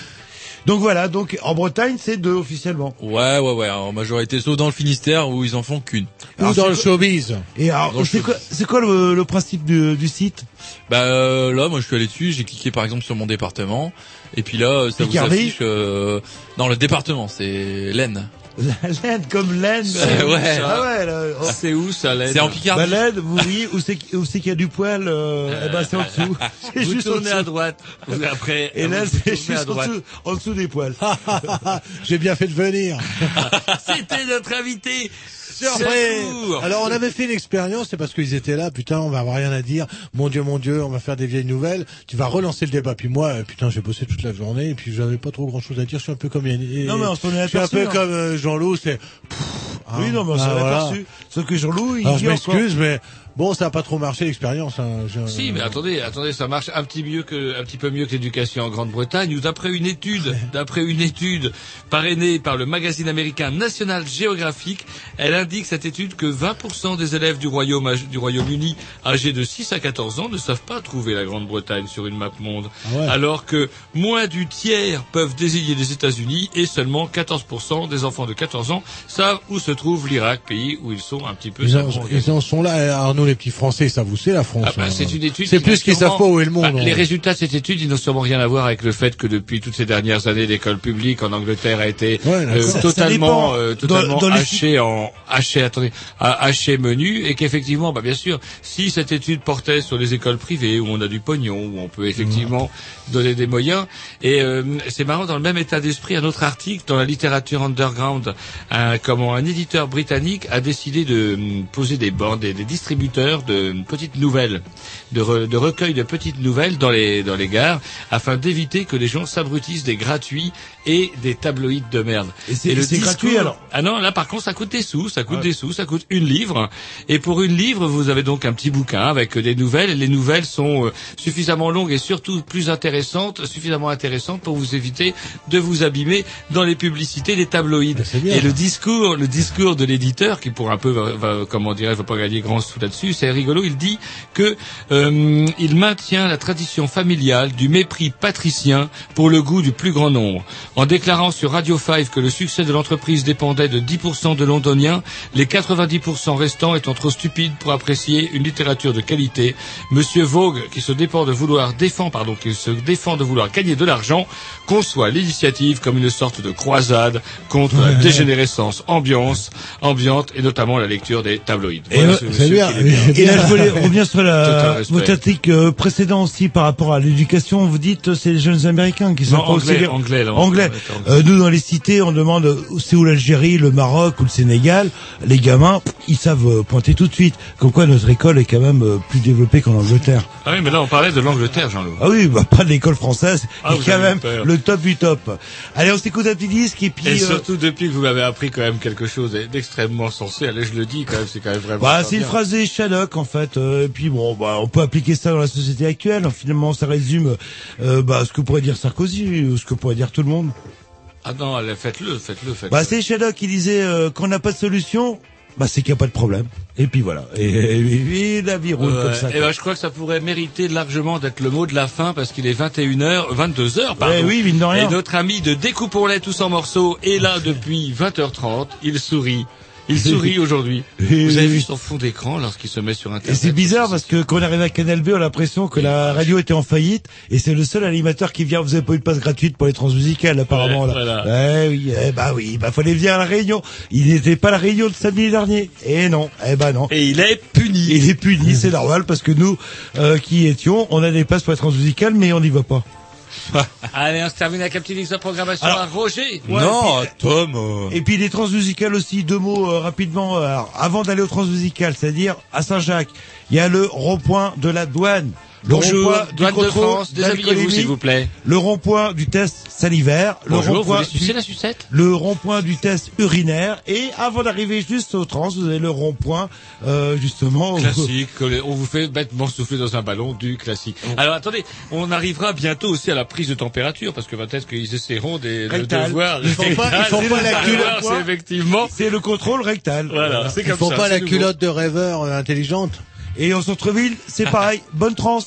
Donc voilà, donc en Bretagne c'est deux officiellement. Ouais ouais ouais. En majorité sauf dans le Finistère où ils en font qu'une. ou Alors, dans c'est le quoi- showbiz. Et alors Dans le c'est quoi, c'est quoi le, le principe du, du site? Bah euh, là moi je suis allé dessus, j'ai cliqué par exemple sur mon département et puis là euh, ça vous affiche euh, non le département c'est l'Aisne. La laine comme laine. C'est- ouais. Ah ouais. oh. C'est où ça l'aide C'est en Picardie. Bah, laine, vous voyez où c'est où c'est qu'il y a du poil euh, Eh ben c'est en dessous. C'est juste en tournez à dessous. droite. Vous- Après, Et là c'est juste à en dessous, en dessous des poils. J'ai bien fait de venir. C'était notre invité. Surprise. Alors on avait fait une expérience, c'est parce qu'ils étaient là, putain, on va avoir rien à dire. Mon Dieu, mon Dieu, on va faire des vieilles nouvelles. Tu vas relancer le débat. Puis moi, euh, putain, j'ai bossé toute la journée et puis j'avais pas trop grand chose à dire. Je suis un peu comme Yannick. Non, mais on s'en est Je suis un aperçu, peu hein. comme euh, Jean-Loup, c'est. Oui non mais on s'en Ah, est voilà. aperçu. Sauf que Jean-Loup il Alors je m'excuse, mais bon, ça a pas trop marché l'expérience. Hein. Je- Si, mais attendez, attendez, ça marche un petit mieux que, un petit peu mieux que l'éducation en Grande-Bretagne, où d'après une étude, d'après une étude parrainée par le magazine américain National Geographic, elle indique cette étude que 20% des élèves du Royaume, du Royaume-Uni, âgés de 6 à 14 ans, ne savent pas trouver la Grande-Bretagne sur une map monde. Ah ouais. Alors que moins du tiers peuvent désigner les États-Unis et seulement 14% des enfants de 14 ans savent où se trouve l'Irak, pays où ils sont un petit peu Ils en, ils en sont là, Arnaud, les petits Français, ça vous c'est la France. Ah bah, hein. c'est une étude. C'est plus qu'ils savent pas où est le monde. Bah, les résultats de cette étude, ils n'ont sûrement rien à voir avec le fait que depuis toutes ces dernières années, l'école publique en Angleterre a été Ouais, euh. Ça- ça totalement, dépend. euh, Dans- totalement dans les hachée en haché, attendez, à- haché menu, et qu'effectivement, bah bien sûr, si cette étude portait sur les écoles privées où on a du pognon, où on peut effectivement donner des moyens, et euh, c'est marrant dans le même état d'esprit, un autre article dans la littérature underground, un, comment un éditeur britannique a décidé de hum, poser des bandes, des, des distributeurs de petites nouvelles, de, re- de recueil de petites nouvelles dans les dans les gares, afin d'éviter que les gens s'abrutissent des gratuits et des tabloïds de merde. Et c'est- c'est gratuit, discours- alors? Ah non, là par contre ça coûte des sous, ça coûte Ouais. des sous, ça coûte une livre. Et pour une livre, vous avez donc un petit bouquin avec des nouvelles. Et les nouvelles sont euh, suffisamment longues et surtout plus intéressantes, suffisamment intéressantes pour vous éviter de vous abîmer dans les publicités des tabloïds. C'est bien. Et le discours, le discours de l'éditeur, qui pour un peu, va, va- comment dirais, va pas gagner grand sous là-dessus, c'est rigolo. Il dit que euh, il maintient la tradition familiale du mépris patricien pour le goût du plus grand nombre. En déclarant sur Radio 5 que le succès de l'entreprise dépendait de 10% de londoniens, les 90% restants étant trop stupides pour apprécier une littérature de qualité, Monsieur Vogue, qui se dépend de vouloir défend, pardon, qui se défend de vouloir gagner de l'argent, conçoit l'initiative comme une sorte de croisade contre la dégénérescence ambiance, ambiante et notamment la lecture des. Et, euh, Et là, je voulais revenir sur la, votre article euh, précédent aussi par rapport à l'éducation. Vous dites euh, c'est les jeunes Américains qui sont Non, pas anglais, anglais, là, Euh, nous dans les cités, on demande euh, c'est où l'Algérie, le Maroc ou le Sénégal. Les gamins, ils savent pointer tout de suite. Comme quoi notre école est quand même plus développée qu'en Angleterre. Ah oui, mais là on parlait de l'Angleterre, Jean-Loup. Ah oui, bah, pas de l'école française, Ah, qui vous est quand même peur. le top du top. Allez, on s'écoute un petit disque et puis. Et euh, surtout depuis que vous m'avez appris quand même quelque chose d'extrêmement sensé, allez je le dis quand même, c'est quand même vraiment. Bah, c'est une phrase Shadok en fait. Euh, et puis bon, bah, on peut appliquer ça dans la société actuelle. Finalement, ça résume euh, bah, ce que pourrait dire Sarkozy, ou ce que pourrait dire tout le monde. Ah non, allez, faites-le, faites-le, faites-le. Bah, c'est Shadok qui disait euh, qu'on n'a pas de solution. Bah, c'est qu'il n'y a pas de problème. Et puis voilà. Et, et- et la vie roule comme ça. Et ben, je crois que ça pourrait mériter largement d'être le mot de la fin parce qu'il est 21h, 22h, pardon. Ouais, oui, mine de rien. Et notre ami de Découpons-les tous en morceaux est là depuis 20h30. Il sourit. Il sourit aujourd'hui. Et- Vous avez vu son fond d'écran lorsqu'il se met sur Et Internet. c'est bizarre parce que quand on arrive à Canal B, on a l'impression que la radio était en faillite et c'est le seul animateur qui vient. Vous avez pas eu de passe gratuite pour les transmusicales apparemment Ouais, là. voilà. Eh oui, eh bah oui, bah fallait venir à la réunion. Il n'était pas à la réunion de samedi dernier. Et non, eh bah non. Et il est puni. Il est puni, c'est normal parce que nous euh, qui étions, on a des passes pour les transmusicales, mais on n'y va pas. Allez, on se termine avec un petit de programmation Alors- à Roger. non, Tom. euh, Et puis les transmusicales aussi, deux mots euh, rapidement. euh, alors, avant d'aller aux transmusicales, c'est-à-dire à Saint-Jacques, il y a le rond-point de la douane. Le rond-point du douane de France, déshabillez-vous, s'il vous plaît. Le rond-point du test salivaire. Le rond-point du- la sucette? le rond-point du test urinaire. Et avant d'arriver juste au trans, vous avez le rond-point, euh, justement. Classique, que on vous fait bêtement souffler dans un ballon du classique. Alors attendez, on arrivera bientôt aussi à la prise de température parce que peut-être qu'ils essaieront des, de, de Rectal. voir. Ils font pas- ils font pas le la culotte. C'est effectivement. C'est le contrôle rectal. Voilà, c'est Ils comme font ça. pas c'est la nouveau. culotte de rêveur euh, intelligente. Et en centre-ville, c'est pareil. Bonne trans.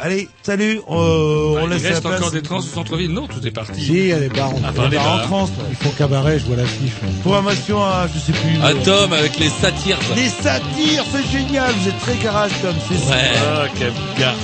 Allez, salut. euh, on Bah, laisse il reste la place. encore des trans au centre-ville Non, tout est parti. Si, il y a des bars en, Ah, bah, bars en trans. Ils font cabaret, je vois l'affiche. Programmation à, je sais plus. Ah, euh, Tom avec les satires. Les satires, c'est génial. Vous êtes très garage, Tom. C'est Ouais. Ah, quel gars.